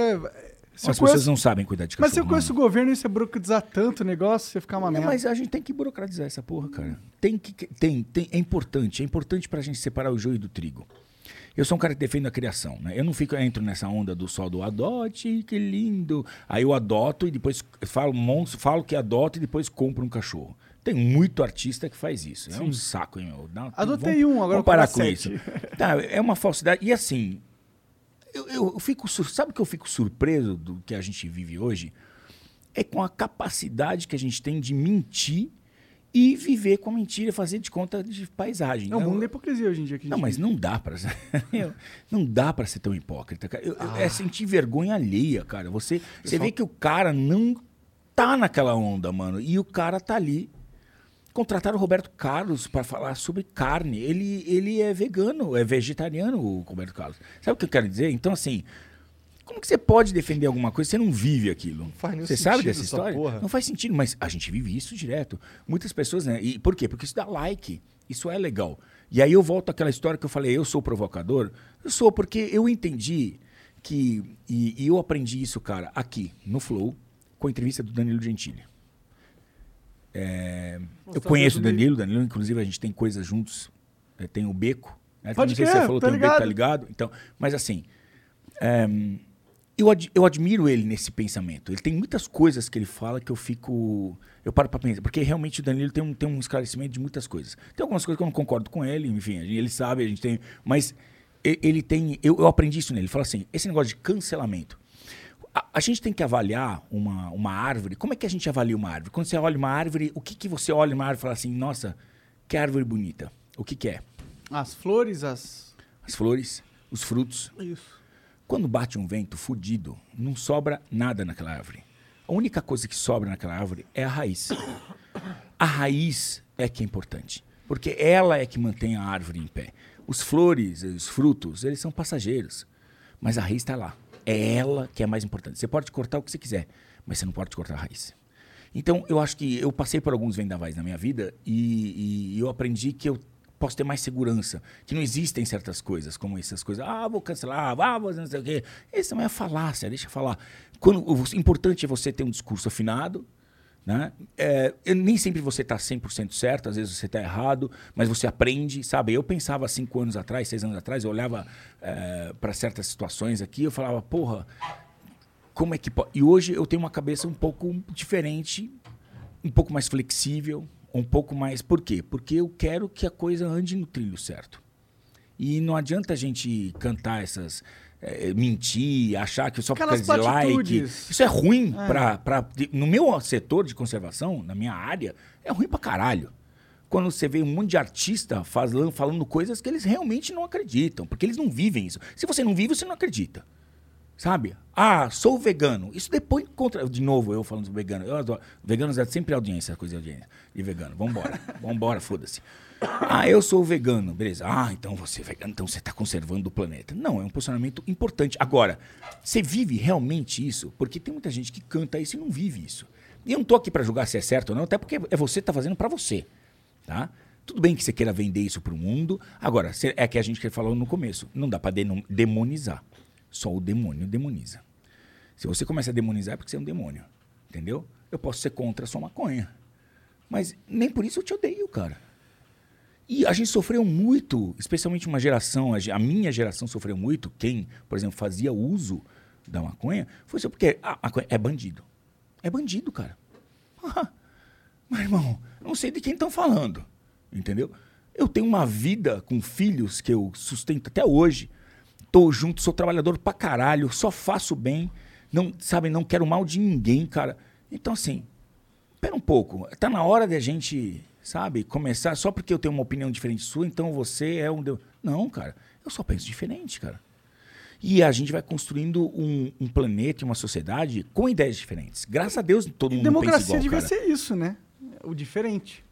Se eu As pessoas não sabem cuidar de cachorro. Mas se eu conheço o governo e você burocratizar tanto o negócio, você ficar uma Não, merda. mas a gente tem que burocratizar essa porra, cara. Tem que tem, tem é importante, é importante pra gente separar o joio do trigo. Eu sou um cara que defende a criação, né? Eu não fico entro nessa onda do só do adote, que lindo. Aí eu adoto e depois falo monstro, falo que adoto e depois compro um cachorro. Tem muito artista que faz isso. É um saco, hein, meu? Dá- Adotei vamos- um, agora Vamos parar com comprar isso. sete. Tá, é uma falsidade. E assim, eu, eu- eu fico sur- sabe que eu fico surpreso do que a gente vive hoje é com a capacidade que a gente tem de mentir e viver com a mentira, fazer de conta de paisagem. É o mundo da hipocrisia hoje em dia. Que a não, mas vive. não dá pra eu- não dá para ser tão hipócrita, cara. Eu- eu- É sentir vergonha alheia, cara. Você, você vê que o cara não tá naquela onda, mano, e o cara tá ali. Contrataram o Roberto Carlos para falar sobre carne. Ele, ele é vegano, é vegetariano, o Roberto Carlos. Sabe o que eu quero dizer? Então, assim, como que você pode defender alguma coisa se você não vive aquilo? faz nenhum você sabe dessa essa história? Não faz sentido, mas a gente vive isso direto. Muitas pessoas, né? E por quê? Porque isso dá like. Isso é legal. E aí eu volto àquela história que eu falei, eu sou provocador. Eu sou porque eu entendi que. E, e eu aprendi isso, cara, aqui, no Flow, com a entrevista do Danilo Gentili. É, eu conheço o. Danilo, Danilo, inclusive a gente tem coisas juntos. É, tem o Beco. Né? Pode não sei se você falou, tô tem o Beco, tá ligado. ligado? Então, mas assim, é, eu, ad- eu admiro ele nesse pensamento. Ele tem muitas coisas que ele fala que eu fico. Eu paro pra pensar. Porque realmente o Danilo tem um, tem um esclarecimento de muitas coisas. Tem algumas coisas que eu não concordo com ele, enfim, ele sabe, a gente tem. Mas ele tem. Eu, eu aprendi isso nele. Ele fala assim: esse negócio de cancelamento. A, a gente tem que avaliar uma, uma árvore. Como é que a gente avalia uma árvore? Quando você olha uma árvore, o que, que você olha uma árvore e fala assim, nossa, que árvore bonita? O que, que é? As flores, as. As flores, os frutos. Isso. Quando bate um vento fudido, não sobra nada naquela árvore. A única coisa que sobra naquela árvore é a raiz. A raiz é que é importante, porque ela é que mantém a árvore em pé. Os flores, os frutos, eles são passageiros, mas a raiz está lá. É ela que é mais importante. Você pode cortar o que você quiser, mas você não pode cortar a raiz. Então, eu acho que eu passei por alguns vendavais na minha vida e, e eu aprendi que eu posso ter mais segurança, que não existem certas coisas, como essas coisas, ah, vou cancelar, ah, vou não sei o quê. Isso não é falácia, deixa eu falar. Quando, o importante é você ter um discurso afinado, né? É, nem sempre você está 100% certo, às vezes você está errado, mas você aprende, sabe? Eu pensava cinco anos atrás, seis anos atrás, eu olhava para certas situações aqui, eu falava, porra, como é que pode? E hoje eu tenho uma cabeça um pouco diferente, um pouco mais flexível, um pouco mais. Por quê? Porque eu quero que a coisa ande no trilho certo. E não adianta a gente cantar essas. Eh, mentir, achar que só por Aquelas causa de like. Isso é ruim pra, pra. No meu setor de conservação, na minha área, é ruim pra caralho. Quando você vê um monte de artista falando, falando coisas que eles realmente não acreditam, porque eles não vivem isso. Se você não vive, você não acredita. Sabe? Ah, sou vegano. Isso depois contra. De novo, eu falando do vegano. Eu adoro. Veganos é sempre audiência, coisa de audiência. De vegano. Vambora. Vambora, foda-se. Ah, eu sou vegano. Beleza. Ah, então você é vegano, então você está conservando o planeta. Não, é um posicionamento importante. Agora, você vive realmente isso? Porque tem muita gente que canta isso e não vive isso. E eu não tô aqui para julgar se é certo ou não, até porque é você que tá fazendo para você. Tá? Tudo bem que você queira vender isso para o mundo. Agora, é que a gente falou no começo. Não dá para demonizar. Só o demônio demoniza. Se você começa a demonizar é porque você é um demônio. Entendeu? Eu posso ser contra a sua maconha. Mas nem por isso eu te odeio, cara. E a gente sofreu muito, especialmente uma geração, a minha geração sofreu muito. Quem, por exemplo, fazia uso da maconha, foi só porque a maconha é bandido. É bandido, cara. Mas, irmão, eu não sei de quem estão falando. Entendeu? Eu tenho uma vida com filhos que eu sustento até hoje. Tô junto, sou trabalhador pra caralho, só faço bem. Não, sabe, não quero mal de ninguém, cara. Então, assim, Pera um pouco. Tá na hora de a gente, sabe, começar só porque eu tenho uma opinião diferente sua, então você é um. deu- Não, cara. Eu só penso diferente, cara. E a gente vai construindo um, um planeta e uma sociedade com ideias diferentes. Graças a Deus todo E mundo pensa democracia igual, devia cara. ser isso, né? O diferente.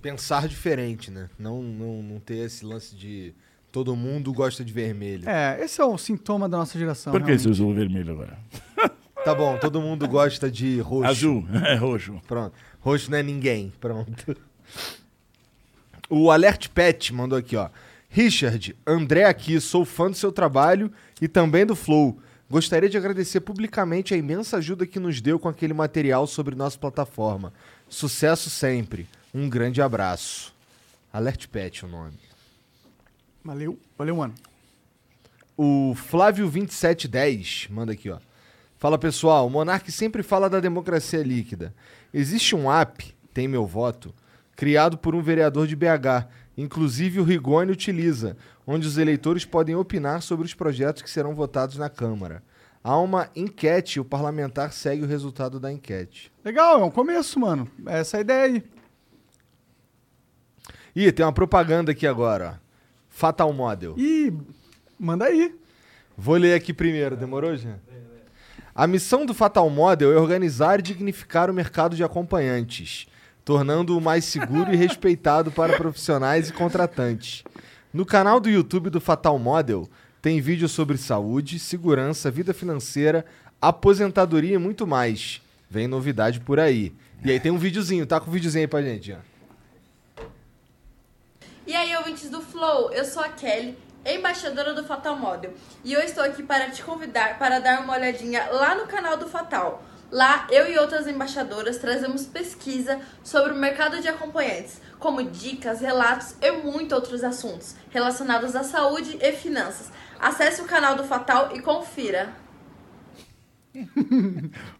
Pensar diferente, né? Não, não, não ter esse lance de todo mundo gosta de vermelho. É, esse é o sintoma da nossa geração. Por que realmente. você usou o vermelho agora? Tá bom, todo mundo gosta de roxo. Azul, é roxo. Pronto. Roxo não é ninguém. Pronto. O Alert Pet mandou aqui, ó. Richard, André aqui, sou fã do seu trabalho e também do Flow. Gostaria de agradecer publicamente a imensa ajuda que nos deu com aquele material sobre nossa plataforma. Sucesso sempre. Um grande abraço. Alert Pet é o nome. Valeu, valeu, mano. O Flávio2710 manda aqui, ó. Fala pessoal, o Monark sempre fala da democracia líquida. Existe um app, tem meu voto, criado por um vereador de BH, inclusive o Rigoni utiliza, onde os eleitores podem opinar sobre os projetos que serão votados na Câmara. Há uma enquete e o parlamentar segue o resultado da enquete. Legal, é um começo, mano. Essa é a ideia aí. Ih, tem uma propaganda aqui agora, ó. Fatal Model. E manda aí. Vou ler aqui primeiro, demorou, Jean? A missão do Fatal Model é organizar e dignificar o mercado de acompanhantes, tornando-o mais seguro e respeitado para profissionais e contratantes. No canal do YouTube do Fatal Model tem vídeos sobre saúde, segurança, vida financeira, aposentadoria e muito mais. Vem novidade por aí. E aí tem um videozinho, tá com o videozinho aí pra gente, Jean. E aí, ouvintes do Flow, eu sou a Kelly, embaixadora do Fatal Model, e eu estou aqui para te convidar para dar uma olhadinha lá no canal do Fatal. Lá, eu e outras embaixadoras trazemos pesquisa sobre o mercado de acompanhantes, como dicas, relatos e muitos outros assuntos relacionados à saúde e finanças. Acesse o canal do Fatal e confira.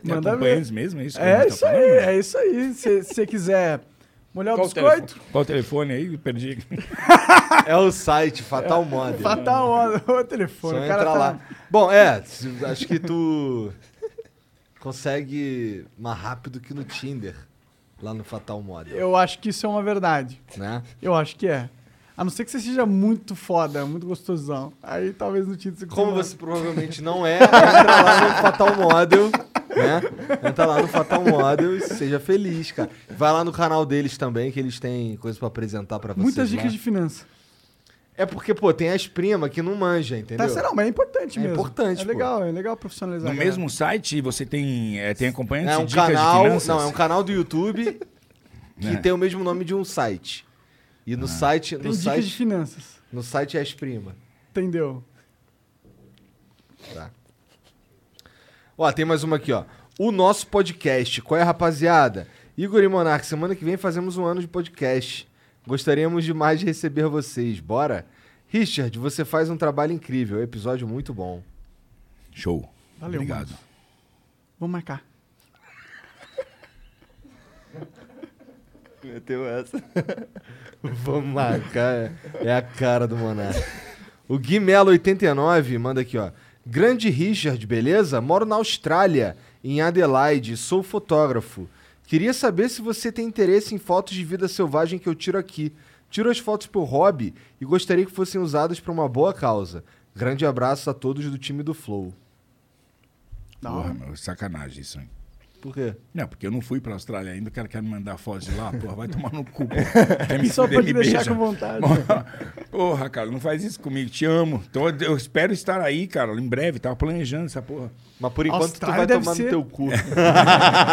Manda acompanhantes mesmo, é isso? É tá isso aí, é isso aí. Se você quiser molhar o Qual o, biscoito? Qual o telefone aí? Perdi. É o site Fatal Model. fatal ó, o Só telefone. O entra cara tá lá. Bom, é, acho que tu consegue mais rápido que no Tinder, lá no Fatal Model, Eu acho que isso é uma verdade. né? Eu acho que é. A não ser que você seja muito foda, muito gostosão. Aí talvez no título você Como você provavelmente não é, entra lá no Fatal Model, né? Entra lá no Fatal Model e seja feliz, cara. Vai lá no canal deles também, que eles têm coisa pra apresentar pra vocês Muitas lá. dicas de finança. É porque, pô, tem as primas que não manja, entendeu? Tá, será, mas é importante É mesmo. importante, É pô. legal, é legal profissionalizar. No mesmo site você tem, é, tem acompanhantes É de um dicas canal, de finanças? não, é um canal do YouTube que É. tem o mesmo nome de um site. E no site, Tem no dicas de site, finanças. no site é as primas. Entendeu? Tá. Ó, tem mais uma aqui, ó. O nosso podcast. Qual é, rapaziada? Igor e Monark, semana que vem fazemos um ano de podcast. Gostaríamos demais de receber vocês. Bora? Richard, você faz um trabalho incrível. Episódio muito bom. Show. Valeu, Obrigado. Vamos marcar. Meteu essa. Vamos marcar. É a cara do Monark. O Gui Melo 89 manda aqui, ó. Grande Richard, beleza? Moro na Austrália, em Adelaide, sou fotógrafo. Queria saber se você tem interesse em fotos de vida selvagem que eu tiro aqui. Tiro as fotos por hobby e gostaria que fossem usadas para uma boa causa. Grande abraço a todos do time do Flow. Porra, meu, sacanagem isso, hein? Por quê? Não, porque eu não fui pra Austrália ainda, o cara quer me mandar foto de lá, porra, vai tomar no cu. Porra. Quer me Só fuder, pra te me deixar beija. com vontade. Porra, cara, não faz isso comigo, te amo. Então eu- espero estar aí, cara, em breve, tava planejando essa porra. Mas por enquanto Austrália tu vai deve tomar ser- no teu cu.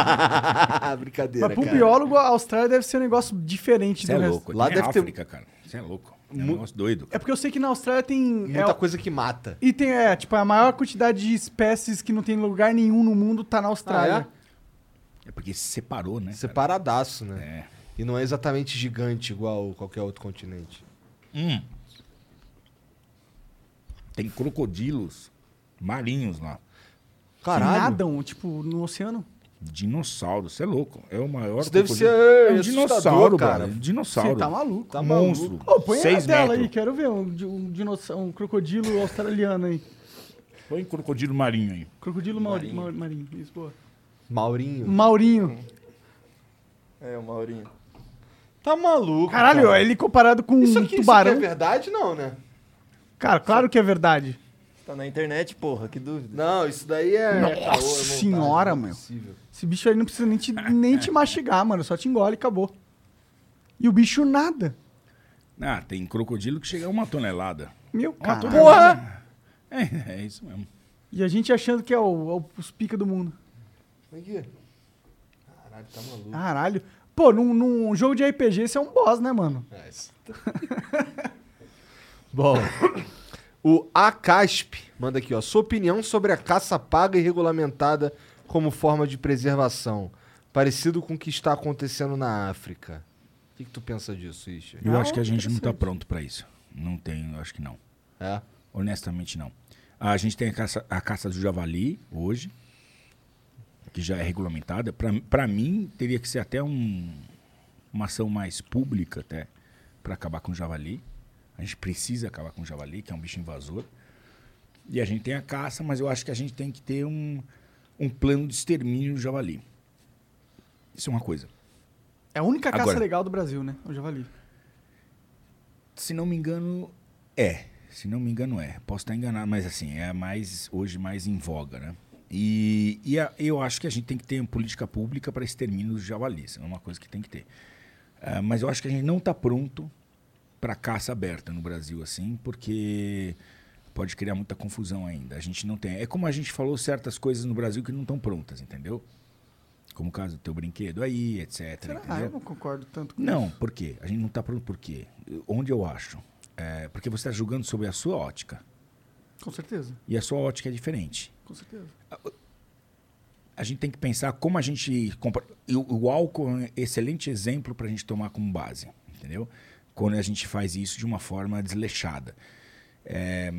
Brincadeira, Mas pro cara. biólogo, a Austrália deve ser um negócio diferente Você do é resto. louco, Lá lá deve ter- África, cara. Você é louco. É um negócio doido. É porque eu sei que na Austrália tem. Muita é, coisa que mata. E tem, é, tipo, a maior quantidade de espécies que não tem lugar nenhum no mundo tá na Austrália. Ah, É porque se separou, né? cara? Separadaço, né? É. E não é exatamente gigante igual qualquer outro continente. Hum. Tem crocodilos marinhos lá. Que Caralho. nadam, tipo, no oceano. Dinossauro, você é louco. É o maior. Isso deve ser é um assustador, dinossauro, cara. cara. Dinossauro. Você tá maluco. Tá Monstro. Ô, põe aí na Seis tela metros. aí, quero ver um, um, dinossauro, um crocodilo australiano aí. Põe crocodilo marinho aí. Crocodilo marinho. marinho. marinho. Isso, boa. Maurinho. Maurinho. É, o Maurinho. Tá maluco. Caralho, cara. ele comparado com Isso um aqui, isso tubarão. aqui é verdade, não, né? Cara, claro que é verdade. Tá na internet, porra, que dúvida. Não, isso daí é. Nossa é caô, é senhora, é possível. Esse bicho aí não precisa nem te, nem te mastigar, mano. Só te engole e acabou. E o bicho nada. Ah, tem crocodilo que chega a uma tonelada. Meu cara. tonelada. É, é isso mesmo. E a gente achando que é o, é o- os pica do mundo. Aqui. Caralho, tá maluco. Caralho. Pô, num, num jogo de RPG, esse é um boss, né, mano? É, isso. Bom. O Acasp manda aqui, ó. Sua opinião sobre a caça paga e regulamentada como forma de preservação. Parecido com o que está acontecendo na África. O que, que tu pensa disso, Richard? Eu Não, acho que a gente não tá interessante. pronto pra isso. Não tem, eu acho que não. É? Honestamente, não. A gente tem a caça, a caça do javali hoje, que já é regulamentada. Pra mim, teria que ser até um, uma ação mais pública até para acabar com o javali. A gente precisa acabar com o javali, que é um bicho invasor. E a gente tem a caça, mas eu acho que a gente tem que ter um, um plano de extermínio do javali. Isso é uma coisa. É a única caça Agora. legal do Brasil, né? O javali. Se não me engano, é. Se não me engano, é. Posso estar enganado, mas assim, é mais hoje mais em voga, né? E, e a- eu acho que a gente tem que ter uma política pública para extermínio dos javalis. É uma coisa que tem que ter. Ah, mas eu acho que a gente não está pronto para caça aberta no Brasil, assim, porque pode criar muita confusão ainda. A gente não tem. É como a gente falou certas coisas no Brasil que não estão prontas, entendeu? Como o caso do teu brinquedo aí, etc. Será? Ah, eu não concordo tanto com Não, isso. por quê? A gente não está pronto por quê? Onde eu acho? É, porque você está julgando sobre a sua ótica. Com certeza. E a sua ótica é diferente. Com certeza. a gente tem que pensar como a gente compra. O, o álcool é um excelente exemplo para a gente tomar como base, entendeu? Quando a gente faz isso de uma forma desleixada. É,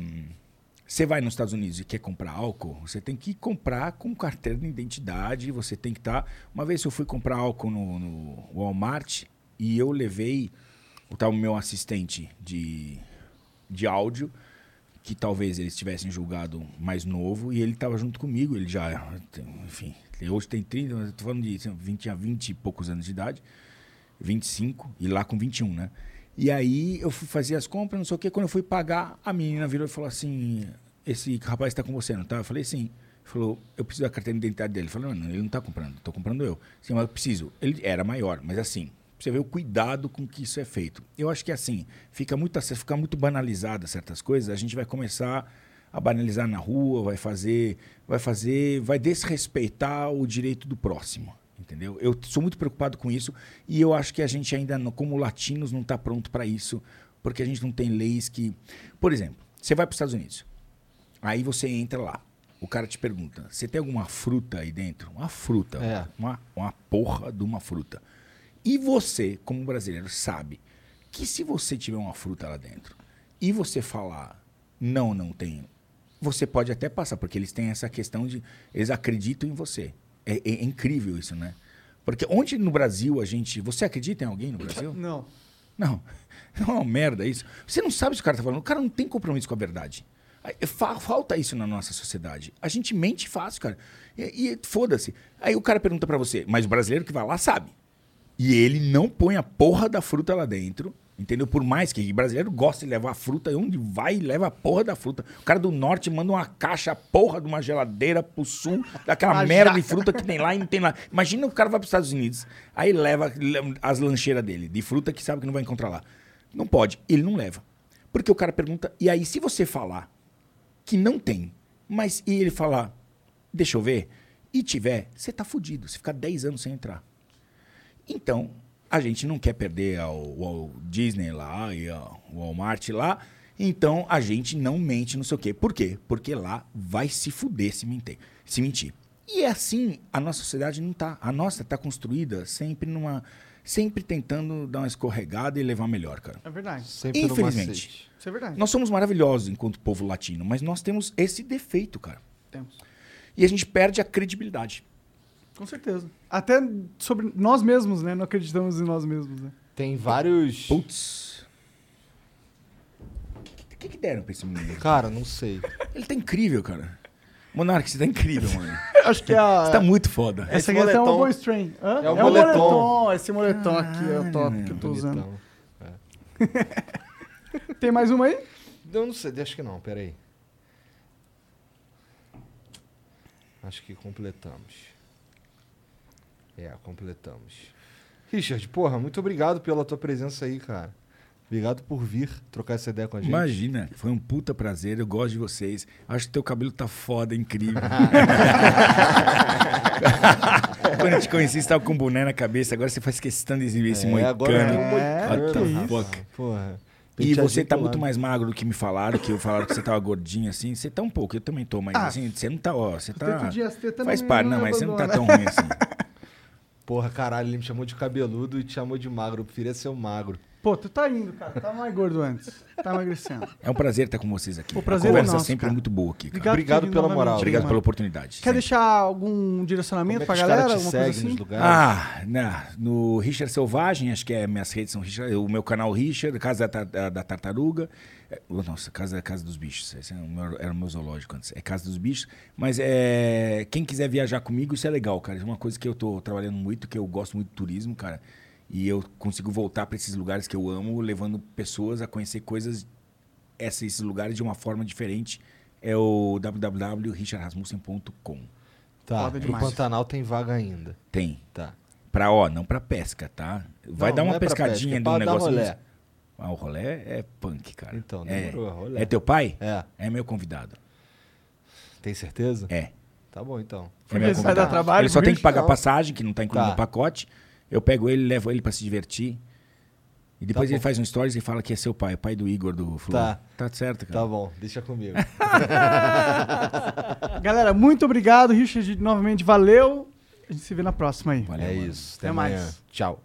você vai nos Estados Unidos e quer comprar álcool, você tem que comprar com carteira de identidade, você tem que estar. Uma vez eu fui comprar álcool no, no Walmart e eu levei o tal meu assistente de, de áudio, que talvez eles tivessem julgado mais novo, e ele estava junto comigo, ele já, enfim, hoje tem 30, mas eu tô falando de assim, 20, tinha 20 e poucos anos de idade, 25, e lá com 21, né? E aí eu fui fazer as compras, não sei o que, quando eu fui pagar, a menina virou e falou assim, esse rapaz está com você, não tá? Eu falei, sim. Falou, eu preciso da carteira de identidade dele. Eu falei, não, ele não está comprando, estou comprando eu. Sim, mas eu preciso. Ele era maior, mas assim, você vê o cuidado com que isso é feito. Eu acho que assim, fica muito, se ficar muito banalizada certas coisas, a gente vai começar a banalizar na rua, vai fazer, vai fazer, vai desrespeitar o direito do próximo. Entendeu? Eu sou muito preocupado com isso e eu acho que a gente ainda, como latinos, não está pronto para isso, porque a gente não tem leis que. Por exemplo, você vai para os Estados Unidos, aí você entra lá, o cara te pergunta: você tem alguma fruta aí dentro? Uma fruta, É. uma, uma porra de uma fruta. E você, como brasileiro, sabe que se você tiver uma fruta lá dentro e você falar não, não tenho, você pode até passar, porque eles têm essa questão de. Eles acreditam em você. É, é incrível isso, né? Porque onde no Brasil a gente. Você acredita em alguém no Brasil? Não. Não. É uma merda isso. Você não sabe se o cara tá falando. O cara não tem compromisso com a verdade. Fa- Falta isso na nossa sociedade. A gente mente fácil, cara. E, e foda-se. Aí o cara pergunta pra você, mas o brasileiro que vai lá sabe. E ele não põe a porra da fruta lá dentro. Entendeu? Por mais que brasileiro goste de levar a fruta, e onde vai, leva a porra da fruta. O cara do norte manda uma caixa, a porra de uma geladeira pro sul, daquela Uma merda de jaca. fruta que tem lá e não tem lá. Imagina o cara vai pros Estados Unidos, aí leva le- as lancheiras dele, de fruta que sabe que não vai encontrar lá. Não pode, ele não leva. Porque o cara pergunta, e aí se você falar que não tem, mas e ele falar, deixa eu ver, e tiver, você tá fudido, você fica 10 anos sem entrar. Então, a gente não quer perder ao, ao Disney lá e ao Walmart lá. Então, a gente não mente, não sei o quê. Por quê? Porque lá vai se fuder se mentir. Se mentir. E é assim, a nossa sociedade não tá. A nossa tá construída sempre numa. Sempre tentando dar uma escorregada e levar melhor, cara. É verdade. Sempre Infelizmente. Isso é verdade. Nós somos maravilhosos enquanto povo latino, mas nós temos esse defeito, cara. Temos. E a gente perde a credibilidade. Com certeza. Até sobre nós mesmos, né? Não acreditamos em nós mesmos, né? Tem vários. Putz. O que, que deram pra esse menino? Cara, não sei. Ele tá incrível, cara. Monark, você tá incrível, mano. Acho que é a... Você tá muito foda. Essa Esse aqui é até uma moletom- boa strain. Hã? É o moletom. Esse moletom aqui é o top que eu tô usando. Bonitão. Tem mais uma aí? Eu não sei, acho que não, peraí. Acho que completamos. É, completamos. Richard, porra, muito obrigado pela tua presença aí, cara. Obrigado por vir trocar essa ideia com a gente. Imagina, foi um puta prazer, eu gosto de vocês. Acho que teu cabelo tá foda, incrível. Quando eu te conheci, você tava com um boné na cabeça, agora você faz questão de exibir esse É, agora moicano. um moicano, What the fuck? Porra. E você tá muito mais magro do que me falaram, que eu falaram que você tava gordinho assim. Você tá um pouco, eu também tô, mas Ah, assim, você não tá, ó, você tá... Faz parte, não não, mas você não tá tão ruim assim. Porra, caralho, ele me chamou de cabeludo e te chamou de magro. Eu preferia ser o magro. Pô, tu tá indo, cara. Tá mais gordo antes. Tá emagrecendo. É um prazer estar com vocês aqui. O prazer a é conversa nosso, sempre cara. é muito boa aqui, cara. Obrigado vir pela moral. Obrigado mano. pela oportunidade. Quer sempre. deixar algum Como direcionamento é que pra galera? Alguma coisa assim? nos lugares? Ah, né, no Richard Selvagem, acho que é minhas redes são Richard, o meu canal Richard, Casa da, Tar- da Tartaruga. É, nossa, Casa, Casa dos Bichos. Esse é o meu- era o meu zoológico antes. É Casa dos Bichos. Mas é, quem quiser viajar comigo, isso é legal, cara. É uma coisa que eu tô trabalhando muito, que eu gosto muito de turismo, cara. E eu consigo voltar para esses lugares que eu amo, levando pessoas a conhecer coisas, esses, esses lugares de uma forma diferente. É o www.richardrasmussen.com. Tá, pro demais. Pantanal tem vaga ainda. Tem. Tá. Pra, ó, não pra pesca, tá? Vai Não, dar não uma é pra pescadinha pesca, é de um negócio. rolé. Ah, o rolé é punk, cara. Então, é. demorou, rolé. É teu pai? É. É meu convidado. Tem certeza? É. Tá bom, então. É meu convidado. dar trabalho ele só pro tem que bicho? pagar Não. passagem, que não tá incluído Tá. no pacote. Eu pego ele, levo ele pra se divertir. E depois Tá ele bom. faz um stories e fala que é seu pai, o pai do Igor do Flow. Tá. Tá certo, cara. Tá bom, deixa comigo. Galera, muito obrigado. Richard, novamente, valeu. A gente se vê na próxima aí. Valeu, é mano. isso. Até Até mais. Tchau.